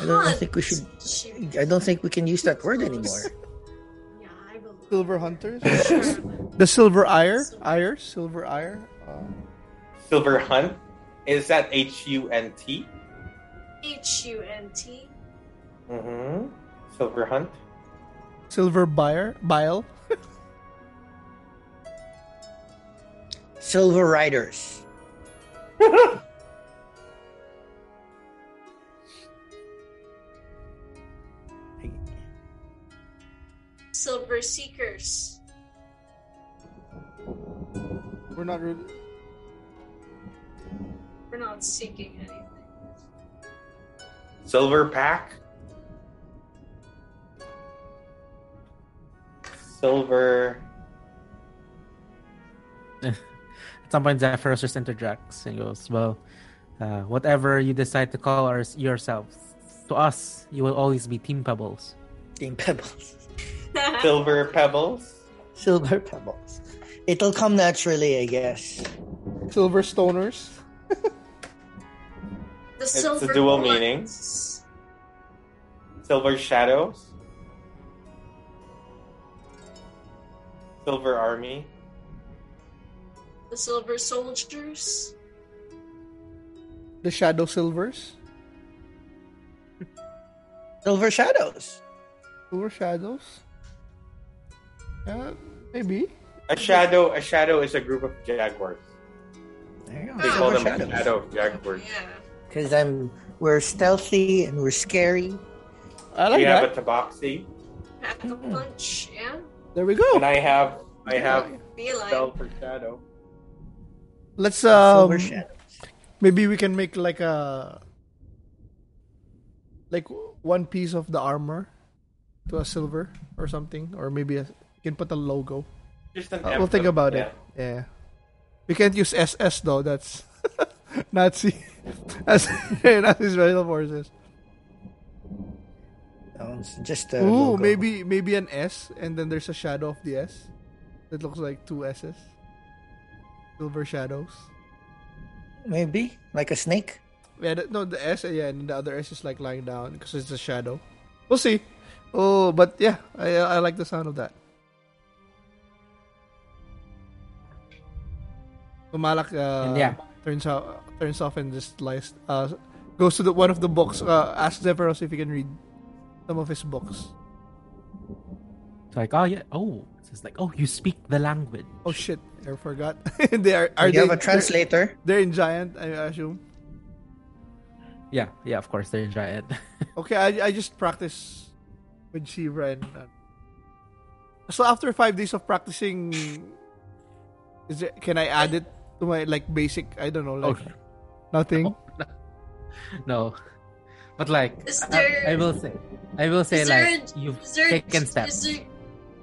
I don't Hunt. think we should. Shoot. I don't think we can use that word anymore. Yeah, I believe. Silver hunters. The silver ire. Ire. Silver ire. Uh, Silver Hunt is that H U N T? H U N T. Mm-hmm. Silver Hunt. Silver bile. Bile. Silver Riders. Silver seekers. We're not really. We're not seeking anything. Silver Pack. Silver. At some point, Zephyros just interjects and goes, "Well, uh, whatever you decide to call ours yourselves, to us, you will always be Team Pebbles." Team Pebbles. Silver Pebbles. Silver Pebbles. It'll come naturally, I guess. Silver stoners. The a silver dual ones. meaning. Silver Shadows. Silver Army. The silver soldiers. The shadow silvers. Silver Shadows. Silver shadows. Yeah, maybe. A shadow. A shadow is a group of jaguars. There you. They ah. call them a Shadows. shadow of jaguars. Yeah. Because I'm we're stealthy and we're scary. I like we that. have a tabaxi, Pack a hmm. punch. Yeah. There we go. and I have. I have Be like. spell for shadow. Let's um. Maybe we can make like a like one piece of the armor to a silver or something, or maybe a, you can put a logo. Just an Uh, we'll think about yeah. it. Yeah, we can't use SS though. That's Nazi. That's Nazi special forces. No, it's just a Ooh, logo. maybe maybe an S, and then there's a shadow of the S. It looks like two S's. Silver shadows. maybe like a snake. Yeah, the, no, the S, yeah, and the other S is like lying down because it's a shadow. We'll see. Oh, but yeah, I I like the sound of that. So Malak uh, yeah. turns out turns off and just lies uh goes to the one of the books. Uh, asks Zephyros if he can read some of his books. It's like, oh yeah, oh, it's like, oh, you speak the language. Oh shit, I forgot. they are are you they have a they're- translator. They're, in giant, I assume. Yeah, yeah, of course they're in giant. Okay, I, I just practice with Shivra and. Uh, so after five days of practicing, is it, can I add it to my like basic? I don't know, like Okay. nothing. no. But like Is I- I, will say I will say is there like a- you've Is there, taken is steps. there,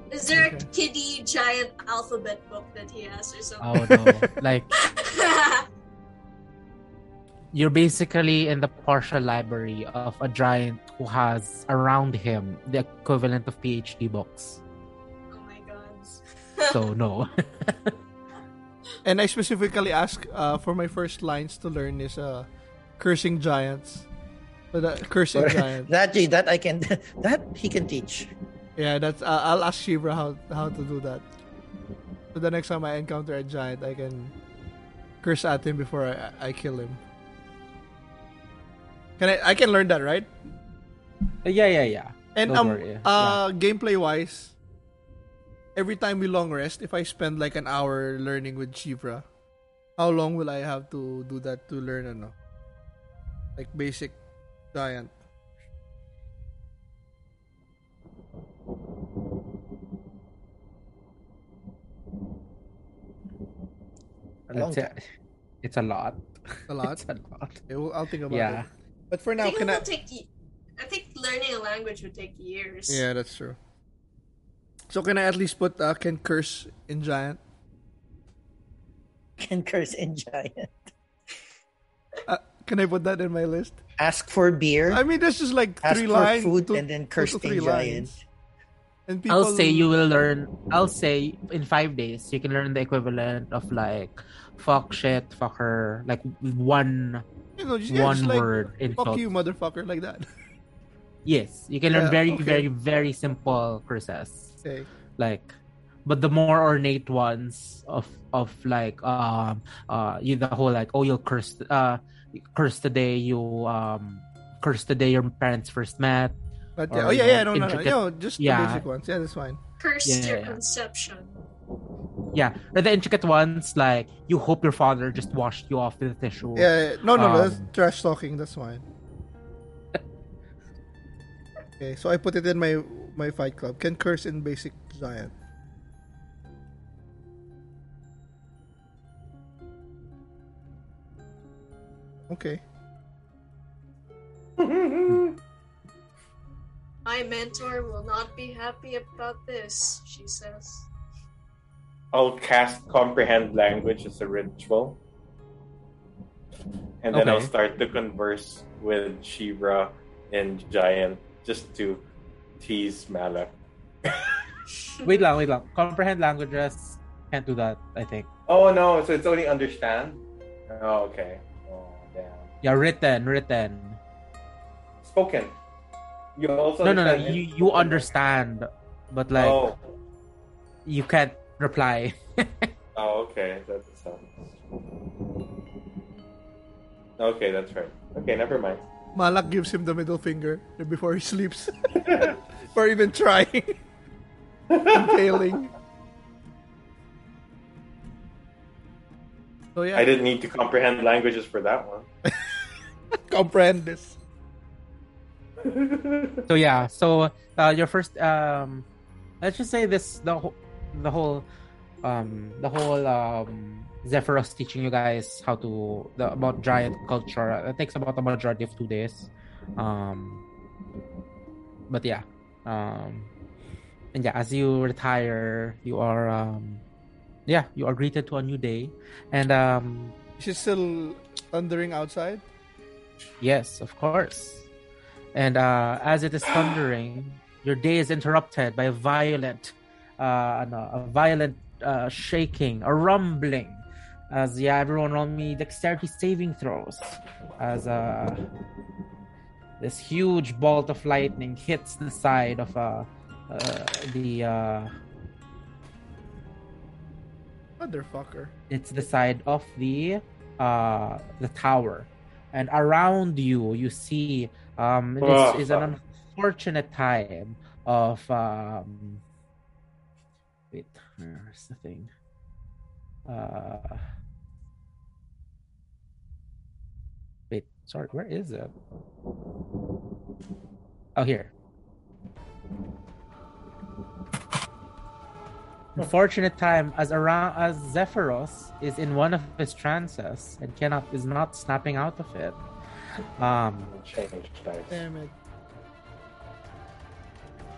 is there a Okay. kiddie giant alphabet book that he has or something? Oh no. like you're basically in the partial library of a giant who has around him the equivalent of PhD books. oh my god. So no. And I specifically ask uh, for my first lines to learn is uh, cursing giants. So the cursing giant. that that I can that he can teach. Yeah, that's. Uh, I'll ask Shivra how how to do that. So the next time I encounter a giant, I can curse at him before I, I kill him. Can I? I can learn that, right? yeah, yeah, yeah. And Don't um, worry, yeah. uh, gameplay wise, every time we long rest, if I spend like an hour learning with Shivra, how long will I have to do that to learn? Ano? Like basic giant. A long It's a, it's a lot. A lot. It's a lot. Okay, I'll think about Yeah. it. But for I now, think can I? take. I think learning a language would take years. Yeah, that's true. So can I at least put uh, can curse in giant? Can curse in giant. Uh, can I put that in my list? Ask for beer. I mean, that's just like ask three for lines. food two- and then two curse to three giant. lines. And people, I'll say you will learn. I'll say in five days you can learn the equivalent of like fuck, shit, fucker, like one you know, just, yeah, one just like, word insult. Fuck you, motherfucker, like that. Yes, you can learn Yeah, very, okay. very, very simple curses. okay. Like, but the more ornate ones of of like um uh you the whole like oh you'll curse uh curse the day you um curse the day your parents first met. But yeah, Or oh yeah, yeah, no, no, no, intricate- no, just Yeah. the basic ones. Yeah, that's fine. Cursed Yeah, your yeah. conception. Yeah, or the intricate ones like you hope your father just washed you off with a tissue. Yeah, yeah. no, no, no, that's Um, trash talking. That's fine. Okay, so I put it in my my fight club. Can curse in basic giant. Okay. My mentor will not be happy about this, she says. I'll cast comprehend language as a ritual. And then I'll start to converse with Shivra and Giant just to tease Malak. Wait lang, wait lang. Comprehend languages can't do that. I think. Oh no, so it's only understand? Oh, okay. Damn. Yeah, written, written. Spoken. You also No, no, no. You you understand, but like Oh. you can't reply. oh, okay. That sounds. Okay, that's right. Okay, never mind. Malak gives him the middle finger before he sleeps. For even trying. and failing. So yeah, I didn't need to comprehend languages for that one. comprehend this. so yeah. So uh, your first um, let's just say this the whole the whole um the whole um Zephyros teaching you guys how to the about giant culture. It takes about a majority of two days. Um, but yeah, um, and yeah, as you retire, you are um, yeah, you are greeted to a new day, and um, it still thundering outside? Yes, of course. And uh, as it is thundering, your day is interrupted by a violent, uh, a violent uh, shaking, a rumbling. As yeah, everyone roll me dexterity saving throws. As uh, this huge bolt of lightning hits the side of uh, uh, the uh, Motherfucker. it's the side of the uh the tower and around you you see um this Oh, is an unfortunate time of um wait where's the thing uh wait Sorry, where is it? Oh, here. Unfortunate time as around as Zephyros is in one of his trances and cannot is not snapping out of it. Um, Change dice. Damn it.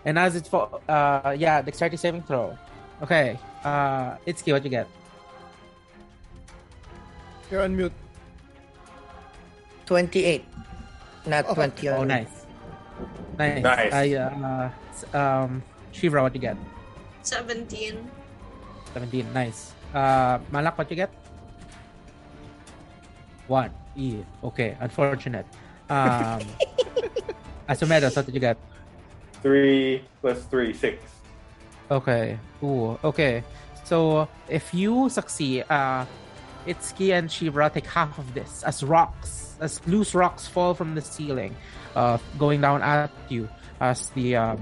and as it's for uh yeah, the dexterity saving throw. Okay, uh, Itsuki, what you get? You're on mute. 28. Not Oh. 20. Oh, nice, nice. Nice. I, uh, s- um, Shivra, what you get? 17. 17, nice. Uh, Malak, what you get? One. E. Okay, unfortunate. Um, Asumedos, what did you get? Three plus three, six. Okay. Ooh, okay. So if you succeed, uh, Itsuki and Shivra take half of this as rocks, as loose rocks fall from the ceiling, uh, going down at you as the um,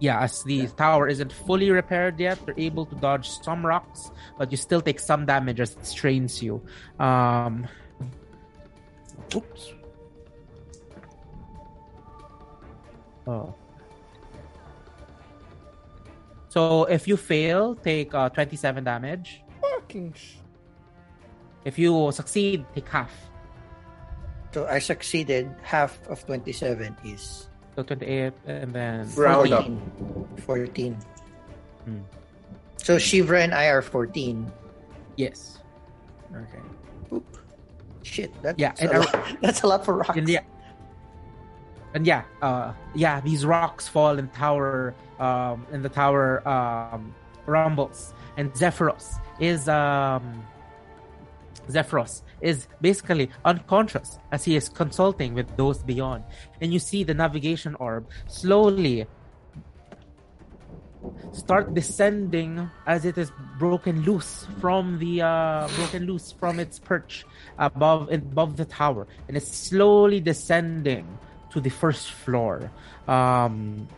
yeah, as the tower isn't fully repaired yet. you're able to dodge some rocks, but you still take some damage as it strains you. Um, oops. Oh. So if you fail, take uh, 27 damage. Fucking sh- If you succeed, take half. So I succeeded. Half of 27 is So 28 and then Round up. 14. 14. Hmm. So Shivra and I are 14. yes. Okay. Oop. Shit. That's Yeah, a and I- lot. that's a lot for rocks. And yeah, and yeah, uh, yeah, these rocks fall and tower, um, and the tower um, rumbles, and Zephyros is um, Zephyros is basically unconscious as he is consulting with those beyond, and you see the navigation orb slowly start descending as it is broken loose from the uh, broken loose from its perch above above the tower. And it's slowly descending to the first floor. Um,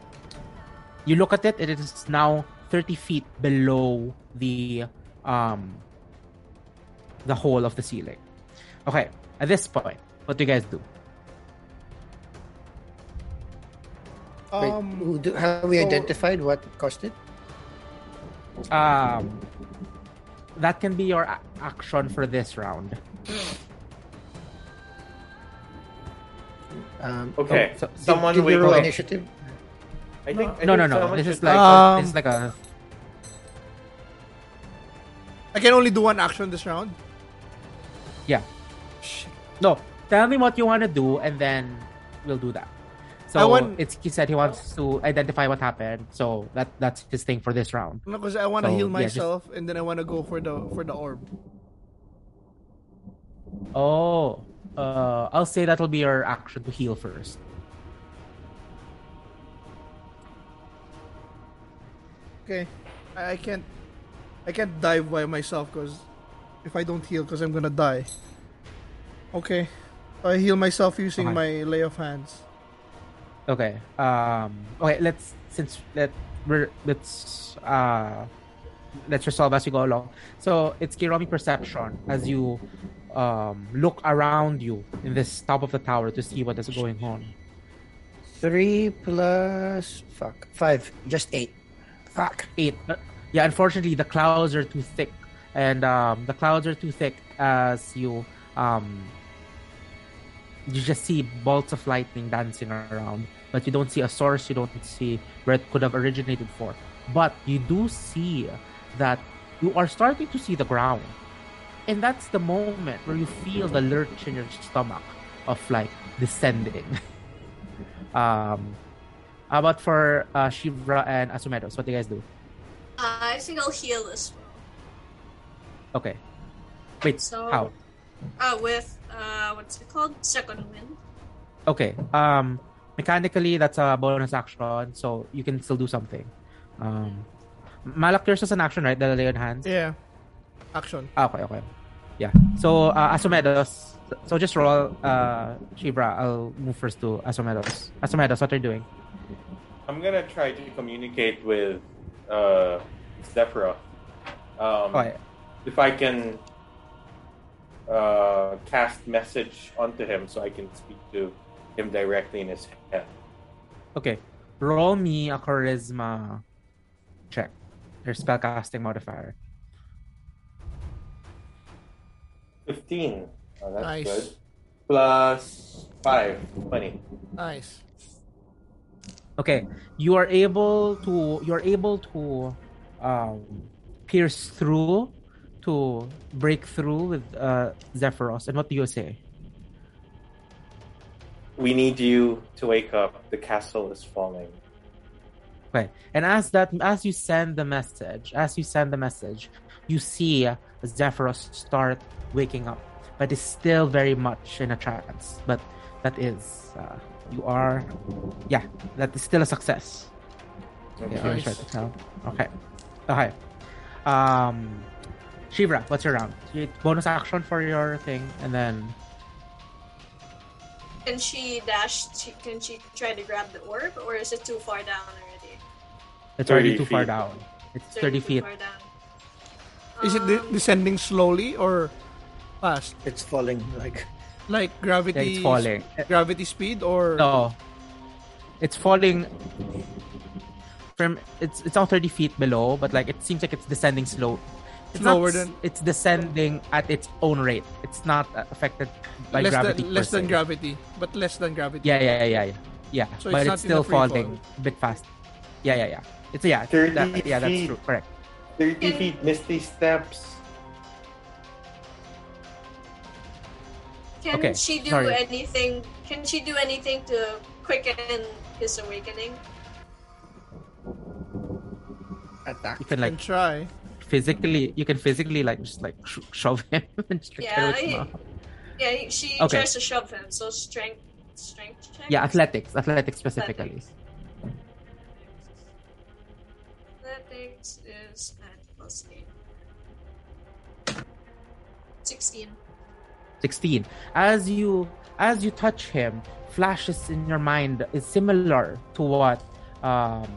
you look at it it is now 30 feet below the um, the whole of the ceiling okay at this point what do you guys do Um, who do, have we so- identified what caused it? um, that can be your a- action for this round Um, Okay, Oh, so- someone did we roll initiative? I think. I no no think no someone this is like Um, this is like a I can only do one action this round. Yeah. Shit. No, tell me what you want to do, and then we'll do that. So I want- it's he said he wants to identify what happened, so that that's his thing for this round. No, because I want to So, heal yeah, just- myself, and then I want to go for the for the orb. Oh, uh, I'll say that'll be your action to heal first. Okay, I, I can't I can't dive by myself because if I don't heal, because I'm gonna die. Okay, I heal myself using Okay. my lay of hands. Okay. Um. Okay. Let's since let we're let's uh let's resolve as we go along. So it's Kiromi perception as you um look around you in this top of the tower to see what is going on. Three plus fuck five, just eight. Fuck. eight. Uh, Yeah, unfortunately, the clouds are too thick, and um, the clouds are too thick as you um, you just see bolts of lightning dancing around, but you don't see a source. You don't see where it could have originated for. But you do see that you are starting to see the ground, and that's the moment where you feel the lurch in your stomach of like descending. um, how about for uh, Shivra and Asumedos? What do you guys do? Uh, I think I'll heal this. Okay. Wait, So- how? Uh, with, uh, what's it called? Second wind. Okay. Um mechanically that's a bonus action, so you can still do something. Um Malak yours is an action, right? The lay on hands. Yeah, action. Ah, okay, okay. Yeah. So uh Asumedos so just roll uh Shivra. I'll move first to Asumedos. Asumedos, what are you doing? I'm gonna try to communicate with uh, Zephyra. Um, Okay. If I can uh, cast message onto him so I can speak to him directly in his head. Okay. Roll me a charisma check. Your spellcasting modifier. 15. Oh, that's Nice. good. Plus 5. 20. Nice. Okay. You are able to you're able to um pierce through to break through with uh Zephyros. And what do you say? We need you to wake up. The castle is falling. Okay. And as that as you send the message, as you send the message, you see Zephyros start waking up, but is still very much in a trance. But that is uh, you are yeah, that is still a success. Yeah, let me Nice. to tell. Okay. Okay. Um Shivra, what's your round? You- Bonus action for your thing, and then Can she dash? She, can she try to grab the orb, or is it too far down already? it's already 30 too far down. It's Is it 30 too feet. Far down? Is it de- Um, descending slowly or fast? It's falling like Like gravity? Yeah, it's falling. Gravity speed or? No. It's falling from it's it's all 30 feet below, but like it seems like it's descending slow. It's Slower not, s- than- it's descending at its own rate. It's not uh, affected by less gravity. than per less than gravity, but less than gravity. Yeah, yeah, yeah, yeah. Yeah, So but it's it's in still falling fall. a bit fast. Yeah, yeah, yeah. It's yeah, 30 that- yeah, that's feet. true. Correct. 30 Can- feet, Misty Steps. Can Okay, she do sorry. anything? Can she do anything to quicken his awakening? attack. You can Can like try. Physically, you can physically like just like sh- shove him and just like, Yeah, charisma. Yeah, she Okay. tries to shove him. So strength, strength check. Yeah, athletics, athletics specifically. Athletics is at plus eight. Sixteen. 16 as you as you touch him flashes in your mind is similar to what um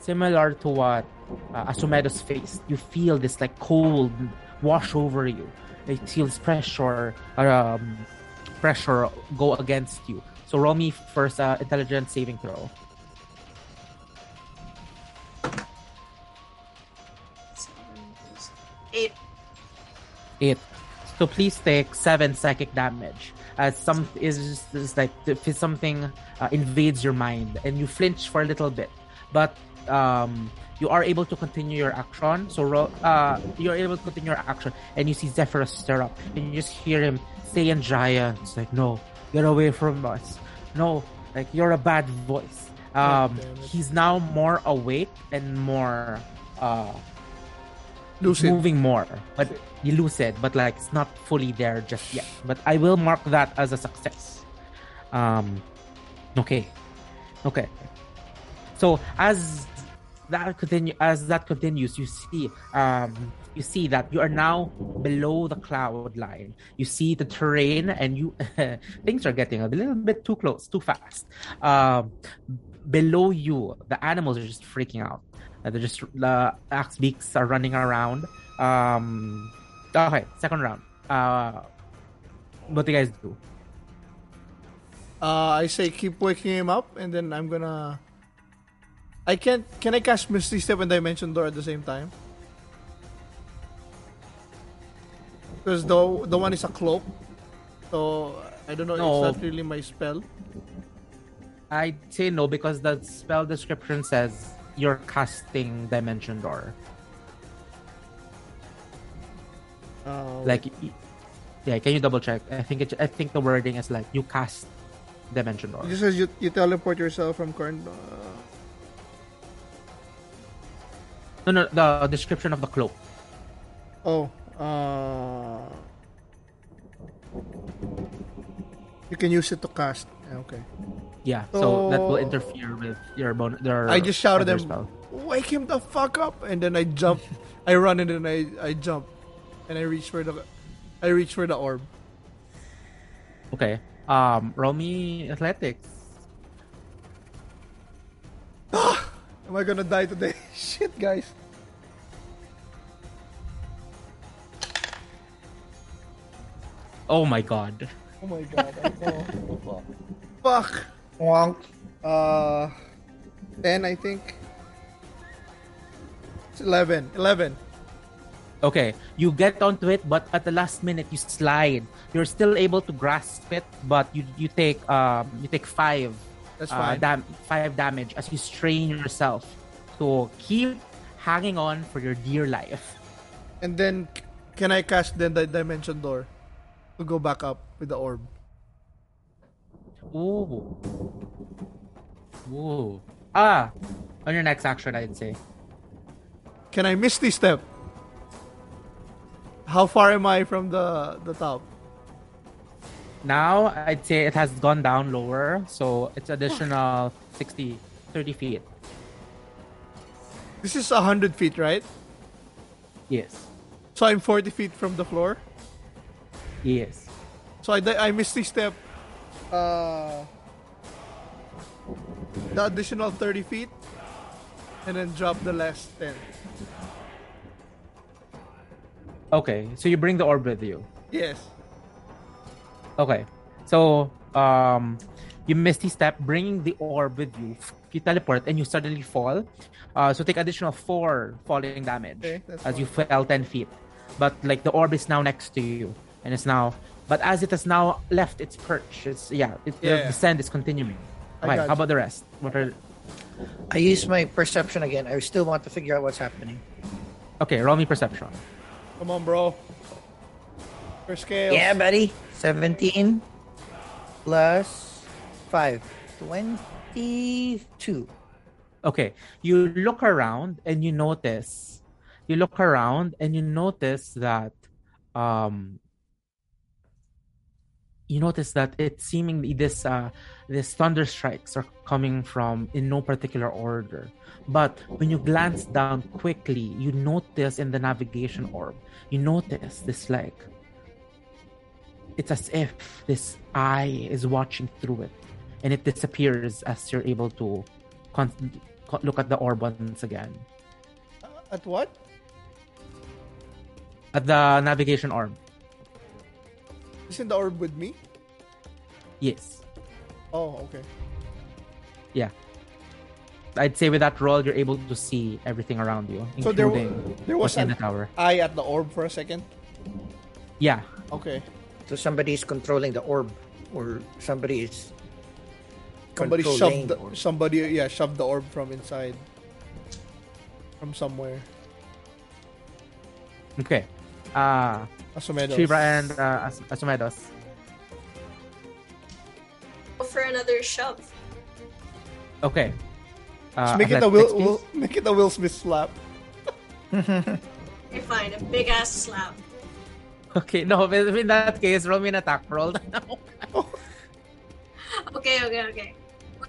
similar to what uh, Asumedos faced you feel this like cold wash over you it feels pressure um pressure go against you so roll me first uh, intelligence saving throw eight. eight. So please take seven psychic damage. As some is like if something uh, invades your mind and you flinch for a little bit, but um, you are able to continue your action. So uh, you're able to continue your action, and you see Zephyros stir up, and you just hear him say in giant, "It's like no, get away from us, no, like you're a bad voice." Um, damn it. he's now more awake and more uh, Lucid. moving more, but he's lucid, but like it's not fully there just yet. But I will mark that as a success. Um, okay, okay. So as that continue, as that continues, you see, um, you see that you are now below the cloud line. You see the terrain, and you things are getting a little bit too close, too fast. Um, below you, the animals are just freaking out. Uh, they're just the axe beaks are running around. Um, okay, second round. Uh, what do you guys do? Uh, I say keep waking him up, and then I'm gonna. I can't. Can I cast Misty Step and Dimension Door at the same time? Because the the one is a cloak, so I don't know. No. It's not really my spell. I'd say no because the spell description says you're casting Dimension Door. Uh, Like, yeah, can you double check? I think it. I think the wording is like you cast Dimension Door. it just says you, you teleport yourself from current. Uh, No, no, the description of the cloak. oh, uh, you can use it to cast. Okay. Yeah, so that will interfere with your bon- your. I just shouted other him, spell. "Wake him the fuck up!" And then I jump, I run and then I I jump, and I reach for the, I reach for the orb. Okay. Um, roll me athletics. Am I gonna die today? Shit, guys. Oh my god. Oh my god. I. Fuck. Wonk. Uh, 10, I think. It's 11. 11. Okay, you get onto it, but at the last minute you slide. You're still able to grasp it, but you you take um you take five That's uh, dam- five damage as you strain yourself to keep hanging on for your dear life. and then, can I cast then the dimension door to go back up with the orb? Ooh. Ooh. Ah, on your next action, I'd say. Can I miss this step? How far am I from the the top? Now, I'd say it has gone down lower, so it's additional 60, 30 feet. This is 100 feet, right? Yes. So I'm 40 feet from the floor. Yes. So I, I misty step uh, the additional 30 feet and then drop the last 10. Okay, so you bring the orb with you. Yes. Okay. So, um, you misty step, bringing the orb with you. You teleport and you suddenly fall. Uh, so take additional four falling damage Okay, that's as you fell ten feet. But like the orb is now next to you, and it's now. But as it has now left its perch, it's yeah, it, Yeah. the descent is continuing. I Okay, how about the rest? What are I use my perception again. I still want to figure out what's happening. okay? Roll me perception. Come on, bro. For scales. Yeah, buddy. 17 plus 5. 22. Okay, you look around and you notice, you look around and you notice that, um, you notice that it seemingly this uh this thunder strikes are coming from in no particular order. But when you glance down quickly, you notice in the navigation orb, you notice this like it's as if this eye is watching through it and it disappears as you're able to con- look at the orb once again At what? at the navigation orb Isn't the orb with me? yes Oh, okay. yeah i'd say with that roll you're able to see everything around you So there, including there was what's in an the tower eye at the orb for a second. yeah Okay. So somebody is controlling the orb, or somebody is Somebody shoved the, the somebody yeah shoved the orb from inside. From somewhere. okay uh Asumedos. Shivra and uh, As- Asumedos. Go for another shove. okay uh, Just make it a Will. Will make it a Will Smith slap. Okay, fine. A big ass slap. okay no but in that case roll me an attack roll Okay, okay, okay.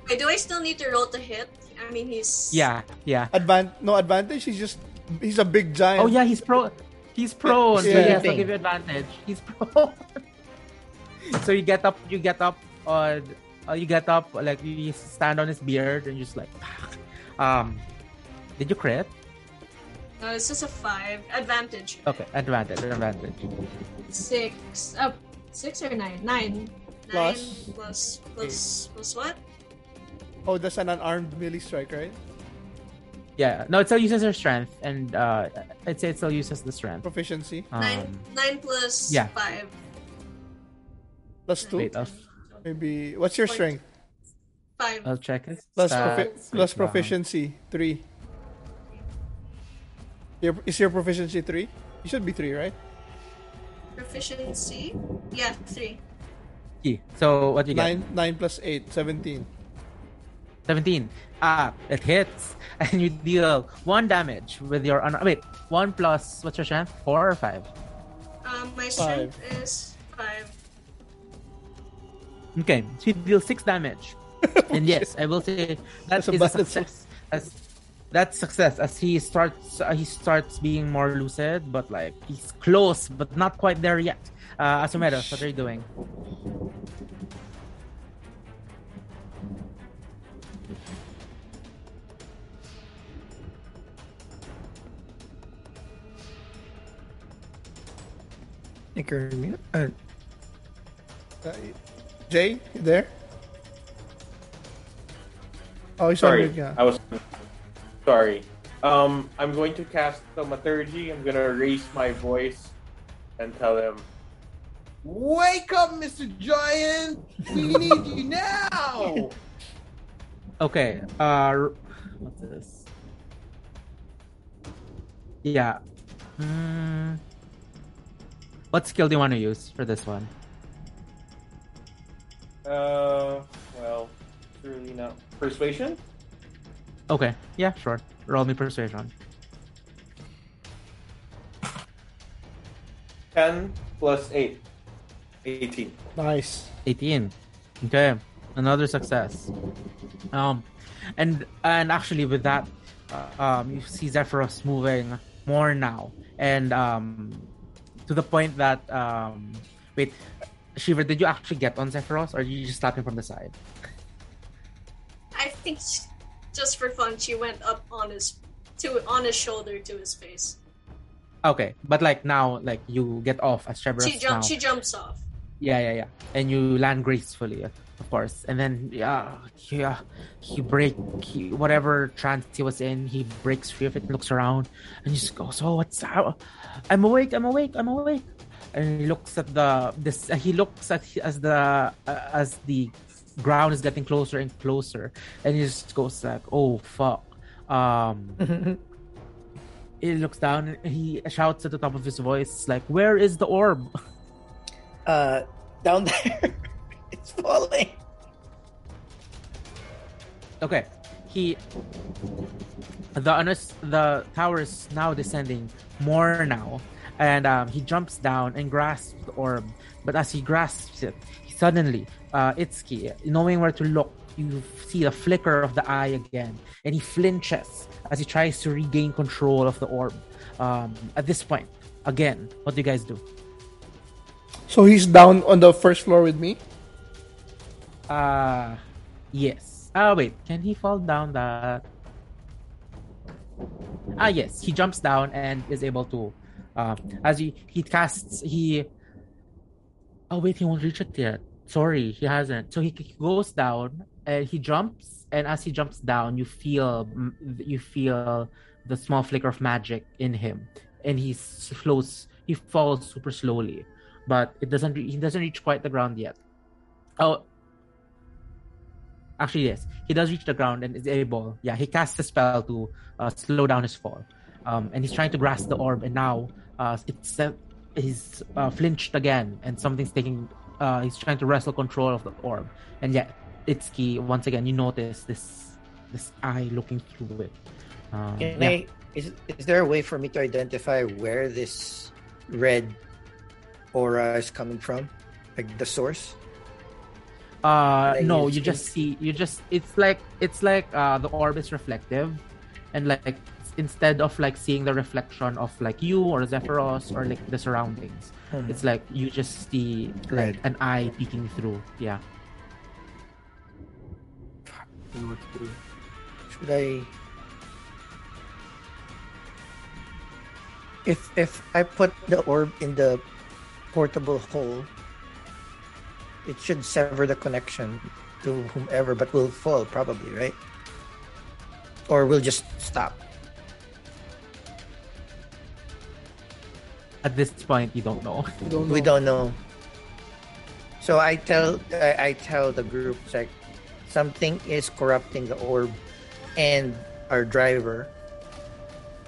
Wait, do I still need to roll to hit? I mean, he's yeah yeah Advan- no advantage. He's just he's a big giant. oh yeah he's pro he's prone so Yeah. yes i'll give you advantage he's prone so you get up you get up on uh, you get up like you stand on his beard and you just like um did you crit No, it's just a five. Advantage. okay advantage advantage Six. Uh, six or nine? Nine. Nine Plus? plus plus plus what? Oh, that's an unarmed melee strike, right? yeah no it still uses her strength and uh i'd say it still uses the strength Proficiency Nine. um Nine plus yeah. five. plus two. wait I'll, Maybe. What's your strength? Five. I'll check it Plus profi- plus um, proficiency three. Your, is your proficiency three? You should be three, right? Proficiency. Yeah, three. key. so what do you get Nine nine plus eight, 17. 17. Ah, it hits. And you deal one damage with your. Un- wait, one plus. What's your strength? Four or five? Um, my strength is five. Okay, so you deal six damage. and yes, I will say that That's a is a bad- success. As, that's success as he starts uh, he starts being more lucid, but like he's close, but not quite there yet. Uh, Asumedos, what are you doing? Think you're mute? Uh, Uh, Jay, you there? Oh, he's on Sorry, mute, yeah. I was sorry. Um, I'm going to cast thaumaturgy. I'm gonna raise my voice and tell him, "Wake up, Mr. Giant! We need you now!" Okay. Uh, what's this? Yeah. Mm, what skill do you want to use for this one? Uh, well, really not persuasion. Okay. Yeah, sure. Roll me persuasion. Ten plus eight. 18. Nice. 18. Okay, another success. Um, and and actually with that, uh, um, you see Zephyros moving more now, and um, to the point that um, wait, Shivra, did you actually get on Zephyros, or did you just slap him from the side? I think sh- just for fun, she went up on his to on his shoulder to his face. Okay, but like now, like you get off as Zephyros She jumps. She jumps off. Yeah, yeah, yeah. And you land gracefully, of course. And then, yeah, yeah, he break he, whatever trance he was in. He breaks free of it, looks around, and he just goes, "Oh, what's that? I'm awake. I'm awake. I'm awake." And he looks at the this. He looks at as the uh, as the ground is getting closer and closer, and he just goes like, "Oh fuck." Um, he looks down. He shouts at the top of his voice, like, "Where is the orb?" Uh, down there, it's falling. Okay, he the the tower is now descending more now, and um, he jumps down and grasps the orb. But as he grasps it, suddenly, uh, Itsuki, knowing where to look, you see the flicker of the eye again, and he flinches as he tries to regain control of the orb. Um, at this point, again, what do you guys do? So he's down on the first floor with me. Uh, yes. Ah, wait. Can he fall down that? Ah, yes. He jumps down and is able to. Uh, as he he casts he. Oh wait, he won't reach it yet. Sorry, he hasn't. So he, he goes down and he jumps, and as he jumps down, you feel you feel the small flicker of magic in him, and he flows. He falls super slowly, but it doesn't. He doesn't reach quite the ground yet. Oh, actually yes he does reach the ground and is able yeah he casts a spell to uh, slow down his fall um, and he's trying to grasp the orb and now uh, it's uh, he's uh, flinched again and something's taking uh, he's trying to wrestle control of the orb and yet Itsuki once again you notice this this eye looking through it um, Can yeah. I? Is is there a way for me to identify where this red aura is coming from, like the source? Uh, no, you you just see, you just, it's like, it's like, uh, the orb is reflective, and like, instead of like seeing the reflection of like you or Zephyros or like the surroundings, Mhm. it's like you just see like Red. an eye peeking through. Yeah. I don't know what to do. Should I? If if I put the orb in the portable hole, it should sever the connection to whomever, but will fall probably, right? Or we'll just stop. At this point, you don't know. We don't know. We don't know. So I tell I, I tell the group like something is corrupting the orb and our driver.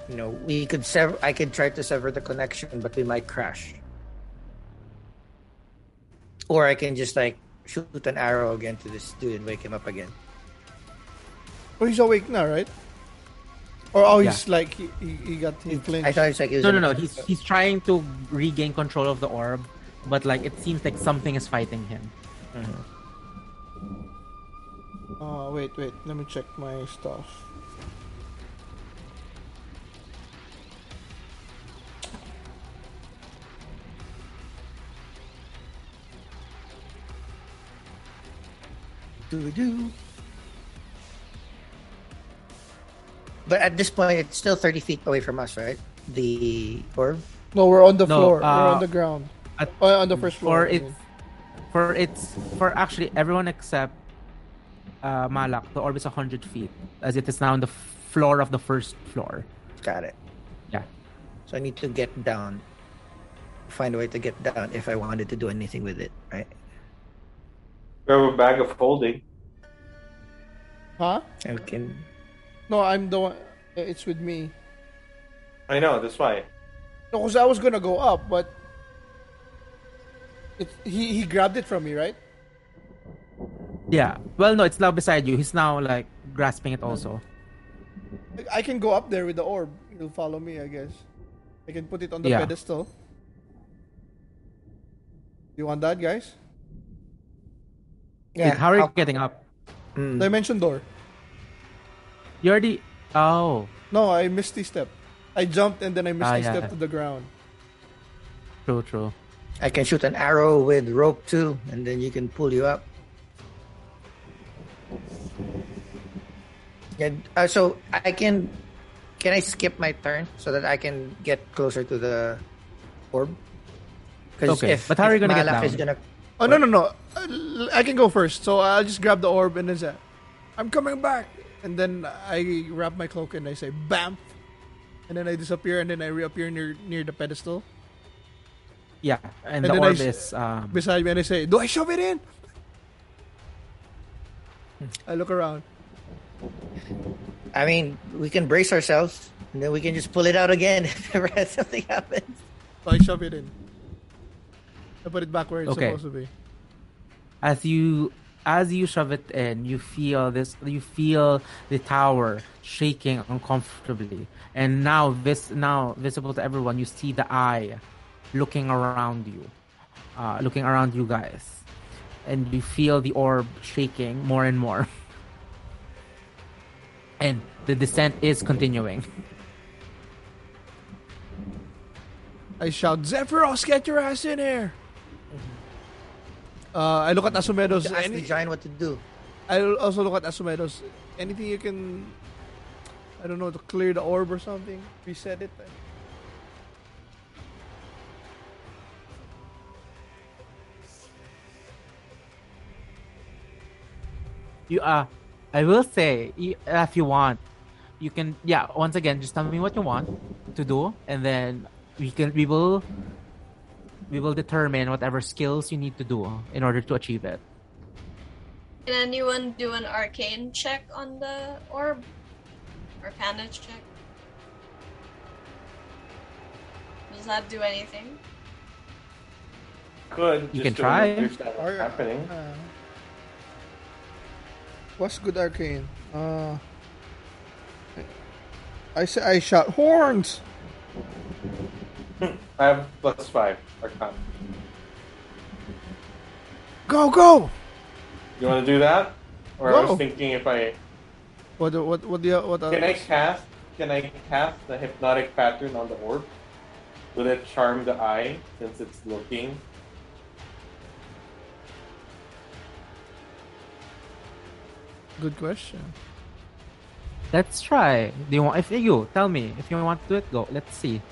You know, we could sever. I could try to sever the connection, but we might crash. Or I can just like shoot an arrow again to this dude and wake him up again. Oh, he's awake now, right? Or oh, Yeah. he's like he, he, he got he flinched. I thought it's like it was No, no, no. He's he's trying to regain control of the orb, but like it seems like something is fighting him. Oh wait, wait. Let me check my stuff. Doo-doo. But at this point, it's still 30 feet away from us, right? The orb? No, we're on the No, floor. we're uh, on the ground. at- Oh, on the first floor. Or I it's. For it's for actually everyone except uh, Malak, the orb is 100 feet, as it is now on the floor of the first floor. Got it. Yeah. So I need to get down. Find a way to get down if I wanted to do anything with it, right? Grab a bag of holding. Huh? I can. No, I'm the one. It's with me. I know, that's why. No, because I was gonna go up, but it, he he grabbed it from me, right? Yeah. Well, no, it's now beside you. He's now like grasping it also. I can go up there with the orb. He'll follow me, I guess. I can put it on the Yeah. pedestal. You want that, guys? Wait, how are you getting up? Mm. Dimension door. You already. Oh. No, I missed the step. I jumped and then I missed Ah, the yeah. step to the ground. True, true. I can shoot an arrow with rope too, and then you can pull you up. Yeah. Uh, so I can. Can I skip my turn so that I can get closer to the orb? 'Cause Okay, but how are you gonna get Malak down? Is gonna, Oh no no no! Uh, I can go first, so I'll just grab the orb and then say, "I'm coming back," and then I wrap my cloak and I say, "Bam," and then I disappear and then I reappear near near the pedestal Yeah. And, And the then I orb s- is. Um, beside me and I say, "Do I shove it in?" I look around. I mean, we can brace ourselves, and then we can just pull it out again if ever something happens. So I shove it in. I put it back where it's Okay. supposed to be. as you as you shove it in, you feel this. You feel the tower shaking uncomfortably, and now this, now visible to everyone. You see the eye looking around you, uh, looking around you guys, and you feel the orb shaking more and more. And the descent is continuing. I shout, "Zephyros, get your ass in here!" Uh, I look at Asumedos. Ask Any, the giant what to do. I also look at Asumedos. Anything you can, I don't know, to clear the orb or something, reset it. You uh, I will say if you want, you can yeah. Once again, just tell me what you want to do, and then we can we will we will determine whatever skills you need to do in order to achieve it. Can anyone do an Arcana check on the orb? Arcana check? Does that do anything? Could. You just can try. what's Ar- happening. Uh, what's good arcane? Uh, I say I shout horns. I have plus five. Arcana. Go go! You want to do that? Or I Go. was thinking if I What what what the what? can I else? cast can I cast the hypnotic pattern on the orb? Will it charm the eye since it's looking? Good question. Let's try. Do you want? If you tell me if you want to do it, go. Let's see.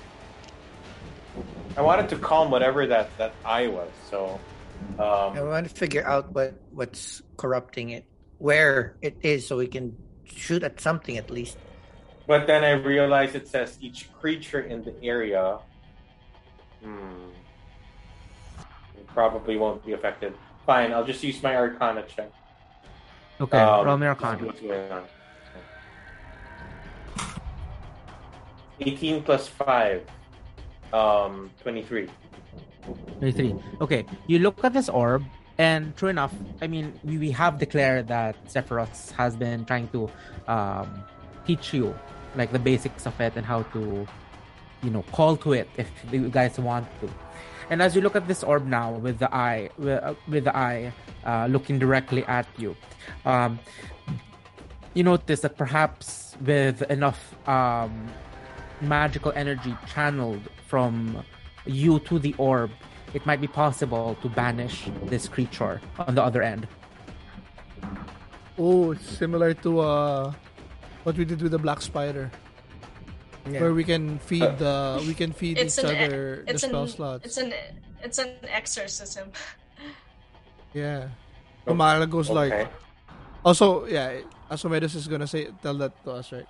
I wanted to calm whatever that that eye was. So I um, want to figure out what what's corrupting it, where it is, so we can shoot at something at least. but then I realized it says each creature in the area hmm, probably won't be affected. Fine, I'll just use my Arcana check. Okay, Um, roll me to Arcana. What's going on? 18 plus 5. Um, 23. 23. Okay, you look at this orb, and true enough, I mean, we, we have declared that Zephyros has been trying to um, teach you like the basics of it and how to, you know, call to it if you guys want to. And as you look at this orb now with the eye, with, uh, with the eye uh, looking directly at you, um, you notice that perhaps with enough um, magical energy channeled from you to the orb, it might be possible to banish this creature on the other end. Oh, it's similar to uh, what we did with the black spider, where we can feed the we can feed It's each an other the spell an slots. it's an it's an exorcism. Yeah. Umala goes like, also, yeah, Asumedos is gonna say, tell that to us, right?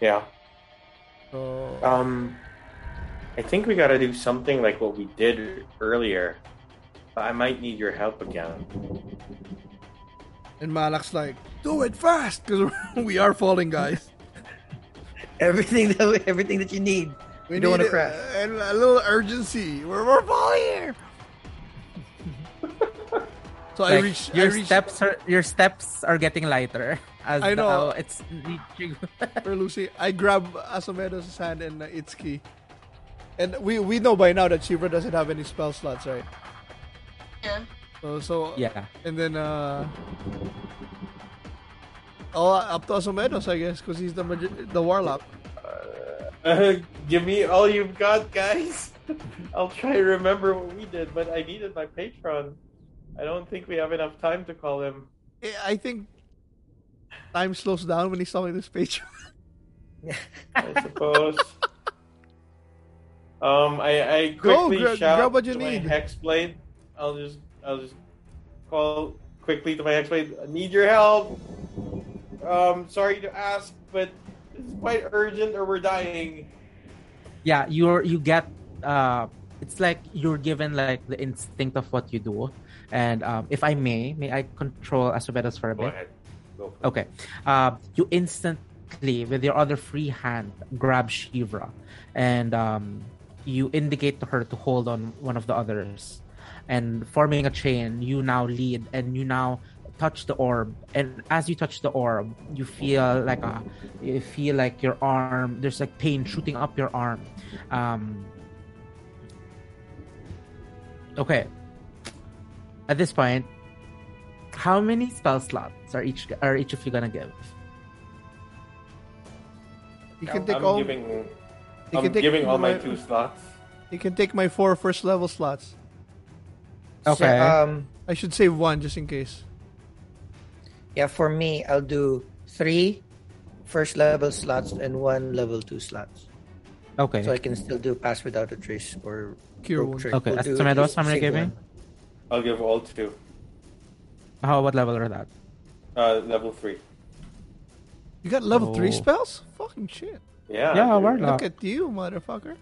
Yeah. So, Um, I think we gotta do something like what we did earlier. But I might need your help again. and Malak's like, do it fast, because we are falling, guys. Everything that everything that you need. We You don't wanna crash. uh, and a little urgency. We're, we're falling here. so I reach. your I reach steps are your steps are getting lighter as I know. now it's reaching. for Lucy. I grab Asumedos' hand and uh, Itsuki. And we we know by now that Shivra doesn't have any spell slots, right? Yeah. So so yeah. and then uh oh up to Asumedos, I guess, because he's the magi- the warlock. Uh, give me all you've got, guys. I'll try to remember what we did, but I needed my patron. I don't think we have enough time to call him. I think time slows down when he's talking to this page. I suppose. Um, I, I Go, quickly gra- shout grab what you to need. my hexblade. I'll just I'll just call quickly to my hexblade. I need your help. Um, sorry to ask, but it's quite urgent, or we're dying. yeah you're you get uh it's like you're given like the instinct of what you do and um if i may may i control Asumedos for a bit? Go bit ahead. Go for okay uh you instantly with your other free hand grab shivra and um you indicate to her to hold on one of the others and forming a chain you now lead and you now touch the orb and as you touch the orb you feel like a you feel like your arm there's like pain shooting up your arm um okay at this point how many spell slots are each are each of you gonna give You can I'm, take I'm all. giving. You I'm can take giving all my my- two slots. You can take my four first level slots. Okay. So, um, I should save one just in case. yeah, for me, I'll do three first level slots and one level two slots. okay So I can still do pass without a trace or Cure rogue wound. trick. Okay, We'll do Asumedos, just how many save giving? one. I'll give all two. how what level are that Uh, level three. You got level three spells? Fucking shit. Yeah. Yeah, dude. warlock. Look at you, motherfucker.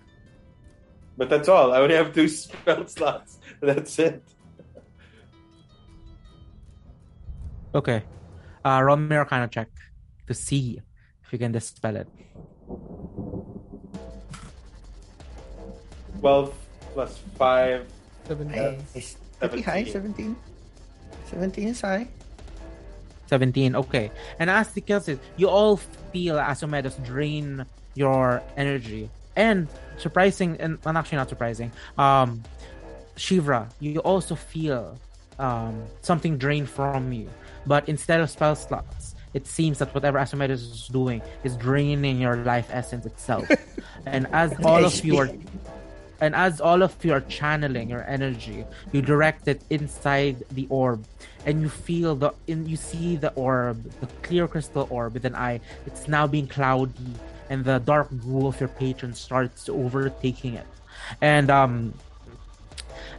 But that's all. I only have two spell slots. That's it. okay uh roll me a kind of check to see if you can dispel it 12 plus 5. Seven. Nice. Pretty high, 17. 17 is high. 17 okay and as the kills it you all feel Asumedos drain your energy. And surprising and well, actually not surprising um shivra you also feel um something drained from you. But instead of spell slots it seems that whatever Asumedos is doing is draining your life essence itself. And as all of you are and as all of you are channeling your energy you direct it inside the orb and you feel the in you see the orb the clear crystal orb with an eye it's now being cloudy and the dark ghoul of your patron starts overtaking it. And um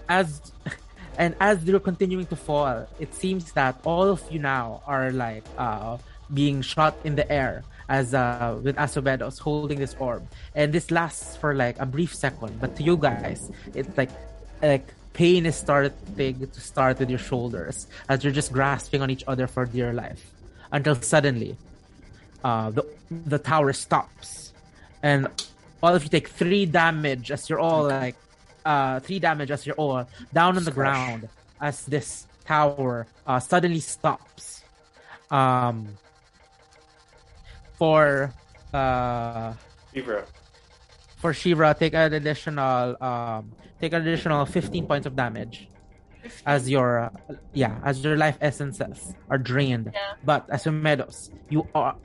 as and as you're continuing to fall it seems that all of you now are like uh being shot in the air as uh with Asumedos holding this orb. And this lasts for like a brief second but to you guys it's like like pain is starting to start with your shoulders as you're just grasping on each other for dear life. Until suddenly uh the the tower stops. And all of you take three damage as you're all like uh three damage as you're all down on the ground as this tower uh suddenly stops. Um for uh. For Shivra take an additional um take an additional 15 points of damage as your uh, yeah as your life essences are drained Yeah. but Asumedos you are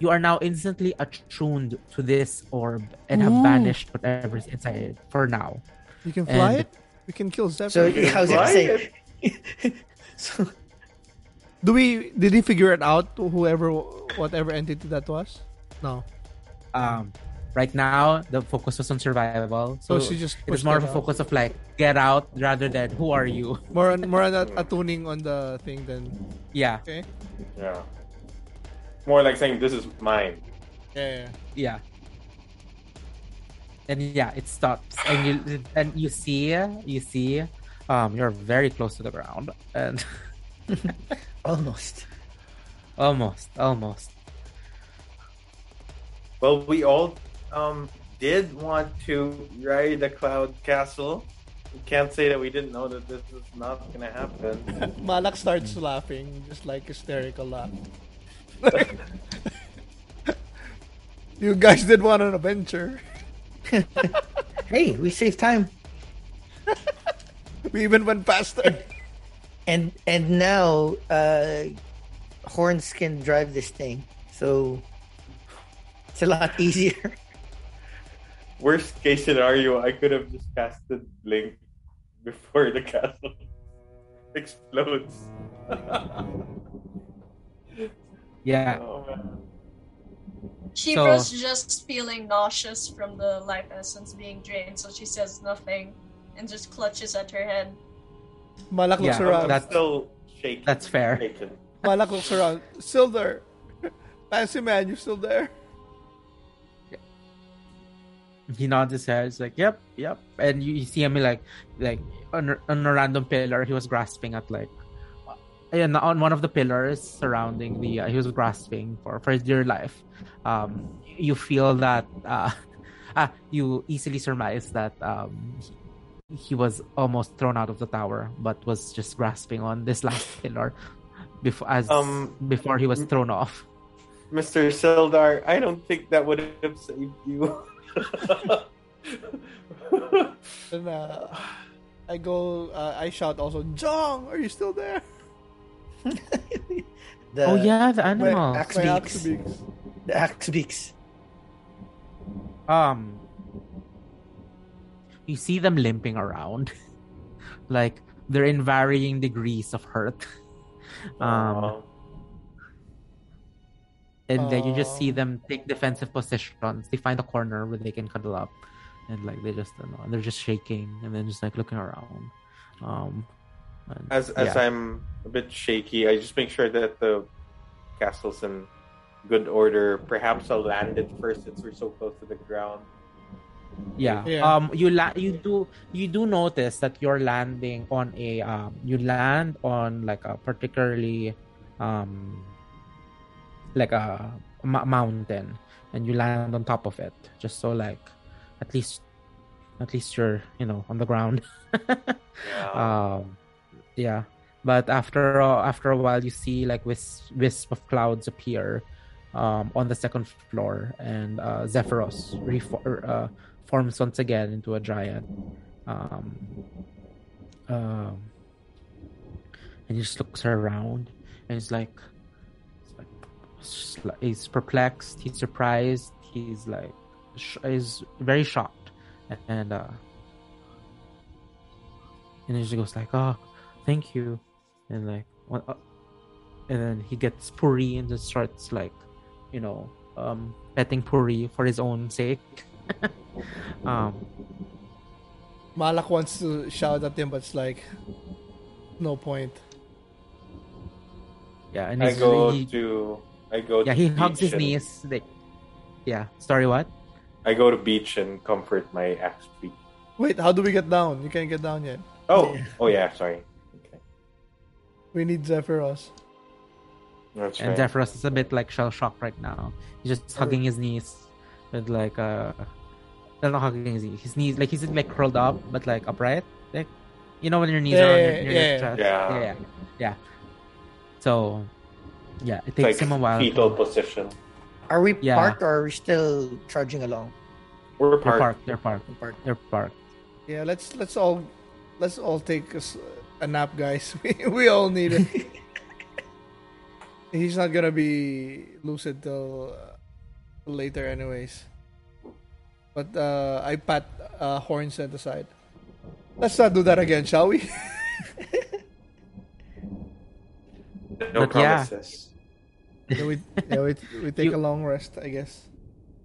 you are now instantly attuned to this orb and have Ooh. banished whatever's inside it for now You can fly And- it? We can kill Zephyr. So I was gonna say. So Do we did he figure it out whoever whatever entity that was? No. um right now the focus was on survival. So, So she just it was more of a out. focus of like get out rather than who are you? More on more on a, a on the thing than Yeah, okay. Yeah. More like saying this is mine. Yeah, yeah. yeah. And yeah, it stops, and you and you see you see, um, you're very close to the ground, and Almost. almost, almost. Well, we all um, did want to ride the cloud castle. We can't say that we didn't know that this is not gonna happen. Malak starts laughing, just like hysterical laugh. you guys did want an adventure. Hey, we saved time. We even went faster. And and now uh Horns can drive this thing. So it's a lot easier. Worst case scenario, I could have just casted Link before the castle explodes. Yeah, oh man. Shivra's just feeling nauseous from the life essence being drained, so she says nothing and just clutches at her head. Malak looks Yeah, around. I'm that's- still shaking. that's fair. Shaken. Malak looks around. Still there. Fancy man, you're still there? He nods his head. It's like, yep, yep. And you, you see him like, like on, a- on a random pillar. He was grasping at like, and on one of the pillars surrounding the, uh, he was grasping for for dear life. Um, you feel that, uh, ah, you easily surmise that um, he, he was almost thrown out of the tower, but was just grasping on this last pillar before as Um, before he was thrown off. Mr. Sildar, I don't think that would have saved you. And uh, I go, uh, I shout also, Jong, are you still there? The, oh yeah, the My animals. axe my beaks. axe beaks. The axe beaks. um you see them limping around like they're in varying degrees of hurt um Aw. And then you just see them take defensive positions they find a corner where they can cuddle up and like they just you know, they're just shaking and then just like looking around um and- as as yeah. I'm a bit shaky, I just make sure that the castle's in good order. Perhaps I'll land it first since we're so close to the ground. yeah. Yeah. um you la- you do you do notice that you're landing on a um you land on like a particularly um like a m- mountain and you land on top of it just so like at least at least you're you know on the ground Yeah. um yeah but after uh, after a while you see like wisp, wisp of clouds appear um on the second floor and uh zephyros refor- uh, forms once again into a giant um um and he just looks around and he's like like it's just like- he's perplexed he's surprised he's like sh- he's very shocked. And uh and he just goes like oh thank you. And like what uh, and then he gets puri and just starts like you know um petting puri for his own sake. Um Malak wants to shout at him, but it's like, no point. yeah and I he's go he- to I go yeah to he beach hugs his and- knees like yeah sorry what I go to beach and comfort my axe beak. Wait, how do we get down? You can't get down yet. Oh, Yeah. oh yeah, sorry. Okay. We need Zephyros. That's and right. Zephyros is a bit like shell shocked right now. He's just hugging his knees with like uh no, not hugging his knees. His knees like he's like curled up but like upright. Like you know when your knees are on your, Yeah, your yeah, chest. yeah. yeah, yeah, yeah. So yeah, it It's takes like him a while. fetal position. Are we Yeah. parked or are we still trudging along? We're They're parked. parked. They're parked. We're parked. They're parked. Yeah, let's let's all let's all take us a nap, guys. We we all need it. He's not gonna be lucid till uh, later, anyways. But uh, I pat uh, Hornset aside. Let's not do that again, shall we? No But yeah. promises. yeah, we yeah, we, we take You- a long rest, I guess.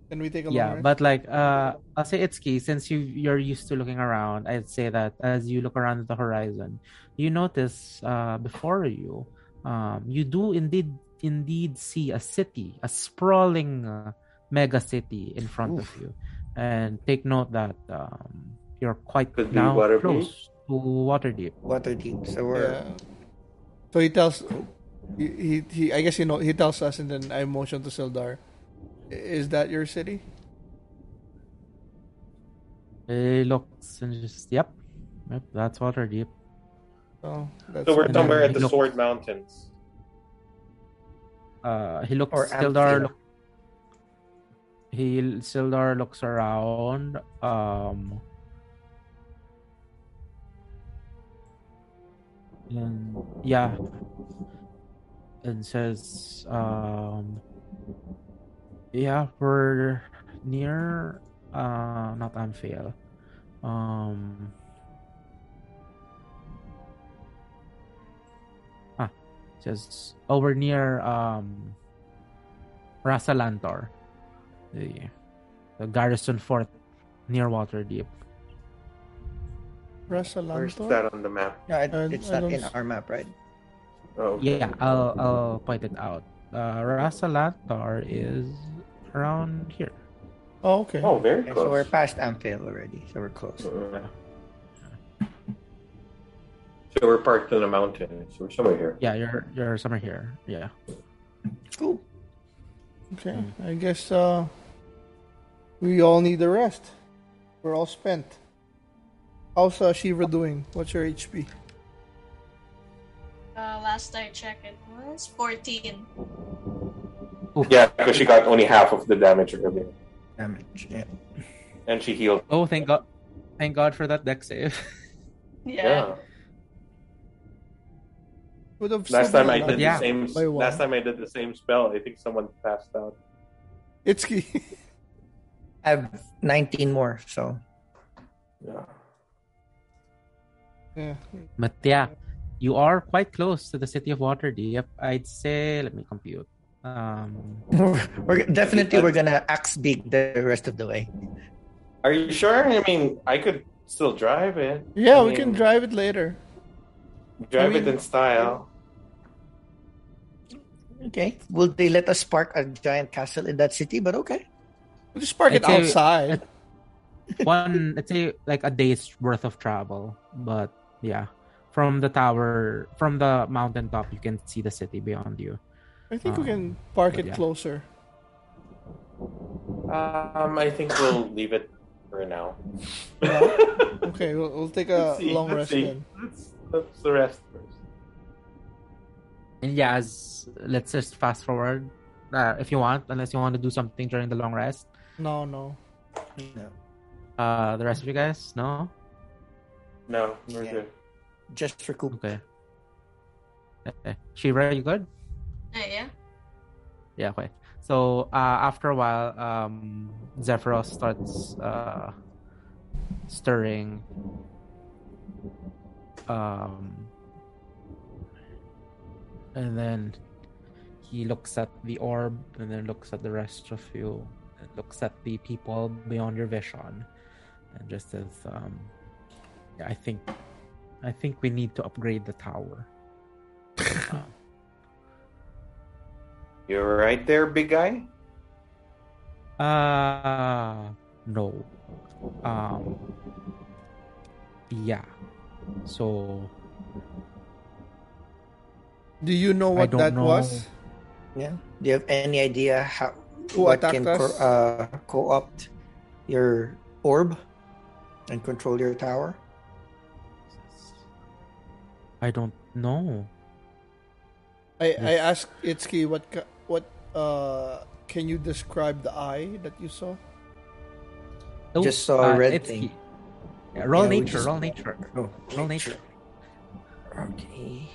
Can we take a long yeah rest? but like uh i'll say it's key since you you're used to looking around i'd say that as you look around at the horizon you notice uh before you um you do indeed indeed see a city a sprawling uh, mega city in front of you and take note that um you're quite Could now Waterdeep? close to Waterdeep. Waterdeep. So we're Yeah. So he tells, he, he, he I guess you know he tells us, and then I motion to Sildar. Is that your city? It looks and just yep, yep, that's Waterdeep. Oh, that's So we're somewhere at the look- Sword Mountains. Uh, he looks Or Sildar. Look, he Sildar looks around. Um, and yeah, and says, um, yeah, we're near. Uh, not Amphail. Um. Ah, says, oh, we're near um. Rassalantar, the the garrison fort near Waterdeep. Where's Rassalantar? that on the map? no, it, it's I not don't in our map, right? Oh, okay. Yeah, I'll I'll point it out. Uh, Rassalantar is around here. Oh, okay. Oh, very Okay, close. so we're past Amphail already. So we're close. Uh, So we're parked in a mountain. So we're somewhere here. Yeah, you're you're somewhere here. Yeah. Cool. Okay. I guess uh, we all need a rest. We're all spent. How's uh, Shivra doing? What's your HP? Last I checked, it was 14. Yeah, because she got only half of the damage earlier. Damage. Yeah. And she healed. Oh, thank God! Thank God for that Dex save. Yeah. Would have Last time I did alive. Yeah. the same. Last time I did the same spell, I think someone passed out. Itsuki. I have 19 more, so Yeah. yeah. But yeah, you are quite close to the city of Waterdeep. I'd say. Let me compute. Um, we're definitely we're gonna axe beak the rest of the way. Are you sure? I mean, I could still drive it. Yeah, I we can drive it later. drive I mean- it in style. Okay. Will they let us park a giant castle in that city? But okay. We'll just park it I'd say- outside. one, let's say like a day's worth of travel. But yeah, from the tower, from the mountaintop, you can see the city beyond you. I think we Um, can park it yeah. closer. Um, I think we'll leave it for now. Okay, we'll, we'll take a Let's see, long let's rest see. then. Let's, let's the rest first. And yeah, as, let's just fast forward uh, if you want, unless you want to do something during the long rest. No, no. No. Uh, the rest of you guys, no? No, we're Yeah. good. Just for Coop. Okay. Okay. Shivra, you good? Uh, yeah. Yeah, okay. So uh, after a while, um, Zephyros starts uh, stirring. Um, and then he looks at the orb, and then looks at the rest of you, and looks at the people beyond your vision, and just says, um, "Yeah, I think, I think we need to upgrade the tower." You're right there, big guy. Uh no. Um yeah. So Do you know what that know. was? Yeah. Do you have any idea how Who what attacked can us? co- uh, co-opt your orb and control your tower? I don't know. I, I asked Itsuki what what uh can you describe the eye that you saw? Oh, Just saw a red it's- thing. Yeah, roll Yeah, nature, just- roll nature. Oh, Roll nature. Okay.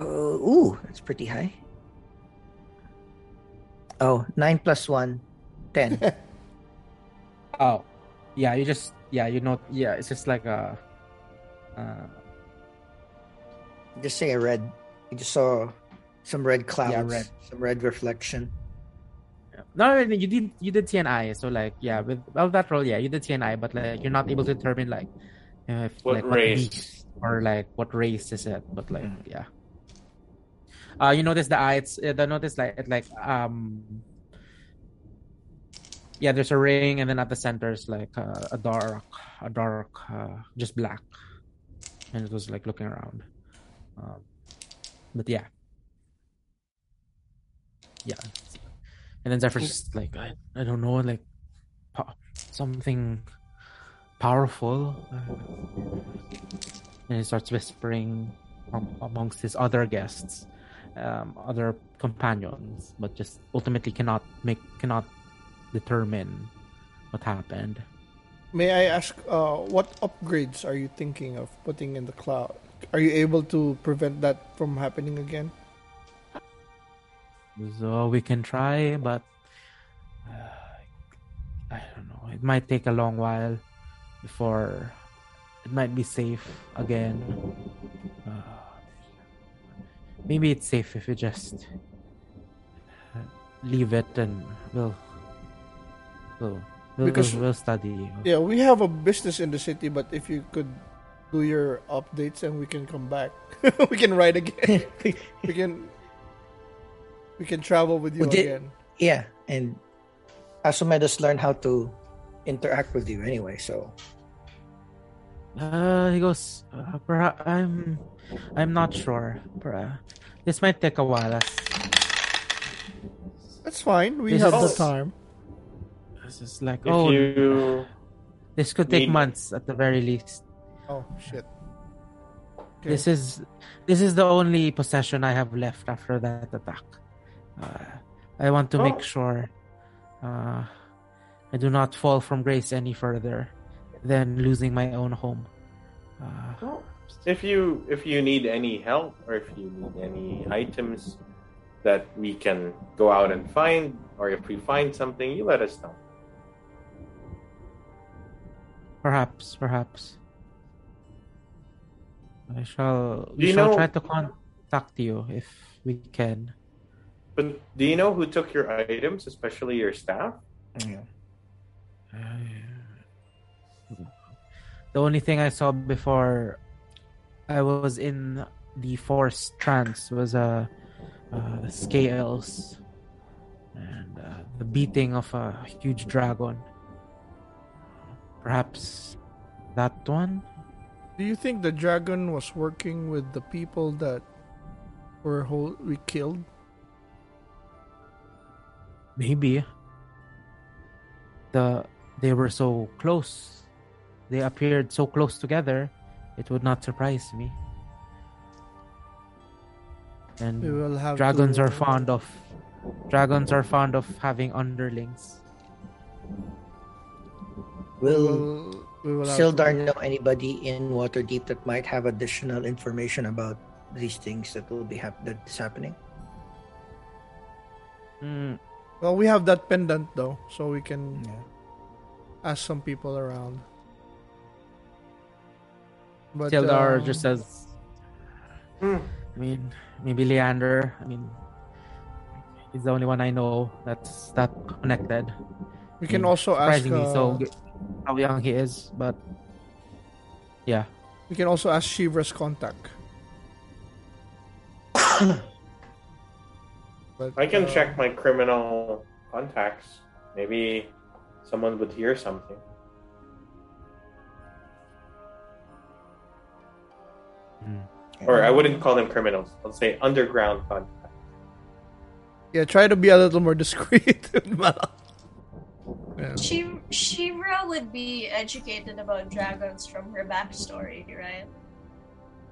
Uh, ooh, that's pretty high. Oh, 9 plus 1, 10. Oh. Yeah, you just yeah, you know yeah, it's just like a uh just say a red. You just saw some red clouds, red. some red reflection. No, I mean, you did you did TNI, so like yeah, with well that role, yeah, you did TNI, but like you're not able to determine like uh, if, What like race? beast or like what race is it, but like Mm. yeah. Uh, you notice the eye. It's uh, the notice like it like um. Yeah, there's a ring, and then at the center is like uh, a dark, a dark, uh, just black, and it was like looking around. Um, but yeah, yeah, and then Zephyros just like I, I don't know, like po- something powerful, and he starts whispering am- amongst his other guests, um, other companions, but just ultimately cannot make cannot determine what happened. May I ask, uh, what upgrades are you thinking of putting in the cloud? Are you able to prevent that from happening again? So we can try, but uh, I don't know. It might take a long while before it might be safe again. Uh, maybe it's safe if we just leave it and we'll we'll we'll, Because- we'll, we'll study. Yeah, we have a business in the city, but if you could do your updates and we can come back, we can ride again. we can we can travel with you We did- again. Yeah, and Asumedos learned how to interact with you anyway, so Uh, he goes. Uh, perhaps I'm. I'm not sure. Perhaps this might take a while. That's fine. We This have is- the time. This is like If oh, you this could take need- months at the very least. Oh shit. Okay. This is this is the only possession I have left after that attack. Uh, I want to Oh. make sure uh, I do not fall from grace any further than losing my own home. Uh, if you if you need any help or if you need any items that we can go out and find or if we find something you let us know perhaps, perhaps. I shall. We you shall know- try to contact you if we can. but do you know who took your items especially your staff yeah. The only thing I saw before I was in the forest trance was uh, uh, scales and uh, the beating of a huge dragon. Perhaps that one? Do you think the dragon was working with the people that were whole, we killed? Maybe. The they were so close. They appeared so close together. It would not surprise me. And We will have dragons to- are fond of dragons are fond of having underlings. We Will will, we will Sildar know anybody in Waterdeep that might have additional information about these things that will be hap- that's happening? Mm, Well, we have that pendant though, so we can Yeah. ask some people around. But Sildar um, just says Hmm. I mean maybe Leander. I mean he's the only one I know that's that connected. we can Mm, also ask. Surprisingly uh, so g- how young he is, but yeah. we can also ask Shivra's contact. But, i can uh, check my criminal contacts maybe someone would hear something or i wouldn't call them criminals i'll say underground contacts Yeah, try to be a little more discreet. Malak. Yeah. She Shivra would be educated about dragons from her backstory, right?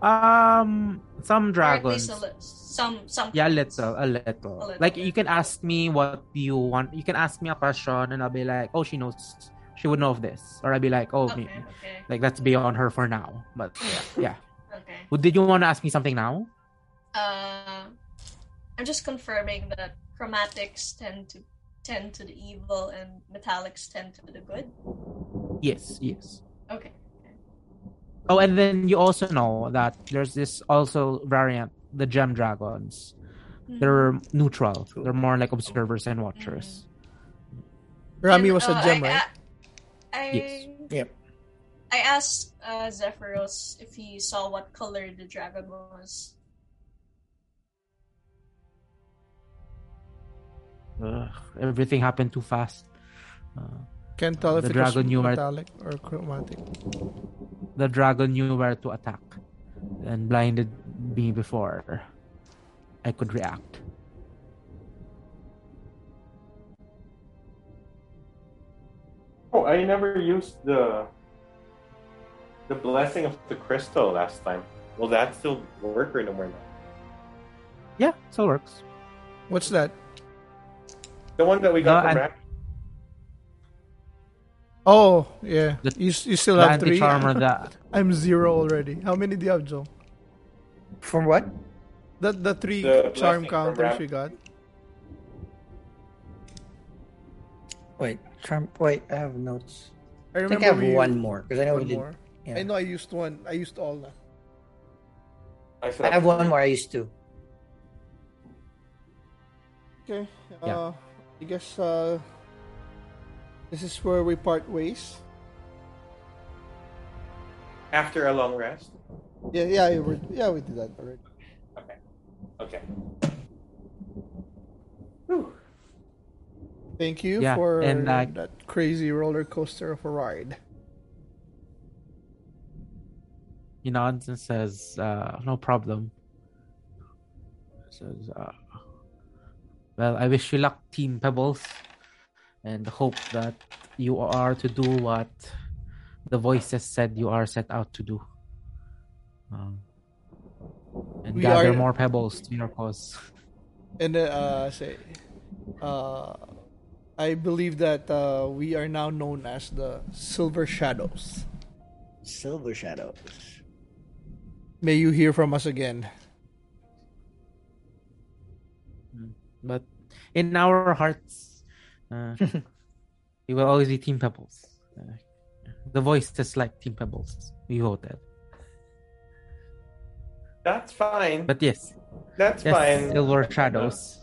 Um some Or at least dragons. a li- some some. Yeah, a little, a little. A little Like you can ask me what you want. You can ask me a question, and I'll be like, "Oh, she knows. She would know of this," or I'll be like, "Oh, Okay, maybe." okay, Like that's beyond her for now. But yeah, okay. Well, Did you want to ask me something now? Uh, I'm just confirming that chromatics tend to tend to the evil and metallics tend to the good. Yes, yes. Okay. Oh, and then you also know that there's this also variant, the gem dragons. They're neutral. They're more like observers and watchers. Rami And, was a uh, gem, I, right? I, Yes. Yep. I asked uh, Zephyros if he saw what color the dragon was. Ugh, everything happened too fast. Uh, Can't tell if the it was dragon knew where- or chromatic. the dragon knew where to attack and blinded me before I could react. Oh, I never used the the blessing of the crystal last time. Will that still work or no more? now? Yeah, still works. What's that? The one that we got No, from and- Rack? Oh, yeah. The- you, you still The have three. anti-charmer that I'm zero already. How many do you have, Joe? From what? The the three The charm blessing from counters Ram- we got. Wait, charm. Wait, I have notes. I I think I have we one more because I know we one did. more. Yeah. I know I used one. I used all na. I I have one more. I used to. Okay. Yeah. Uh, I guess uh, this is where we part ways. After a long rest. Yeah, yeah, we yeah, we did that already. Okay. Okay. Whew. Thank you Yeah, for and, uh, that crazy roller coaster of a ride. he nods and says, uh, "No problem." Says, uh, "Well, I wish you luck, Team Pebbles, and hope that you are to do what the voices said you are set out to do, um, and We gather are- more pebbles to your cause." And uh, say, uh, I believe that uh, we are now known as the Silver Shadows. Silver shadows. May you hear from us again. But in our hearts, uh, we will always be Team Pebbles. Uh, the voices like Team Pebbles. We voted. That's fine. But yes, That's yes, fine. Silver Shadows.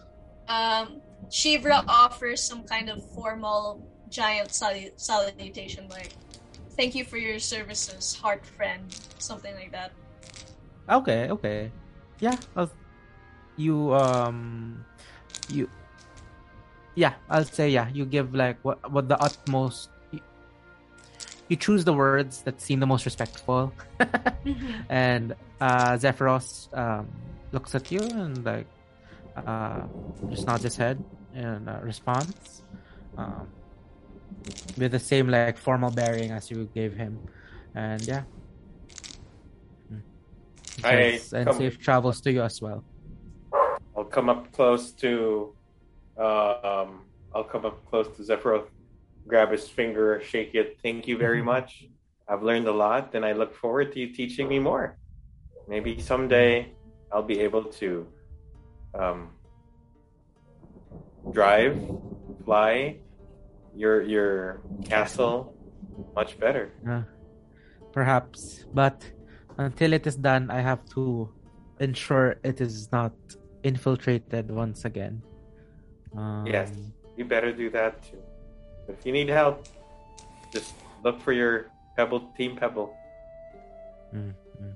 Um, Shivra offers some kind of formal giant salu- salutation, like "Thank you for your services, heart friend," something like that. Okay, okay. Yeah, I'll, you um, you. Yeah, I'll say yeah. You give like what what the utmost. You, you choose the words that seem the most respectful, and uh, Zephyros um, looks at you and like uh, just nods his head and uh, responds um, with the same like formal bearing as you gave him, and yeah. I Says, and come- safe travels to you as well. I'll come up close to uh, um I'll come up close to Zephyros, grab his finger, shake it. Thank you very much. I've learned a lot and I look forward to you teaching me more. Maybe someday I'll be able to um, drive, fly your your castle much better. Uh, perhaps, but until it is done, I have to ensure it is not infiltrated once again. Um, Yes. You better do that too. If you need help, just look for your Pebble Team Pebble. mm, mm.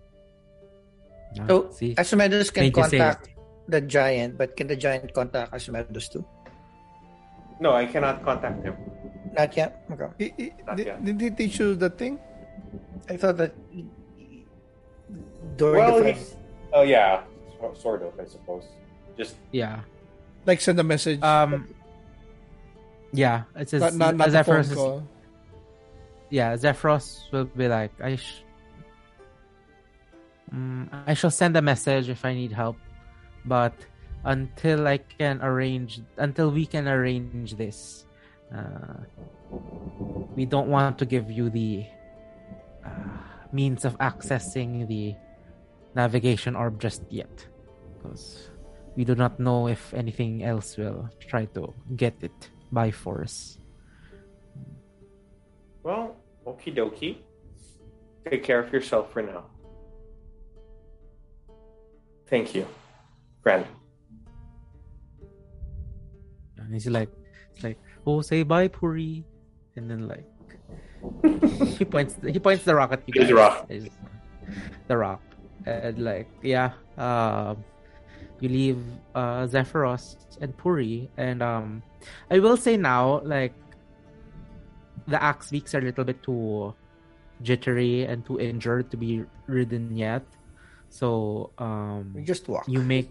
Ah, So see, Asumedos can Thank contact the giant, but can the giant contact Asumedos too? No, I cannot contact him. Not yet. Okay. He- he- Not did, yet. did he teach you the thing? I thought that during well, the he's, oh yeah, so- sort of, I suppose. Just yeah, Like send a message. um, yeah. It says not not, not a phone Zephyros is- call. yeah, Zephyros will be like, I, sh- mm, I shall send a message if I need help, but until I can arrange, until we can arrange this, uh, we don't want to give you the uh, means of accessing the navigation orb just yet, because we do not know if anything else will try to get it by force. well, okie dokie. Take care of yourself for now. Thank you, friend. And he's like, it's like, oh, say bye, Puri. And then like, he points, he points the rock at you guys. the rock. The rock, and like, yeah, um, you leave uh Zephyros and Puri, and um, I will say now, like, the axe beaks are a little bit too jittery and too injured to be ridden yet. So um We just walk. you make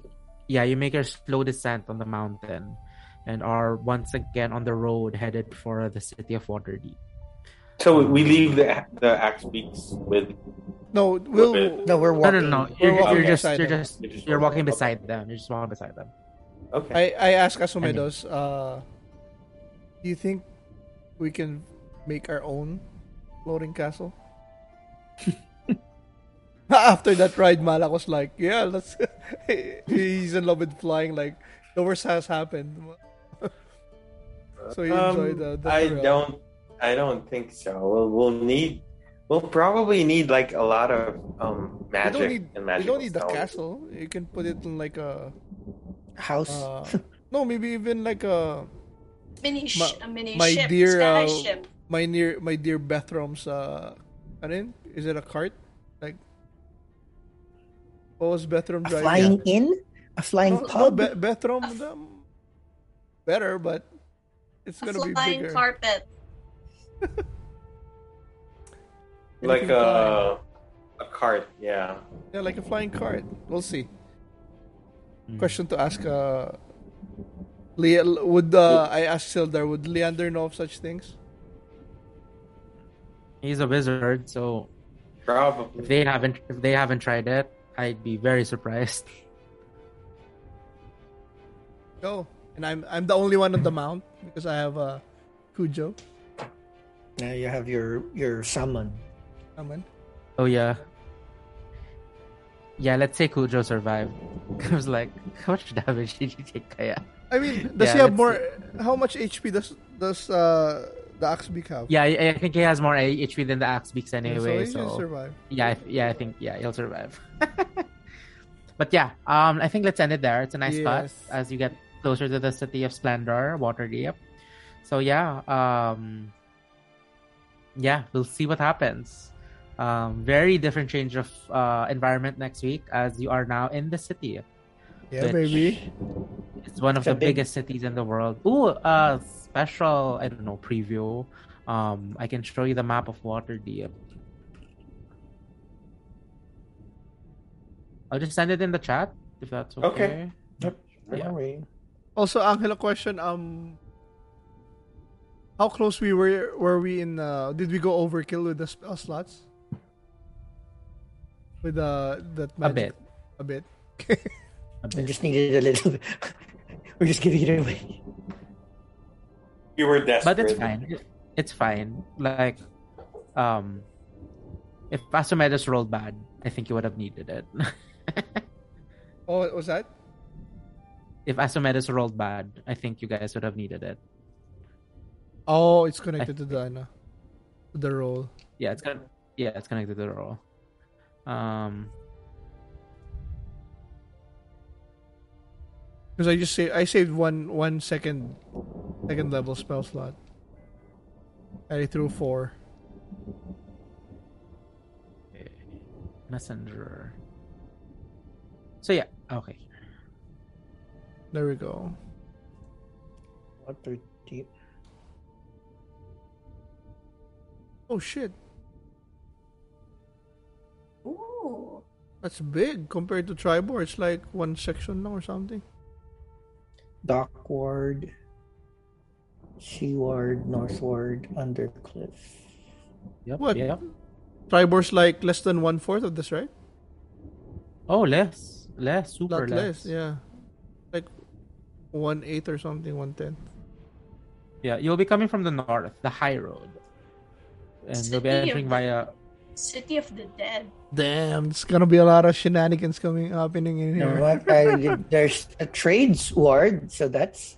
yeah you make a slow descent on the mountain and are once again on the road headed for the city of waterdeep So we leave the the axe beaks with. No, we'll. Wait. No, we're no walking. no no We're you're, walking you're just beside you're them. just You're just you're walking walking. beside them you're just walking beside them Okay. I, I asked Asumedos, uh, do you think we can make our own floating castle? After that ride, Malak was like, yeah, let's. He's in love with flying. Like, the worst has happened. so he enjoyed the, the Um, I thrill. don't. I don't think so. We'll, we'll need. We'll probably need like a lot of um We magic don't need, and we magic. don't need the castle. You can put it in like a. House. Uh, no, maybe even like a. Mini, sh- Ma- a mini my ship, dear, sky uh, ship. my near my dear Bethrom's uh ano yun? is it a cart? Like what was Bethrom a driving? flying in, A flying no, no, pub? Be- Bethrom um, better, but it's A gonna be flying bigger. carpet. Like Anything a a cart. Yeah. Yeah, like a flying cart. We'll see. Mm. Question to ask uh Le- would uh, I ask Sildar, would Leander know of such things? he's a wizard so Probably. if they haven't if they haven't tried it i'd be very surprised Go. And I'm I'm the only one on the mount because I have uh Cujo. Now you have your your summon. Naman. oh yeah yeah let's say kujo survived i was like how much damage did you take kaya I mean, does Yeah, he have let's more? How much HP does does uh, the Axbeak have? Yeah, I, I think he has more HP than the axe beaks anyway. so he So, survive. yeah, I, yeah, I think yeah he'll survive. but yeah, um, I think let's end it there. It's a nice spot as you get closer to the city of Splendor, Waterdeep. So yeah, um, yeah, we'll see what happens. Um, very different change of uh, environment next week as you are now in the city. Yeah, which baby. It's one of It's the big- biggest cities in the world. Ooh, uh, special, I don't know, preview. Um, I can show you the map of Waterdeep. I'll just send it in the chat if that's okay. Okay. Yep. Yeah. Alright. Also, Angela, question. Um, how close we were were we in? Uh, did we go overkill with the spell slots? With uh, that A magic? bit. A bit. A We bit. just needed a little bit. We're just giving it away. You were desperate. But it's fine. It's fine. Like, um, if Pasomedes rolled bad, I think you would have needed it. Oh, what was that? if Asumedos rolled bad, I think you guys would have needed it. Oh, it's connected to the ano, the roll. Yeah, it's con- yeah, it's connected to the roll. Um, Because I just say I saved one one second second level spell slot. I threw four. messenger. So yeah, okay. There we go. Water deep. Oh shit, Ooh. that's big compared to Triboar. It's like one section long or something. Dockward. Seaward, northward, undercliff. Yep. What? Yep. Triboar's like less than one fourth of this, right? Oh, less, less, super Lot less. less, yeah. Like one eighth or something, one tenth. Yeah, you'll be coming from the north, the high road, and you'll be City entering via. City of the Dead. Damn, it's gonna be a lot of shenanigans coming happening in You know here. what? I, there's a trades ward, so that's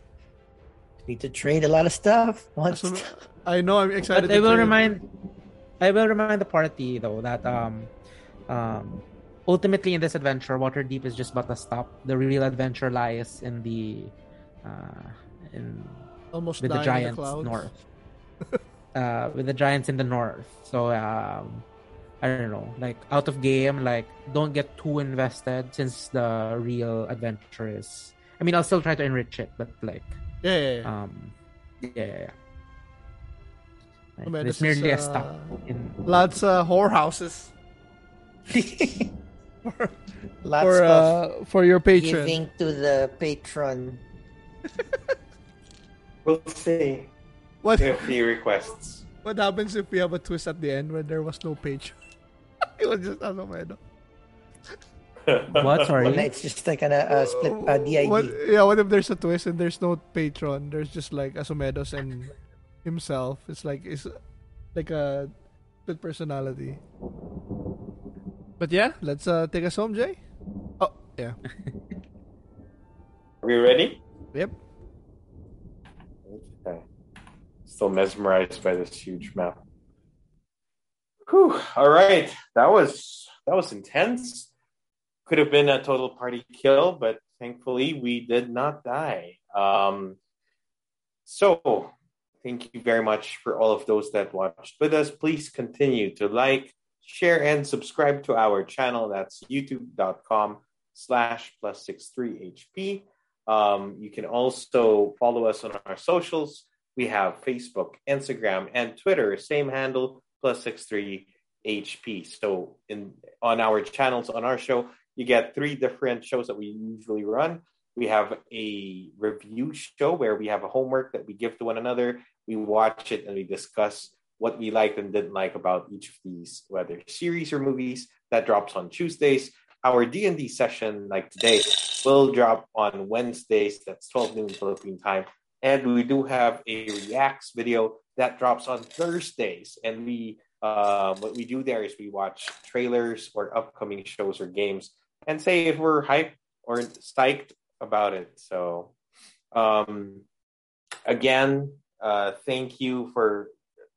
need to trade a lot of stuff. Once So, I know I'm excited. But I will trade. remind, I will remind the party though that um, um, ultimately in this adventure, Waterdeep is just about to stop. The real adventure lies in the, uh, in Almost with the dying in giants clouds. north. uh, with the giants in the north. So um, I don't know, like out of game, like don't get too invested since the real adventure is. I mean, I'll still try to enrich it, but like, Yeah, yeah, yeah. um, yeah, yeah, yeah. Like, Oh, man, there's this is, merely a uh, stop in. Lots of whorehouses Lots for uh, for your patron. giving to the patron. We'll see What if he requests. what happens if we have a twist at the end when there was no patron? it was just Asomedo. What? Sorry. Well, it's just like an, uh, split uh, DID. What, yeah, what if there's a twist and there's no patron? There's just like Asumedos and himself. It's like it's like a split personality. But yeah, let's uh take us home, Jay. Oh yeah, Are we ready? yep. Okay. Still mesmerized by this huge map. Whew. All right. That was that was intense. Could have been a total party kill, but thankfully we did not die. Um, so thank you very much for all of those that watched with us. Please continue to like, share, and subscribe to our channel. That's youtube.com slash plus six three HP. Um, you can also follow us on our socials. We have Facebook, Instagram, and Twitter, same handle, plus six three HP. So in on our channels, on our show, you get three different shows that we usually run. We have a review show where we have a homework that we give to one another. We watch it and we discuss what we liked and didn't like about each of these, whether series or movies. That drops on Tuesdays. Our D and D session, like today, will drop on Wednesdays. That's 12 noon Philippine time. And we do have a reacts video that drops on Thursdays. And we uh, what we do there is we watch trailers or upcoming shows or games and say if we're hyped or psyched about it. So um, again, uh, thank you for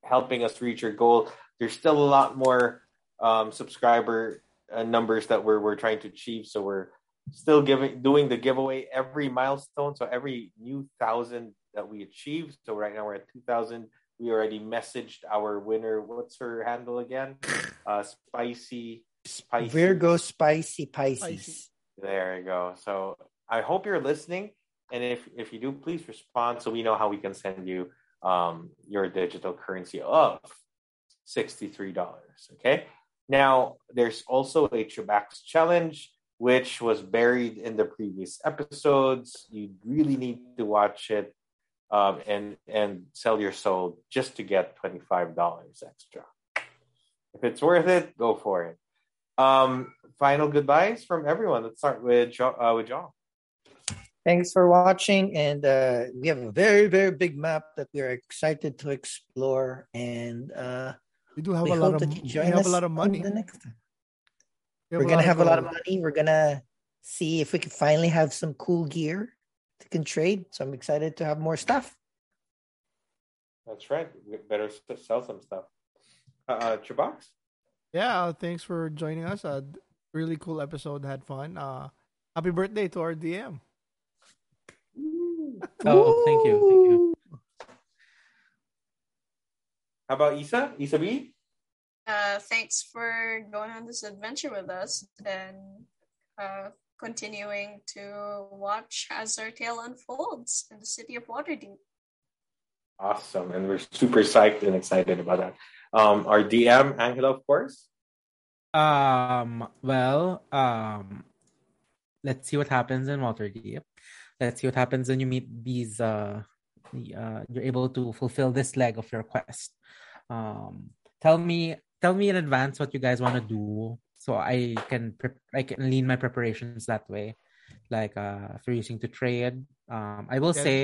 helping us reach your goal. There's still a lot more um, subscriber uh, numbers that we're we're trying to achieve. So we're still giving doing the giveaway every milestone. So every new thousand that we achieve. So right now we're at two thousand. We already messaged our winner. What's her handle again? Uh, spicy, spicy. Virgo Spicy Pisces. Spicy. There you go. So I hope you're listening, and if if you do, please respond so we know how we can send you um, your digital currency of sixty three dollars. Okay. Now there's also a Chubax challenge which was buried in the previous episodes. You really need to watch it um, and and sell your soul just to get twenty five dollars extra. If it's worth it, go for it. Um, final goodbyes from everyone. Let's start with jo- uh, with John. Thanks for watching, and uh, we have a very, very big map that we are excited to explore, and uh, We do have we a lot of we have a lot of money. The next time. We We're gonna have a lot of money. We're gonna see if we can finally have some cool gear to can trade. So I'm excited to have more stuff. That's right. We better sell some stuff. Uh, uh Chubax? Yeah, uh, thanks for joining us. A really cool episode. Had fun. Uh, happy birthday to our DM. Oh, thank you, thank you. How about Isa? Isa B? Uh, thanks for going on this adventure with us and uh, continuing to watch as our tale unfolds in the city of Waterdeep. Awesome. And we're super psyched and excited about that. Um, our DM, Angela, of course. Um. Well. Um. Let's see what happens in Waterdeep. Let's see what happens when you meet these. Uh, the, uh, you're able to fulfill this leg of your quest. Um. Tell me. Tell me in advance what you guys want to do, so I can. Pre- I can lean my preparations that way. Like, uh, if you're using to trade, um, I will Yeah, say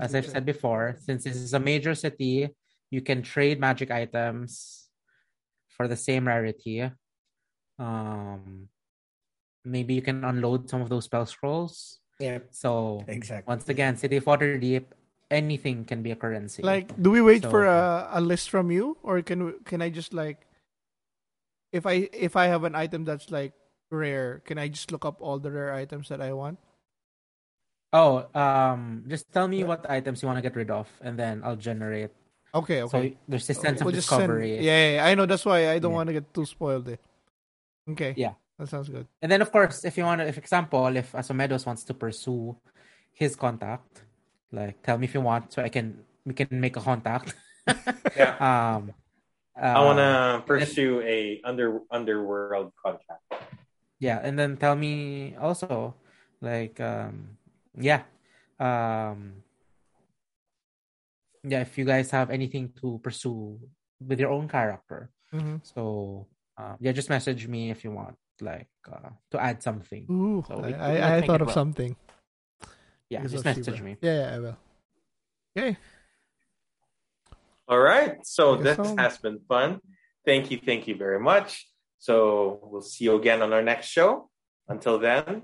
as I've true. said before, since this is a major city, you can trade magic items for the same rarity. Um, maybe you can unload some of those spell scrolls. Yeah, So exactly. once again, City of Waterdeep, anything can be a currency. Like, do we wait for a, a list from you, or can we, can I just like, if I if I have an item that's like rare, can I just look up all the rare items that I want? Oh, um, just tell me what items you want to get rid of, and then I'll generate. Okay, okay. So okay. there's a sense of We'll just send- discovery. yeah, yeah, yeah, I know. That's why I don't Yeah. want to get too spoiled. Eh. Okay. Yeah. That sounds good. And then, of course, if you want to, if example, if Asumedos wants to pursue his contact, like tell me if you want, so I can we can make a contact. Yeah. um, I want uh, to pursue a under underworld contract. yeah, and then tell me also, like, um, yeah, um, yeah, if you guys have anything to pursue with your own character, hmm so um, yeah, just message me if you want, like, uh, to add something. Ooh, So we- we I, might I, I thought of work. something. Yeah, because just message Shiva. me. Yeah, yeah, I will. Okay. All right. So this so. has been fun. Thank you. Thank you very much. So we'll see you again on our next show. Until then,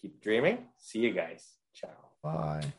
keep dreaming. See you guys. Ciao. Bye.